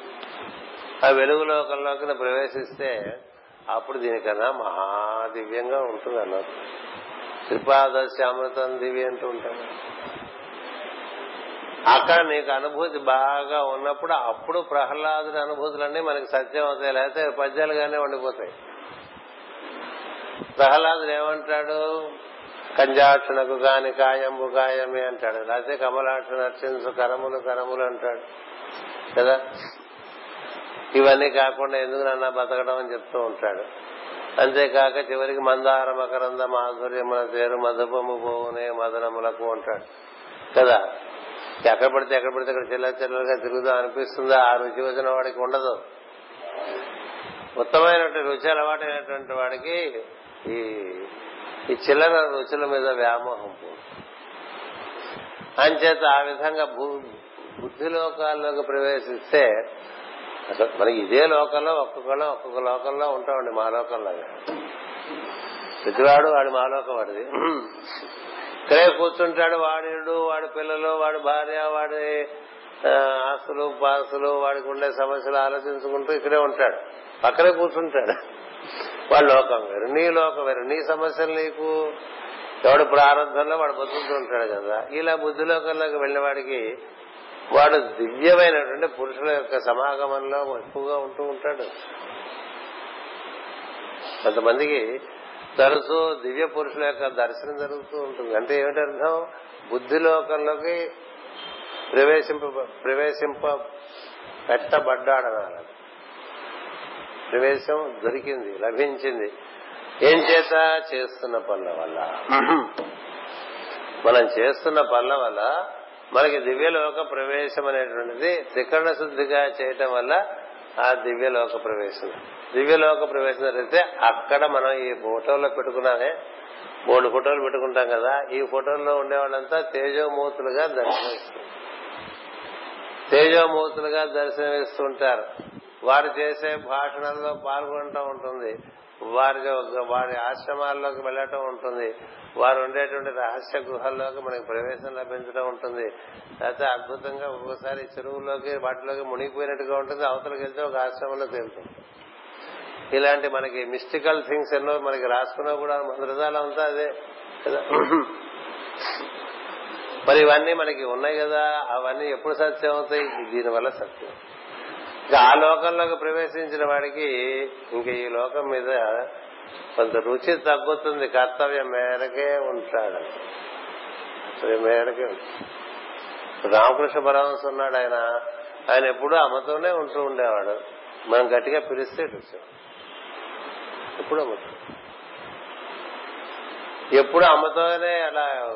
ఆ వెలుగు లోకంలోకి ప్రవేశిస్తే అప్పుడు దీనికన్నా మహా దివ్యంగా ఉంటుంది అన్నారు శ్రీపాదస్య అమృతం దివ్య అంటూ ఉంటాడు అక్కడ నీకు అనుభూతి బాగా ఉన్నప్పుడు అప్పుడు ప్రహ్లాదుని అనుభూతులన్నీ మనకి సత్యం అవుతాయి లేకపోతే పద్యాలుగానే ఉండిపోతాయి. ప్రహ్లాదుడు ఏమంటాడు? కంజాక్షణకు కాని కాయంబు కాయమే అంటాడు. లేకపోతే కమలాక్షు నర్చించు కరములు కరములు అంటాడు. కదా? ఇవన్నీ కాకుండా ఎందుకు నన్న బతకడం అని చెప్తూ ఉంటాడు. అంతేకాక చివరికి మందార మకరంద మాధుర్యముల తేరు మధుపము పోవునే మదనములకు అంటాడు. కదా? ఎక్కడ పడితే ఎక్కడ పడితే అక్కడ చెల్ల చిల్లరగా తిరుగుదాం అనిపిస్తుందా? ఆ రుచి వచ్చిన వాడికి ఉండదు. ఉత్తమైనటువంటి రుచి అలవాటైనటువంటి వాడికి ఈ ఈ చిల్లర రుచుల మీద వ్యామోహం అంచేత ఆ విధంగా బుద్ధి లోకాల్లోకి ప్రవేశిస్తే అసలు మనకి ఇదే లోకంలో ఒక్కొక్కళ్ళం ఒక్కొక్క లోకంలో ఉంటామండి మా లోకంలాగా ప్రతివాడు వాడి మా లోకం వాడిది. ఇక్కడే కూర్చుంటాడు వాడిడు వాడి పిల్లలు వాడి భార్య వాడి ఆస్తులు పాస్తులు వాడికి ఉండే సమస్యలు ఆలోచించుకుంటూ ఇక్కడే ఉంటాడు. పక్కనే కూర్చుంటాడు. వాడి లోకం వేరు. నీ లోకం వేరు. నీ సమస్యలు నీకు. ఎవడు ప్రారంభంలో వాడు బతుకుతూ ఉంటాడు కదా. ఇలా బుద్ధి లోకంలోకి వెళ్ళిన వాడికి వాడు దివ్యమైనటువంటి పురుషుల యొక్క సమాగమంలో ఎక్కువగా ఉంటూ ఉంటాడు. కొంతమందికి తరచూ దివ్య పురుషుల యొక్క దర్శనం జరుగుతూ ఉంటుంది. అంటే ఏమిటి అర్థం? బుద్ధి లోకంలోకి ప్రవేశింప ప్రవేశింప పెట్టబడ్డాడనాలి. ప్రవేశం దొరికింది లభించింది. ఏం చేత? చేస్తున్న పనుల వల్ల. మనం చేస్తున్న పనుల వల్ల మనకి దివ్యలోక ప్రవేశం అనేటువంటిది త్రికరణ శుద్ధిగా చేయటం వల్ల ఆ దివ్యలోక ప్రవేశం. దివ్యలోక ప్రవేశం జరిగితే అక్కడ మనం ఈ ఫోటోలో పెట్టుకున్నానే మూడు ఫోటోలు పెట్టుకుంటాం కదా. ఈ ఫోటోల్లో ఉండే వాళ్ళంతా తేజోమూర్తులుగా దర్శనమిస్తారు తేజోమూర్తులుగా దర్శనమిస్తుంటారు వారు చేసే భాషణల్లో పాల్గొనటం ఉంటుంది. వారి వారి ఆశ్రమాల్లోకి వెళ్ళటం ఉంటుంది. వారు ఉండేటువంటి రహస్య గుహల్లోకి మనకి ప్రవేశం లభించడం ఉంటుంది. లేకపోతే అద్భుతంగా ఒక్కోసారి చెరువుల్లోకి వాటిలోకి మునిగిపోయినట్టుగా ఉంటుంది. అవతలకి వెళ్తే ఒక ఆశ్రమంలో తేలుతుంది ఇలాంటి మనకి మిస్టికల్ థింగ్స్ ఎన్నో మనకి రాసుకున్నా కూడా మన హృదయాలు అంతా అదే కదా. మరి ఇవన్నీ మనకి ఉన్నాయి కదా. అవన్నీ ఎప్పుడు సత్యం అవుతాయి? దీనివల్ల సత్యం. ఆ లోకంలోకి ప్రవేశించిన వాడికి ఇంక ఈ లోకం మీద కొంత రుచి తగ్గుతుంది. కర్తవ్యం మేరకే ఉంటాడు. కర్తవ్యం మేరకే రామకృష్ణ పరమహంస ఉన్నాడు ఆయన. ఆయన ఎప్పుడూ అమ్మతోనే ఉంటూ ఉండేవాడు. మనం గట్టిగా పిలిస్తే ఎప్పుడు అమ్మతో ఎప్పుడు అమ్మతోనే అలా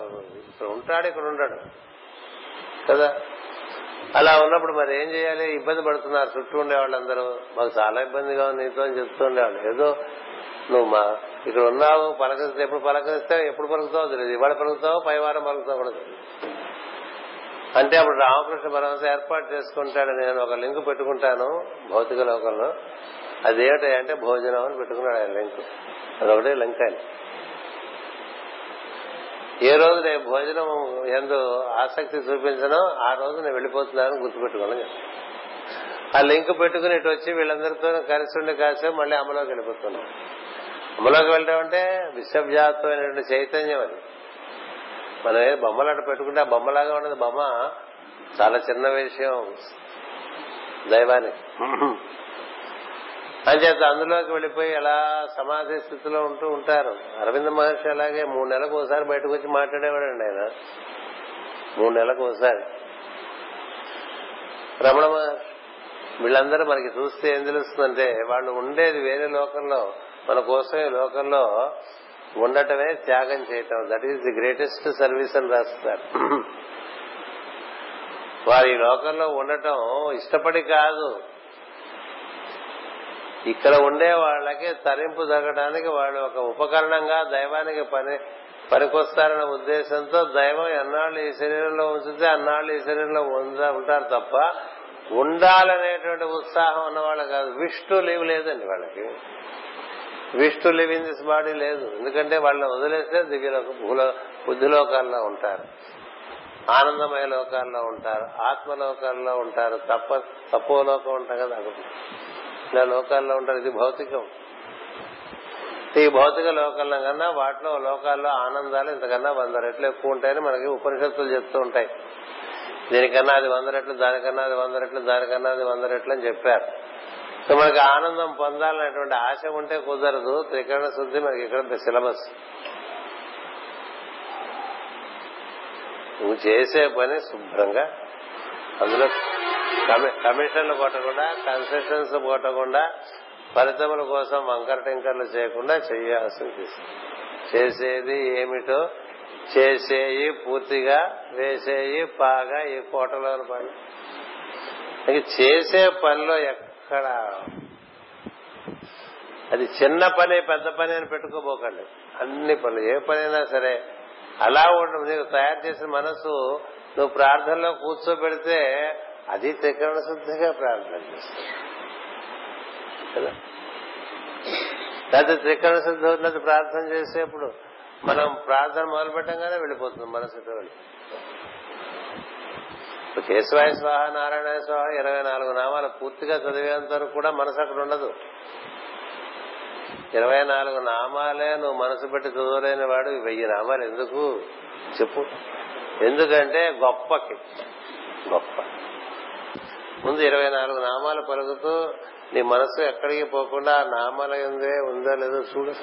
ఇక్కడ ఉంటాడు ఇక్కడ ఉంటాడు. కదా? అలా ఉన్నప్పుడు మరి ఏం చేయాలి? ఇబ్బంది పడుతున్నారు. చుట్టూ ఉండేవాళ్ళు వాళ్ళందరూ మాకు చాలా ఇబ్బందిగా ఉంది నీతో అని చెప్తూ ఉండేవాళ్ళు. ఏదో నువ్వు మా ఇక్కడ ఉన్నావు పలకరిస్తే ఎప్పుడు పలకరిస్తే ఎప్పుడు పలుకుతావు తెలియదు. ఇవాళ పలుకుతావు పై వారం పలుకుతావు కూడా అంటే అప్పుడు రామకృష్ణ పరమహంస ఏర్పాటు చేసుకుంటాడు. నేను ఒక లింక్ పెట్టుకుంటాను భౌతిక లోకంలో. అదేమిటి అంటే భోజనం అని పెట్టుకున్నాడు ఆయన లింక్. అదొకటే లింక్ ఆయన. ఏ రోజు నేను భోజనం ఎందు ఆసక్తి చూపించనో ఆ రోజు నేను వెళ్ళిపోతున్నాను గుర్తుపెట్టుకోండి ఆ లింక్ పెట్టుకుని ఇటు వచ్చి వీళ్ళందరితో కలిసి ఉండి కాసేపు మళ్ళీ అమలోకి వెళ్ళిపోతున్నాం. అమలోకి వెళ్ళడం అంటే విశ్వవ్యాప్తమైనటువంటి చైతన్యం అది. మనం ఏ బొమ్మలు అటు పెట్టుకుంటే ఆ బొమ్మలాగా ఉండదు. బొమ్మ చాలా చిన్న విషయం దైవానికి. అంచేత అందులోకి వెళ్ళిపోయి అలా సమాధి స్థితిలో ఉంటూ ఉంటారు. అరవింద మహర్షి అలాగే మూడు నెలలకు ఒకసారి బయటకు వచ్చి మాట్లాడేవాడండి ఆయన. మూడు నెలలకు ఒకసారి. రమణ మహర్షి వీళ్ళందరూ మనకి చూస్తే ఏం తెలుస్తుందంటే వాళ్ళు ఉండేది వేరే లోకంలో మన కోసం ఈ లోకంలో ఉండటమే త్యాగం చేయటం. That is the greatest service అని రాస్తారు. వారి లోకంలో ఉండటం ఇష్టపడి కాదు. ఇక్కడ ఉండే వాళ్ళకి తరింపు జరగడానికి వాళ్ళు ఒక ఉపకరణంగా దైవానికి పని పనికొస్తారన్న ఉద్దేశంతో దైవం ఎన్నాళ్ళు ఈ శరీరంలో ఉంచితే అన్నాళ్ళు ఈ శరీరంలో ఉంటారు తప్ప ఉండాలనేటువంటి ఉత్సాహం ఉన్నవాళ్ళు కాదు. విష్ణు లీవ్ లేదండి వాళ్ళకి. Vishnu live in this body లేదు. ఎందుకంటే వాళ్ళని వదిలేస్తే దివ్యలోక భూలో బుద్ధిలోకాల్లో ఉంటారు. ఆనందమయ లోకాల్లో ఉంటారు. ఆత్మలోకాల్లో ఉంటారు. తప్ప తపోలోకం ఉంటారు కదా. ఇలా లోకాల్లో ఉంటారు. ఇది భౌతికం. ఈ భౌతిక లోకంలో కన్నా వాటిలో లోకాల్లో ఆనందాలు ఇంతకన్నా వంద రెట్లు ఎక్కువ ఉంటాయని మనకి ఉపనిషత్తులు చెప్తూ ఉంటాయి. దీనికన్నా అది వంద రెట్లు దానికన్నా అది వంద రెట్లు దానికన్నా అది వంద రెట్లు అని చెప్పారు. సో మనకి ఆనందం పొందాలనేటువంటి ఆశ ఉంటే కుదరదు. త్రికరణ శుద్ధి మనకి ఇక్కడ సిలబస్. నువ్వు చేసే పని శుభ్రంగా అందులో కమిషన్లు కొట్టకుండా కన్సెషన్స్ కొట్టకుండా ఫలితముల కోసం వంకర టింకర్లు చేయకుండా చేయాల్సింది చేసేది ఏమిటో చేసేయి పూర్తిగా వేసేయి బాగా ఈ కోటలోని పని. చేసే పనిలో ఎక్కడ అది చిన్న పని పెద్ద పని అని పెట్టుకోబోకండి. అన్ని పనులు ఏ పనైనా సరే. అలా ఉండదు నీకు తయారు చేసిన మనసు నువ్వు ప్రార్థనలో కూర్చోబెడితే అది త్రికరణ శుద్ధిగా ప్రార్థన చేస్తుంది. కదా? లేకపోతే త్రికరణ శుద్ధి ఉన్నది ప్రార్థన చేసేప్పుడు మనం ప్రార్థన మొదలు పెట్టంగానే వెళ్ళిపోతుంది మనసుతో వెళ్ళి కేశవాయ స్వాహ నారాయణ స్వాహ ఇరవై నాలుగు నామాలు పూర్తిగా చదివేంత వరకు కూడా మనసు అక్కడ ఉండదు. ఇరవై నాలుగు నామాలే నువ్వు మనసు పెట్టి చదవలేని వాడు వెయ్యి నామాలు ఎందుకు? చెప్పు. ఎందుకంటే గొప్పకి. గొప్ప. ముందు ఇరవై నాలుగు నామాలు పలుకుతూ నీ మనసు ఎక్కడికి పోకుండా ఆ నామాల ఉందే ఉందో లేదో చూడ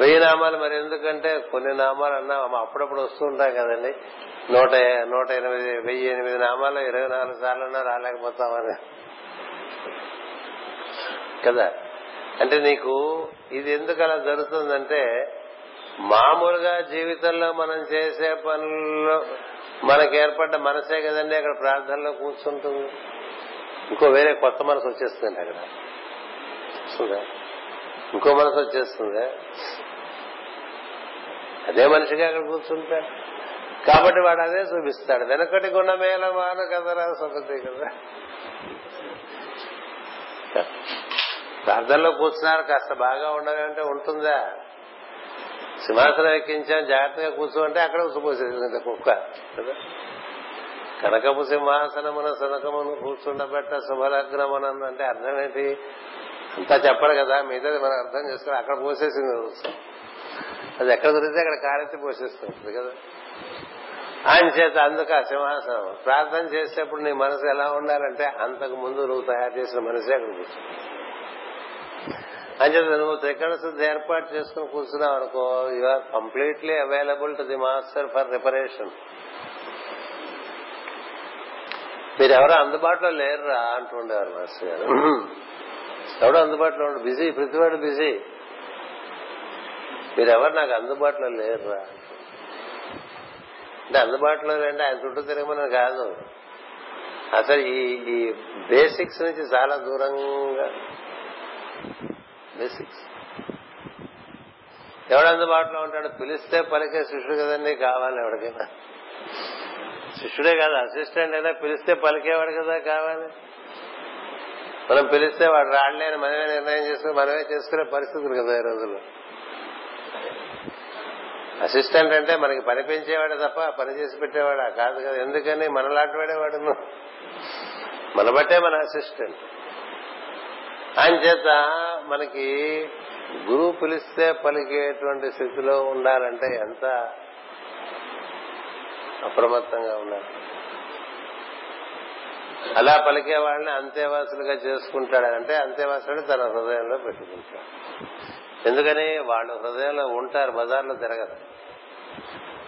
వెయ్యి నామాలు మరి ఎందుకంటే కొన్ని నామాలు అన్నా అప్పుడప్పుడు వస్తూ ఉంటాం కదండి. నూట నూట ఎనిమిది వెయ్యి ఎనిమిది నామాలు ఇరవై నాలుగు సార్లు రాలేకపోతామని కదా? అంటే నీకు ఇది ఎందుకు అలా జరుగుతుందంటే మామూలుగా జీవితంలో మనం చేసే పనుల్లో మనకు ఏర్పడ్డ మనసే కదండి అక్కడ ప్రార్థనలో కూర్చుంటుంది. ఇంకో వేరే కొత్త మనసు వచ్చేస్తుంది అక్కడ. వస్తుందా? ఇంకో మనసు వచ్చేస్తుంది? అదే మనిషిగా అక్కడ కూర్చుంటా. కాబట్టి వాడు అదే చూపిస్తాడు. వెనకటి గుణమేల మాన కదరా సొగతి కదా. ప్రార్థనలో కూర్చున్నారు కాస్త బాగా ఉండదంటే ఉంటుందా? సింహాసనం ఎక్కించాం జాగ్రత్తగా కూర్చోంటే అక్కడ ఉసుపోసేది కుక్క కదా? కనకపు సింహాసనమున సునకమును కూర్చుండబెట్ట శుభలగ్నమున అంటే అర్థం ఏంటి అంతా చెప్పడు కదా మిగతాది మనం అర్థం చేసుకుని అక్కడ పోసేసింది అది ఎక్కడ దొరికితే అక్కడ కారెత్తి పోషిస్తుంది కదా? ఆయన చేత అందుకు ఆ సింహాసనం. ప్రార్థన చేసేప్పుడు నీ మనసు ఎలా ఉండాలంటే అంతకు ముందు నువ్వు తయారు చేసిన మనసే అక్కడ కూర్చో అంచేత నువ్వు త్రికరణ శుద్ధి ఏర్పాటు చేసుకుని కూర్చున్నావు అనుకో you are completely available to the master for reparation మీరు ఎవరో అందుబాటులో లేరురా అంటుండేవారు మాస్టర్ గారు. ఎవడో అందుబాటులో ఉండు బిజీ ప్రతివాడు బిజీ. మీరెవరు నాకు అందుబాటులో లేరురా అంటే. అందుబాటులో లేండి ఆయన చుట్టూ తిరగమని కాదు. అసలు ఈ ఈ బేసిక్స్ నుంచి చాలా దూరంగా బేసిక్స్ ఎవడు అందుబాటులో ఉంటాడు పిలిస్తే పలికే శిష్యుడు కదండి కావాలి ఎవరికైనా శిష్యుడే కాదు అసిస్టెంట్ అయినా పిలిస్తే పలికేవాడు కదా కావాలి. మనం పిలిస్తే వాడు రాడలేని మనమే నిర్ణయం చేసుకుని మనమే చేసుకునే పరిస్థితులు కదా ఈ రోజుల్లో. అసిస్టెంట్ అంటే మనకి పనిపించేవాడే తప్ప పని చేసి పెట్టేవాడా కాదు కదా ఎందుకని మనలాంటి వాడేవాడు మన బట్టే మన అసిస్టెంట్ ఆయన చేత మనకి గురువు పిలిస్తే పలికేటువంటి స్థితిలో ఉండాలంటే ఎంత అప్రమత్తంగా ఉండాలి. అలా పలికే వాళ్ళని అంతేవాసులుగా చేసుకుంటాడు అంటే అంతేవాసులు తన హృదయంలో పెట్టుకుంటాడు. ఎందుకని? వాళ్ళు హృదయంలో ఉంటారు బజార్లో తిరగదు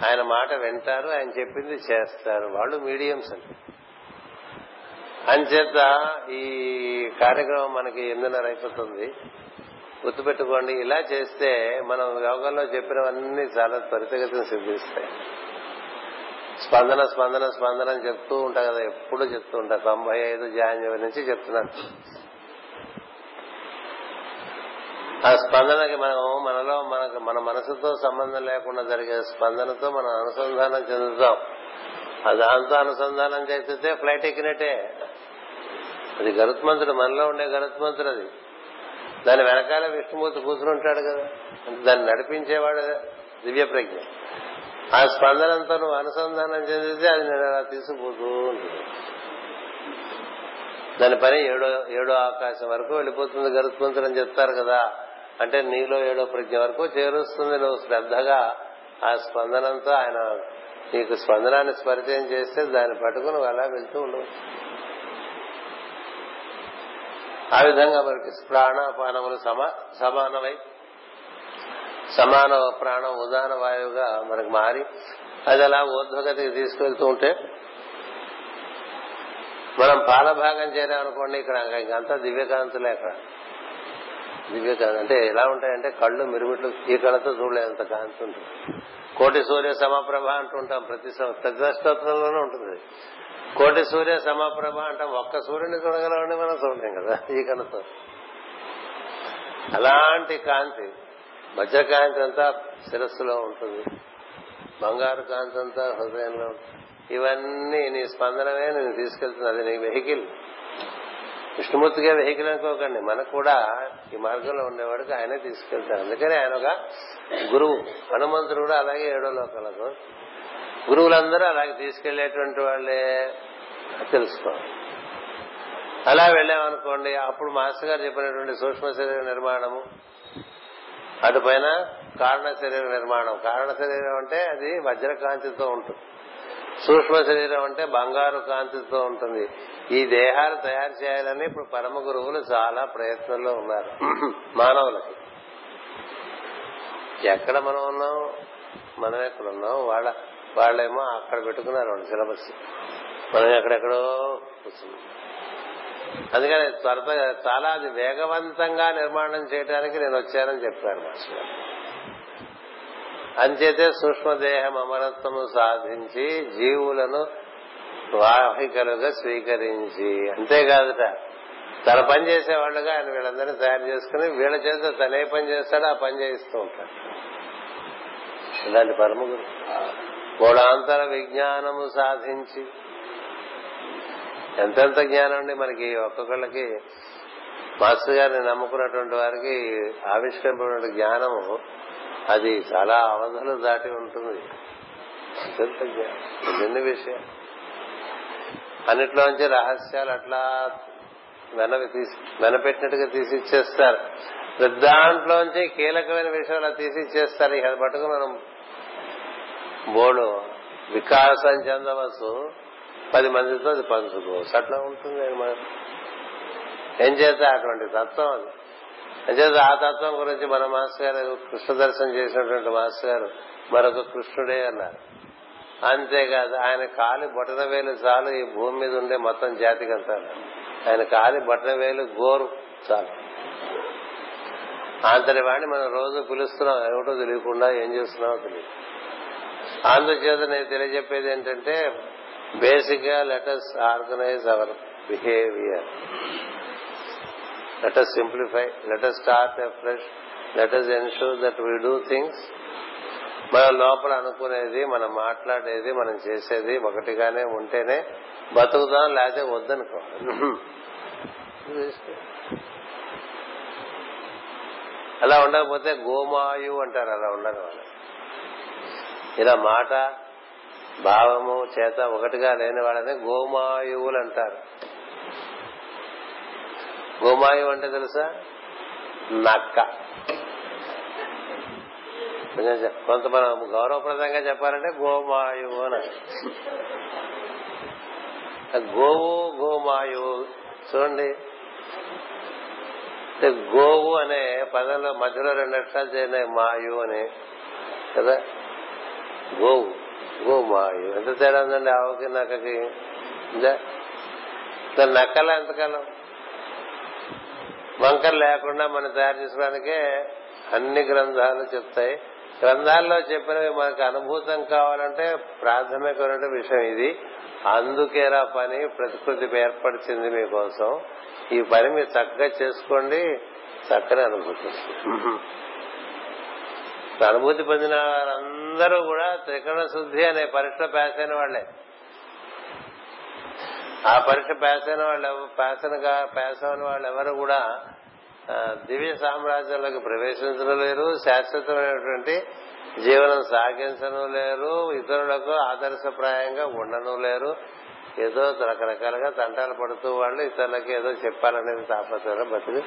ఆయన మాట వింటారు ఆయన చెప్పింది చేస్తారు. వాళ్ళు మీడియంస్ అంటే అంచేత ఈ కార్యక్రమం మనకి ఎనిమిదిన్నర అయిపోతుంది. గుర్తుపెట్టుకోండి ఇలా చేస్తే మనం యోగంలో చెప్పినవన్నీ చాలా త్వరితగతిని సిద్ధిస్తాయి. స్పందన స్పందన స్పందన అని చెప్తూ ఉంటా కదా ఎప్పుడు చెప్తూ ఉంటా. తొంభై ఐదు జాన్యువరి నుంచి చెప్తున్నాను ఆ స్పందనకి మనం మనలో మనకు మన మనసుతో సంబంధం లేకుండా జరిగే స్పందనతో మనం అనుసంధానం చెందుతాం. దాంతో అనుసంధానం చేస్తే ఫ్లైట్ ఎక్కినట్టే. అది గరుత్మంతుడు మనలో ఉండే గరుత్మంతుడు అది. దాని వెనకాల విష్ణుమూర్తి కూర్చుని ఉంటాడు కదా. దాన్ని నడిపించేవాడు దివ్య ప్రజ్ఞ ఆ స్పందనంతో నువ్వు అనుసంధానం చెందితే అది నేను అలా తీసుకుపోతూ ఉంటుంది. దాని పని ఏడో ఏడో ఆకాశం వరకు వెళ్ళిపోతుంది గరుత్మంతుడు అని చెప్తారు కదా. అంటే నీలో ఏడో ప్రజ్ఞ వరకు చేరుస్తుంది నువ్వు శ్రద్ధగా ఆ స్పందనంతో ఆయన నీకు స్పందనాన్ని పరిచయం చేస్తే దాన్ని పట్టుకుని నువ్వు అలా వెళ్తూ ఉండవు. ఆ విధంగా మనకి ప్రాణాపానములు సమా సమానమై సమాన ప్రాణం ఉదాన వాయువుగా మనకు మారి అది అలా ఊర్ధ్వగతికి తీసుకెళ్తూ ఉంటే మనం పాలభాగం చేరామనుకోండి ఇక్కడ ఇంకంతా దివ్యకాంతులే అక్కడ. దివ్యకాంతి అంటే ఎలా ఉంటాయంటే కళ్ళు మిరుమిట్లు ఈ కళ్ళతో చూడలేంత కాంతి ఉంటుంది. కోటి సూర్య సమప్రభ అంటుంటాం ప్రతి సం- ప్రతి ఉంటుంది కోటి సూర్య సమప్రభ అంటే ఒక్క సూర్యుని చూడగలమండి మనం చూడలేం కదా ఈ కళ్ళతో అలాంటి కాంతి వజ్రకాంతి అంతా శిరస్సులో ఉంటుంది బంగారు కాంతి అంతా హృదయంలో ఉంటుంది. ఇవన్నీ నీ స్పందనమే నేను తీసుకెళ్తుంది అది నీ వెహికల్. విష్ణుమూర్తిగా వెహికల్ అనుకోకండి మనకు కూడా ఈ మార్గంలో ఉండేవాడికి ఆయనే తీసుకెళ్తారు అందుకని ఆయన ఒక గురువు హనుమంతుడు కూడా అలాగే ఏడో లోకాలకు. గురువులందరూ అలాగే తీసుకెళ్ళేటువంటి వాళ్ళే తెలుసుకోవాలి. అలా వెళ్ళామనుకోండి అప్పుడు మాస్టర్ గారు చెప్పినటువంటి సూక్ష్మ శరీర నిర్మాణము అటుపైన కారణ శరీర నిర్మాణం. కారణ శరీరం అంటే అది వజ్రకాంతితో ఉంటుంది. సూక్ష్మ శరీరం అంటే బంగారు కాంతితో ఉంటుంది. ఈ దేహాలు తయారు చేయాలని ఇప్పుడు పరమ గురువులు చాలా ప్రయత్నంలో ఉన్నారు. మానవులకి. ఎక్కడ మనం ఉన్నాం? మనం ఎక్కడ ఉన్నాం వాళ్ళ వాళ్ళేమో అక్కడ పెట్టుకున్నారు వాళ్ళు సిలబస్. మనం ఎక్కడెక్కడో కూర్చున్నాం. అందుకని త్వరగా చాలా అది వేగవంతంగా నిర్మాణం చేయడానికి నేను వచ్చానని చెప్పారు మాస్టర్ గారు. అంచేతే సూక్ష్మదేహం అమరత్వము సాధించి జీవులను వాహికలుగా స్వీకరించి అంతేకాదుట తన పని చేసేవాళ్ళుగా ఆయన వీళ్ళందరినీ తయారు చేసుకుని వీళ్ళ చేత తనే పని చేస్తాడో ఆ పని చేయిస్తూ ఉంటాడు. ఇలాంటి పరమగురు. కోడాంతర విజ్ఞానము సాధించి. ఎంతెంత జ్ఞానం అండి మనకి ఒక్కొక్కళ్ళకి. మాస్టర్ గారిని నమ్ముకున్నటువంటి వారికి ఆవిష్కరింపబడిన జ్ఞానము అది చాలా అవధులు దాటి ఉంటుంది. ఎంతెంత జ్ఞానం? ఎన్ని విషయాలు? అన్నిట్లోంచి రహస్యాలు అట్లా వెనవి తీసి వెనపెట్టినట్టుగా తీసి ఇచ్చేస్తారు. దాంట్లోంచి కీలకమైన విషయాలు తీసి ఇచ్చేస్తారు. ఇక అది పట్టుకుని మనం బోడు వికాసం చెందవచ్చు పది మందితో అది పంచుకోవచ్చు అట్లా ఉంటుంది మనం ఏం చేత అటువంటి తత్వం అది? అంచేత ఆ తత్వం గురించి మన మాస్టర్ గారు కృష్ణ దర్శనం చేసినటువంటి మాస్టర్ గారు మరొక కృష్ణుడే అన్నారు. అంతేకాదు ఆయన కాలి బొటన వేలు చాలు ఈ భూమి మీద ఉండే మొత్తం జాతికి అంటారు ఆయన కాలి బొటన వేలు గోరు చాలు. అంతటి వాడిని మనం రోజు పిలుస్తున్నాం. ఎవటో తెలియకుండా ఏం చేస్తున్నామో తెలియదు. అందుచేత నేను తెలియజెప్పేది ఏంటంటే బేసిక్గా let's organize our behaviour let's simplify let's start fresh let's ensure that we do things మన లోపల అనుకునేది మనం మాట్లాడేది మనం చేసేది ఒకటిగానే ఉంటేనే బతుకుదాం లేకపోతే వద్దనుకో. అలా ఉండకపోతే గోమాయు అంటారు అలా ఉండరు వాళ్ళు. ఇలా మాట భావము చేత ఒకటిగా లేని వాళ్ళని గోమాయువులు అంటారు. గోమాయువు అంటే తెలుసా? నక్క. కొంత మనం గౌరవప్రదంగా చెప్పాలంటే గోమాయువు అని గోవు గోమాయువు. చూడండి. గోవు అనే పదంలో మధ్యలో రెండు అక్షరాలు చేరినాయి మాయు అని. కదా? గోవు గోమాయు ఎంత తేడా ఉందండి ఆవుకి నక్కకి? ఉందా? నక్కల ఎంతకాలం? వంకర లేకుండా మనం తయారు చేసుకోవడానికే అన్ని గ్రంథాలు చెప్తాయి. గ్రంథాల్లో చెప్పినవి మనకు అనుభూతం కావాలంటే ప్రాథమికమైన విషయం ఇది. అందుకేరా పని ప్రకృతి ఏర్పరిచింది మీకోసం. ఈ పని మీరు చక్కగా చేసుకోండి. చక్కని అనుభూతి అనుభూతి పొందిన వారందరూ కూడా త్రికరణ శుద్ధి అనే పరీక్ష పాస్ అయిన వాళ్ళే ఆ పరీక్ష పాస్ అయిన వాళ్ళు పాస్ గా- పాస్ అయిన వాళ్ళు ఎవరు కూడా దివ్య సామ్రాజ్యంలోకి ప్రవేశించడం లేరు శాశ్వతమైనటువంటి జీవనం సాగించడం లేరు ఇతరులకు ఆదర్శప్రాయంగా ఉండను లేరు. ఏదో రకరకాలుగా తంటాలు పడుతూ వాళ్ళు ఇతరులకి ఏదో చెప్పాలనేది తాపత్రయం బతికి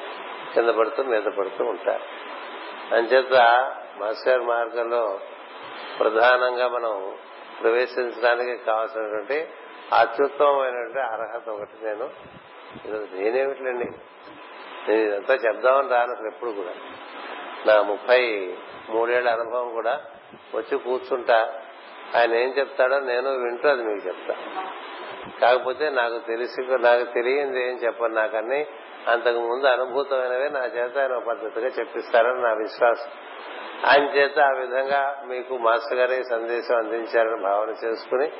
కింద పడుతూ మీద పడుతూ ఉంటారు. అంచేత మాస్టర్ మార్గంలో ప్రధానంగా మనం ప్రవేశించడానికి కావాల్సినటువంటి అత్యుత్తమమైనటువంటి అర్హత ఒకటి నేను. ఈరోజు నేనేమిట్లండి? నేను ఇదంతా చెప్దామని రాను అసలు ఎప్పుడు కూడా. నా ముప్పై మూడేళ్ళ అనుభవం కూడా వచ్చి కూర్చుంటా. ఆయన ఏం చెప్తాడో నేను వింటూ అది మీకు చెప్తా. కాకపోతే నాకు తెలిసి నాకు తెలియంది ఏం చెప్పను. నాకన్నీ అంతకు ముందు అనుభూతమైనవే నా చేత ఆయన పద్ధతిగా చెప్పిస్తారని నా విశ్వాసం. ఆయన చేత ఆ విధంగా మీకు మాస్టర్ గారే సందేశం అందించారని భావన చేసుకుని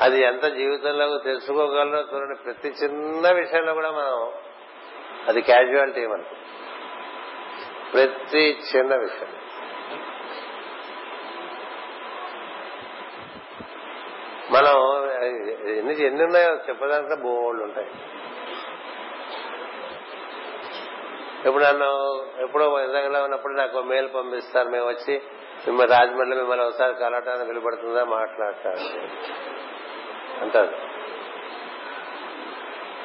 అది ఎంత జీవితంలో తెలుసుకోగలరో చూడండి. ప్రతి చిన్న విషయంలో కూడా మనం అది క్యాజువాలిటీ మనకు. ప్రతి చిన్న విషయం. మనం ఎన్ని ఎన్ని ఉన్నాయో చెప్పదాంట్లో బోళ్ళు ఉంటాయి. ఇప్పుడు నన్ను ఎప్పుడో ఇందాకలో ఉన్నప్పుడు నాకు మెయిల్ పంపిస్తారు. మేము వచ్చి మిమ్మల్ని రాజమండ్రి మిమ్మల్ని ఒకసారి కలవటానికి నిలబడుతుందా? మాట్లాడతారు. అంటారు.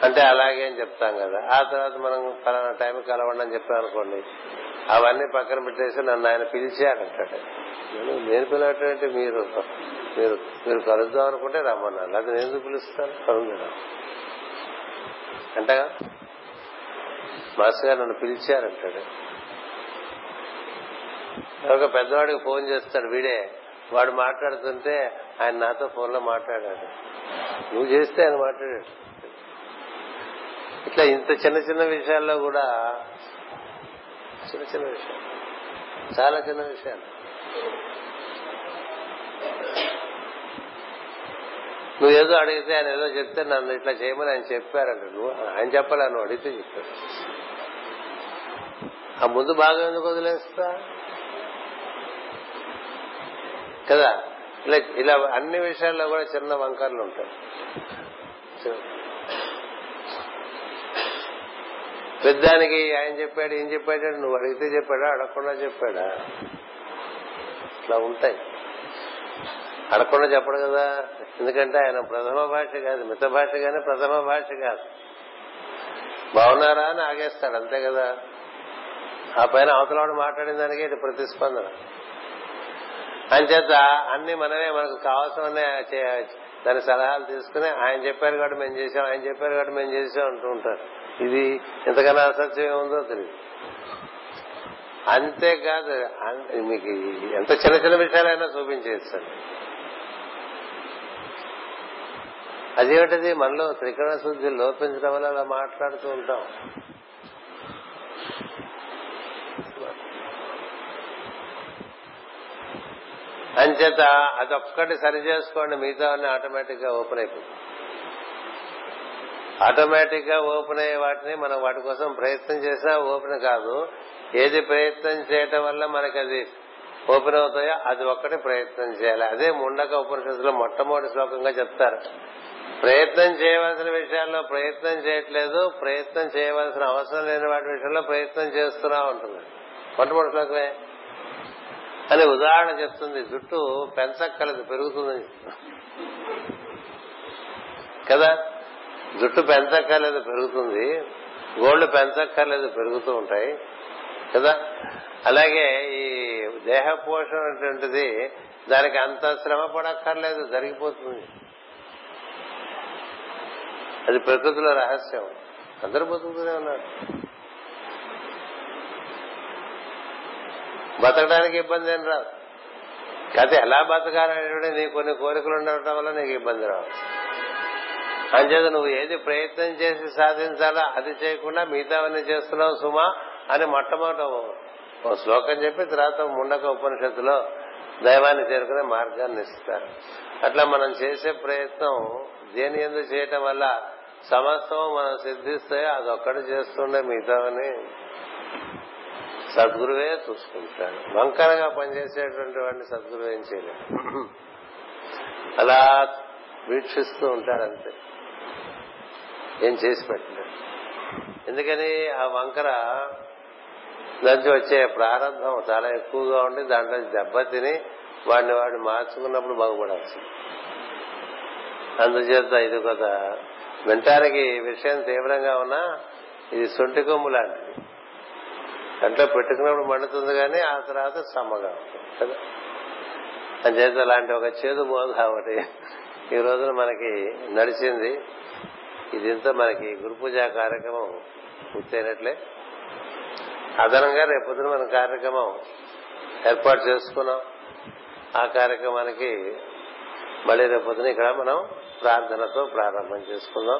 అంటే అలాగే అని చెప్తాం కదా. ఆ తర్వాత మనం పలానా టైం కలవండి అని చెప్పాను అనుకోండి. అవన్నీ పక్కన పెట్టేసి నన్ను ఆయన పిలిచాడంటాడు నేను నేను పిలవటంటే మీరు మీరు మీరు కలుద్దాం అనుకుంటే రమ్మన్నాను అది నేను పిలుస్తాను? కలుగుతాను అంటగా మాస్టర్ గారు నన్ను పిలిచారంటాడు. ఒక పెద్దవాడికి ఫోన్ చేస్తాడు వీడే. వాడు మాట్లాడుతుంటే ఆయన నాతో ఫోన్లో మాట్లాడాడు. నువ్వు చేస్తే ఆయన మాట్లాడాడు. ఇట్లా ఇంత చిన్న చిన్న విషయాల్లో కూడా చిన్న చిన్న విషయాలు. చాలా చిన్న విషయాలు. నువ్వు ఏదో అడిగితే ఆయన ఏదో చెప్తే నన్ను ఇట్లా చేయమని ఆయన చెప్పారంట. నువ్వు ఆయన చెప్పాలా నువ్వు అడిగితే చెప్పాడు ఆ ముందు బాగా ఎందుకు వదిలేస్తా? కదా? ఇలా ఇలా అన్ని విషయాల్లో కూడా చిన్న వంకర్లు ఉంటాయి. పెద్దానికి ఆయన చెప్పాడు ఏం చెప్పాడు నువ్వు అడిగితే చెప్పాడా అడగకుండా చెప్పాడా? ఇట్లా ఉంటాయి. అడగకుండా చెప్పడు కదా. ఎందుకంటే ఆయన ప్రథమ భాష కాదు మిత భాష కానీ ప్రథమ భాష కాదు. బాగున్నారా అని ఆగేస్తాడు అంతే కదా. ఆ పైన అవతలవాడు మాట్లాడిన దానికి ఇది ప్రతిస్పందన. అంచేత అన్ని మనమే మనకు కావాల్సిన దాని సలహాలు తీసుకుని ఆయన చెప్పారు కాబట్టి మేము చేసాం ఆయన చెప్పారు కాబట్టి మేము చేసాం అంటూ ఉంటారు. ఇది ఎంతకన్నా అసత్యం ఏముందో తెలియదు. అంతేకాదు మీకు ఎంత చిన్న చిన్న విషయాలైనా చూపించేస్తాను అదేమిటది మనలో త్రికరణ శుద్ధి లోపించడం వల్ల అలా మాట్లాడుతూ ఉంటాం. అంచేత అదొక్కటి సరి చేసుకోండి మిగతా అన్ని ఆటోమేటిక్గా ఓపెన్ అయిపోతుంది. ఆటోమేటిక్గా ఓపెన్ అయ్యే వాటిని మనం వాటి కోసం ప్రయత్నం చేసినా ఓపెన్ కాదు. ఏది ప్రయత్నం చేయటం వల్ల మనకి అది ఓపెన్ అవుతాయో అది ఒక్కటి ప్రయత్నం చేయాలి. అదే ముండక ఉపనిషత్తులో మొట్టమొదటి శ్లోకంగా చెప్తారు. ప్రయత్నం చేయవలసిన విషయాల్లో ప్రయత్నం చేయట్లేదు ప్రయత్నం చేయవలసిన అవసరం లేని వాటి విషయంలో ప్రయత్నం చేస్తున్నా ఉంటుంది మొట్టమొదటి శ్లోకమే. అని ఉదాహరణ చెప్తుంది. జుట్టు పెంచక్కలేదు పెరుగుతుంది కదా? జుట్టు పెంచక్కర్లేదు పెరుగుతుంది. గోళ్ళు పెంచక్కర్లేదు పెరుగుతూ ఉంటాయి. కదా? అలాగే ఈ దేహ పోషణ అనేటువంటిది దానికి అంత శ్రమ పడక్కర్లేదు జరిగిపోతుంది. అది ప్రకృతిలో రహస్యం. అందరూ బతుకుతూనే ఉన్నారు. బతకడానికి ఇబ్బంది ఏం రాదు. కాకపోతే ఎలా బతకాలనేటువంటి నీ కొన్ని కోరికలు ఉండటం వల్ల నీకు ఇబ్బంది రావు అంచేత నువ్వు ఏది ప్రయత్నం చేసి సాధించాలో అది చేయకుండా మిగతావన్నీ చేస్తున్నావు సుమా అని మొట్టమొదట ఓ శ్లోకం చెప్పి తర్వాత ముండక ఉపనిషత్తులో దైవాన్ని చేరుకునే మార్గాన్ని ఇస్తారు. అట్లా మనం చేసే ప్రయత్నం దేని ఎందుకు చేయటం వల్ల సమస్తం మనం సిద్ధిస్తే అదొక్కటి చేస్తుండే మిగతావని సద్గురువే చూసుకుంటాడు. వంకరగా పనిచేసేటువంటి వాడిని సద్గురువు ఏం చేయలేదు అలా వీక్షిస్తూ ఉంటాడంతే. ఏం చేసి పెట్టలేదు ఎందుకని ఆ వంకర నుంచి వచ్చే ప్రారంభం చాలా ఎక్కువగా ఉండి దాంట్లో దెబ్బతిని వాడిని వాడిని మార్చుకున్నప్పుడు బాగుపడాల్సి అందుచేత ఇది కొత్త వింటానికి విషయం తీవ్రంగా ఉన్నా ఇది సొంటి కొమ్ము లాంటిది. కంట్లో పెట్టుకున్నప్పుడు మండుతుంది కానీ ఆ తర్వాత సమ్మగా ఉంటుంది కదా? అంచేత అలాంటి ఒక చేదు బోధ ఒకటి ఈ రోజున మనకి నడిచింది. ఇదింతా మనకి గురు పూజ కార్యక్రమం పూర్తయినట్లే. అదనంగా రేపొద్దున మన కార్యక్రమం ఏర్పాటు చేసుకున్నాం. ఆ కార్యక్రమానికి మళ్ళీ రేపు పొద్దున ఇక్కడ మనం ప్రార్థనతో ప్రారంభం చేసుకుందాం.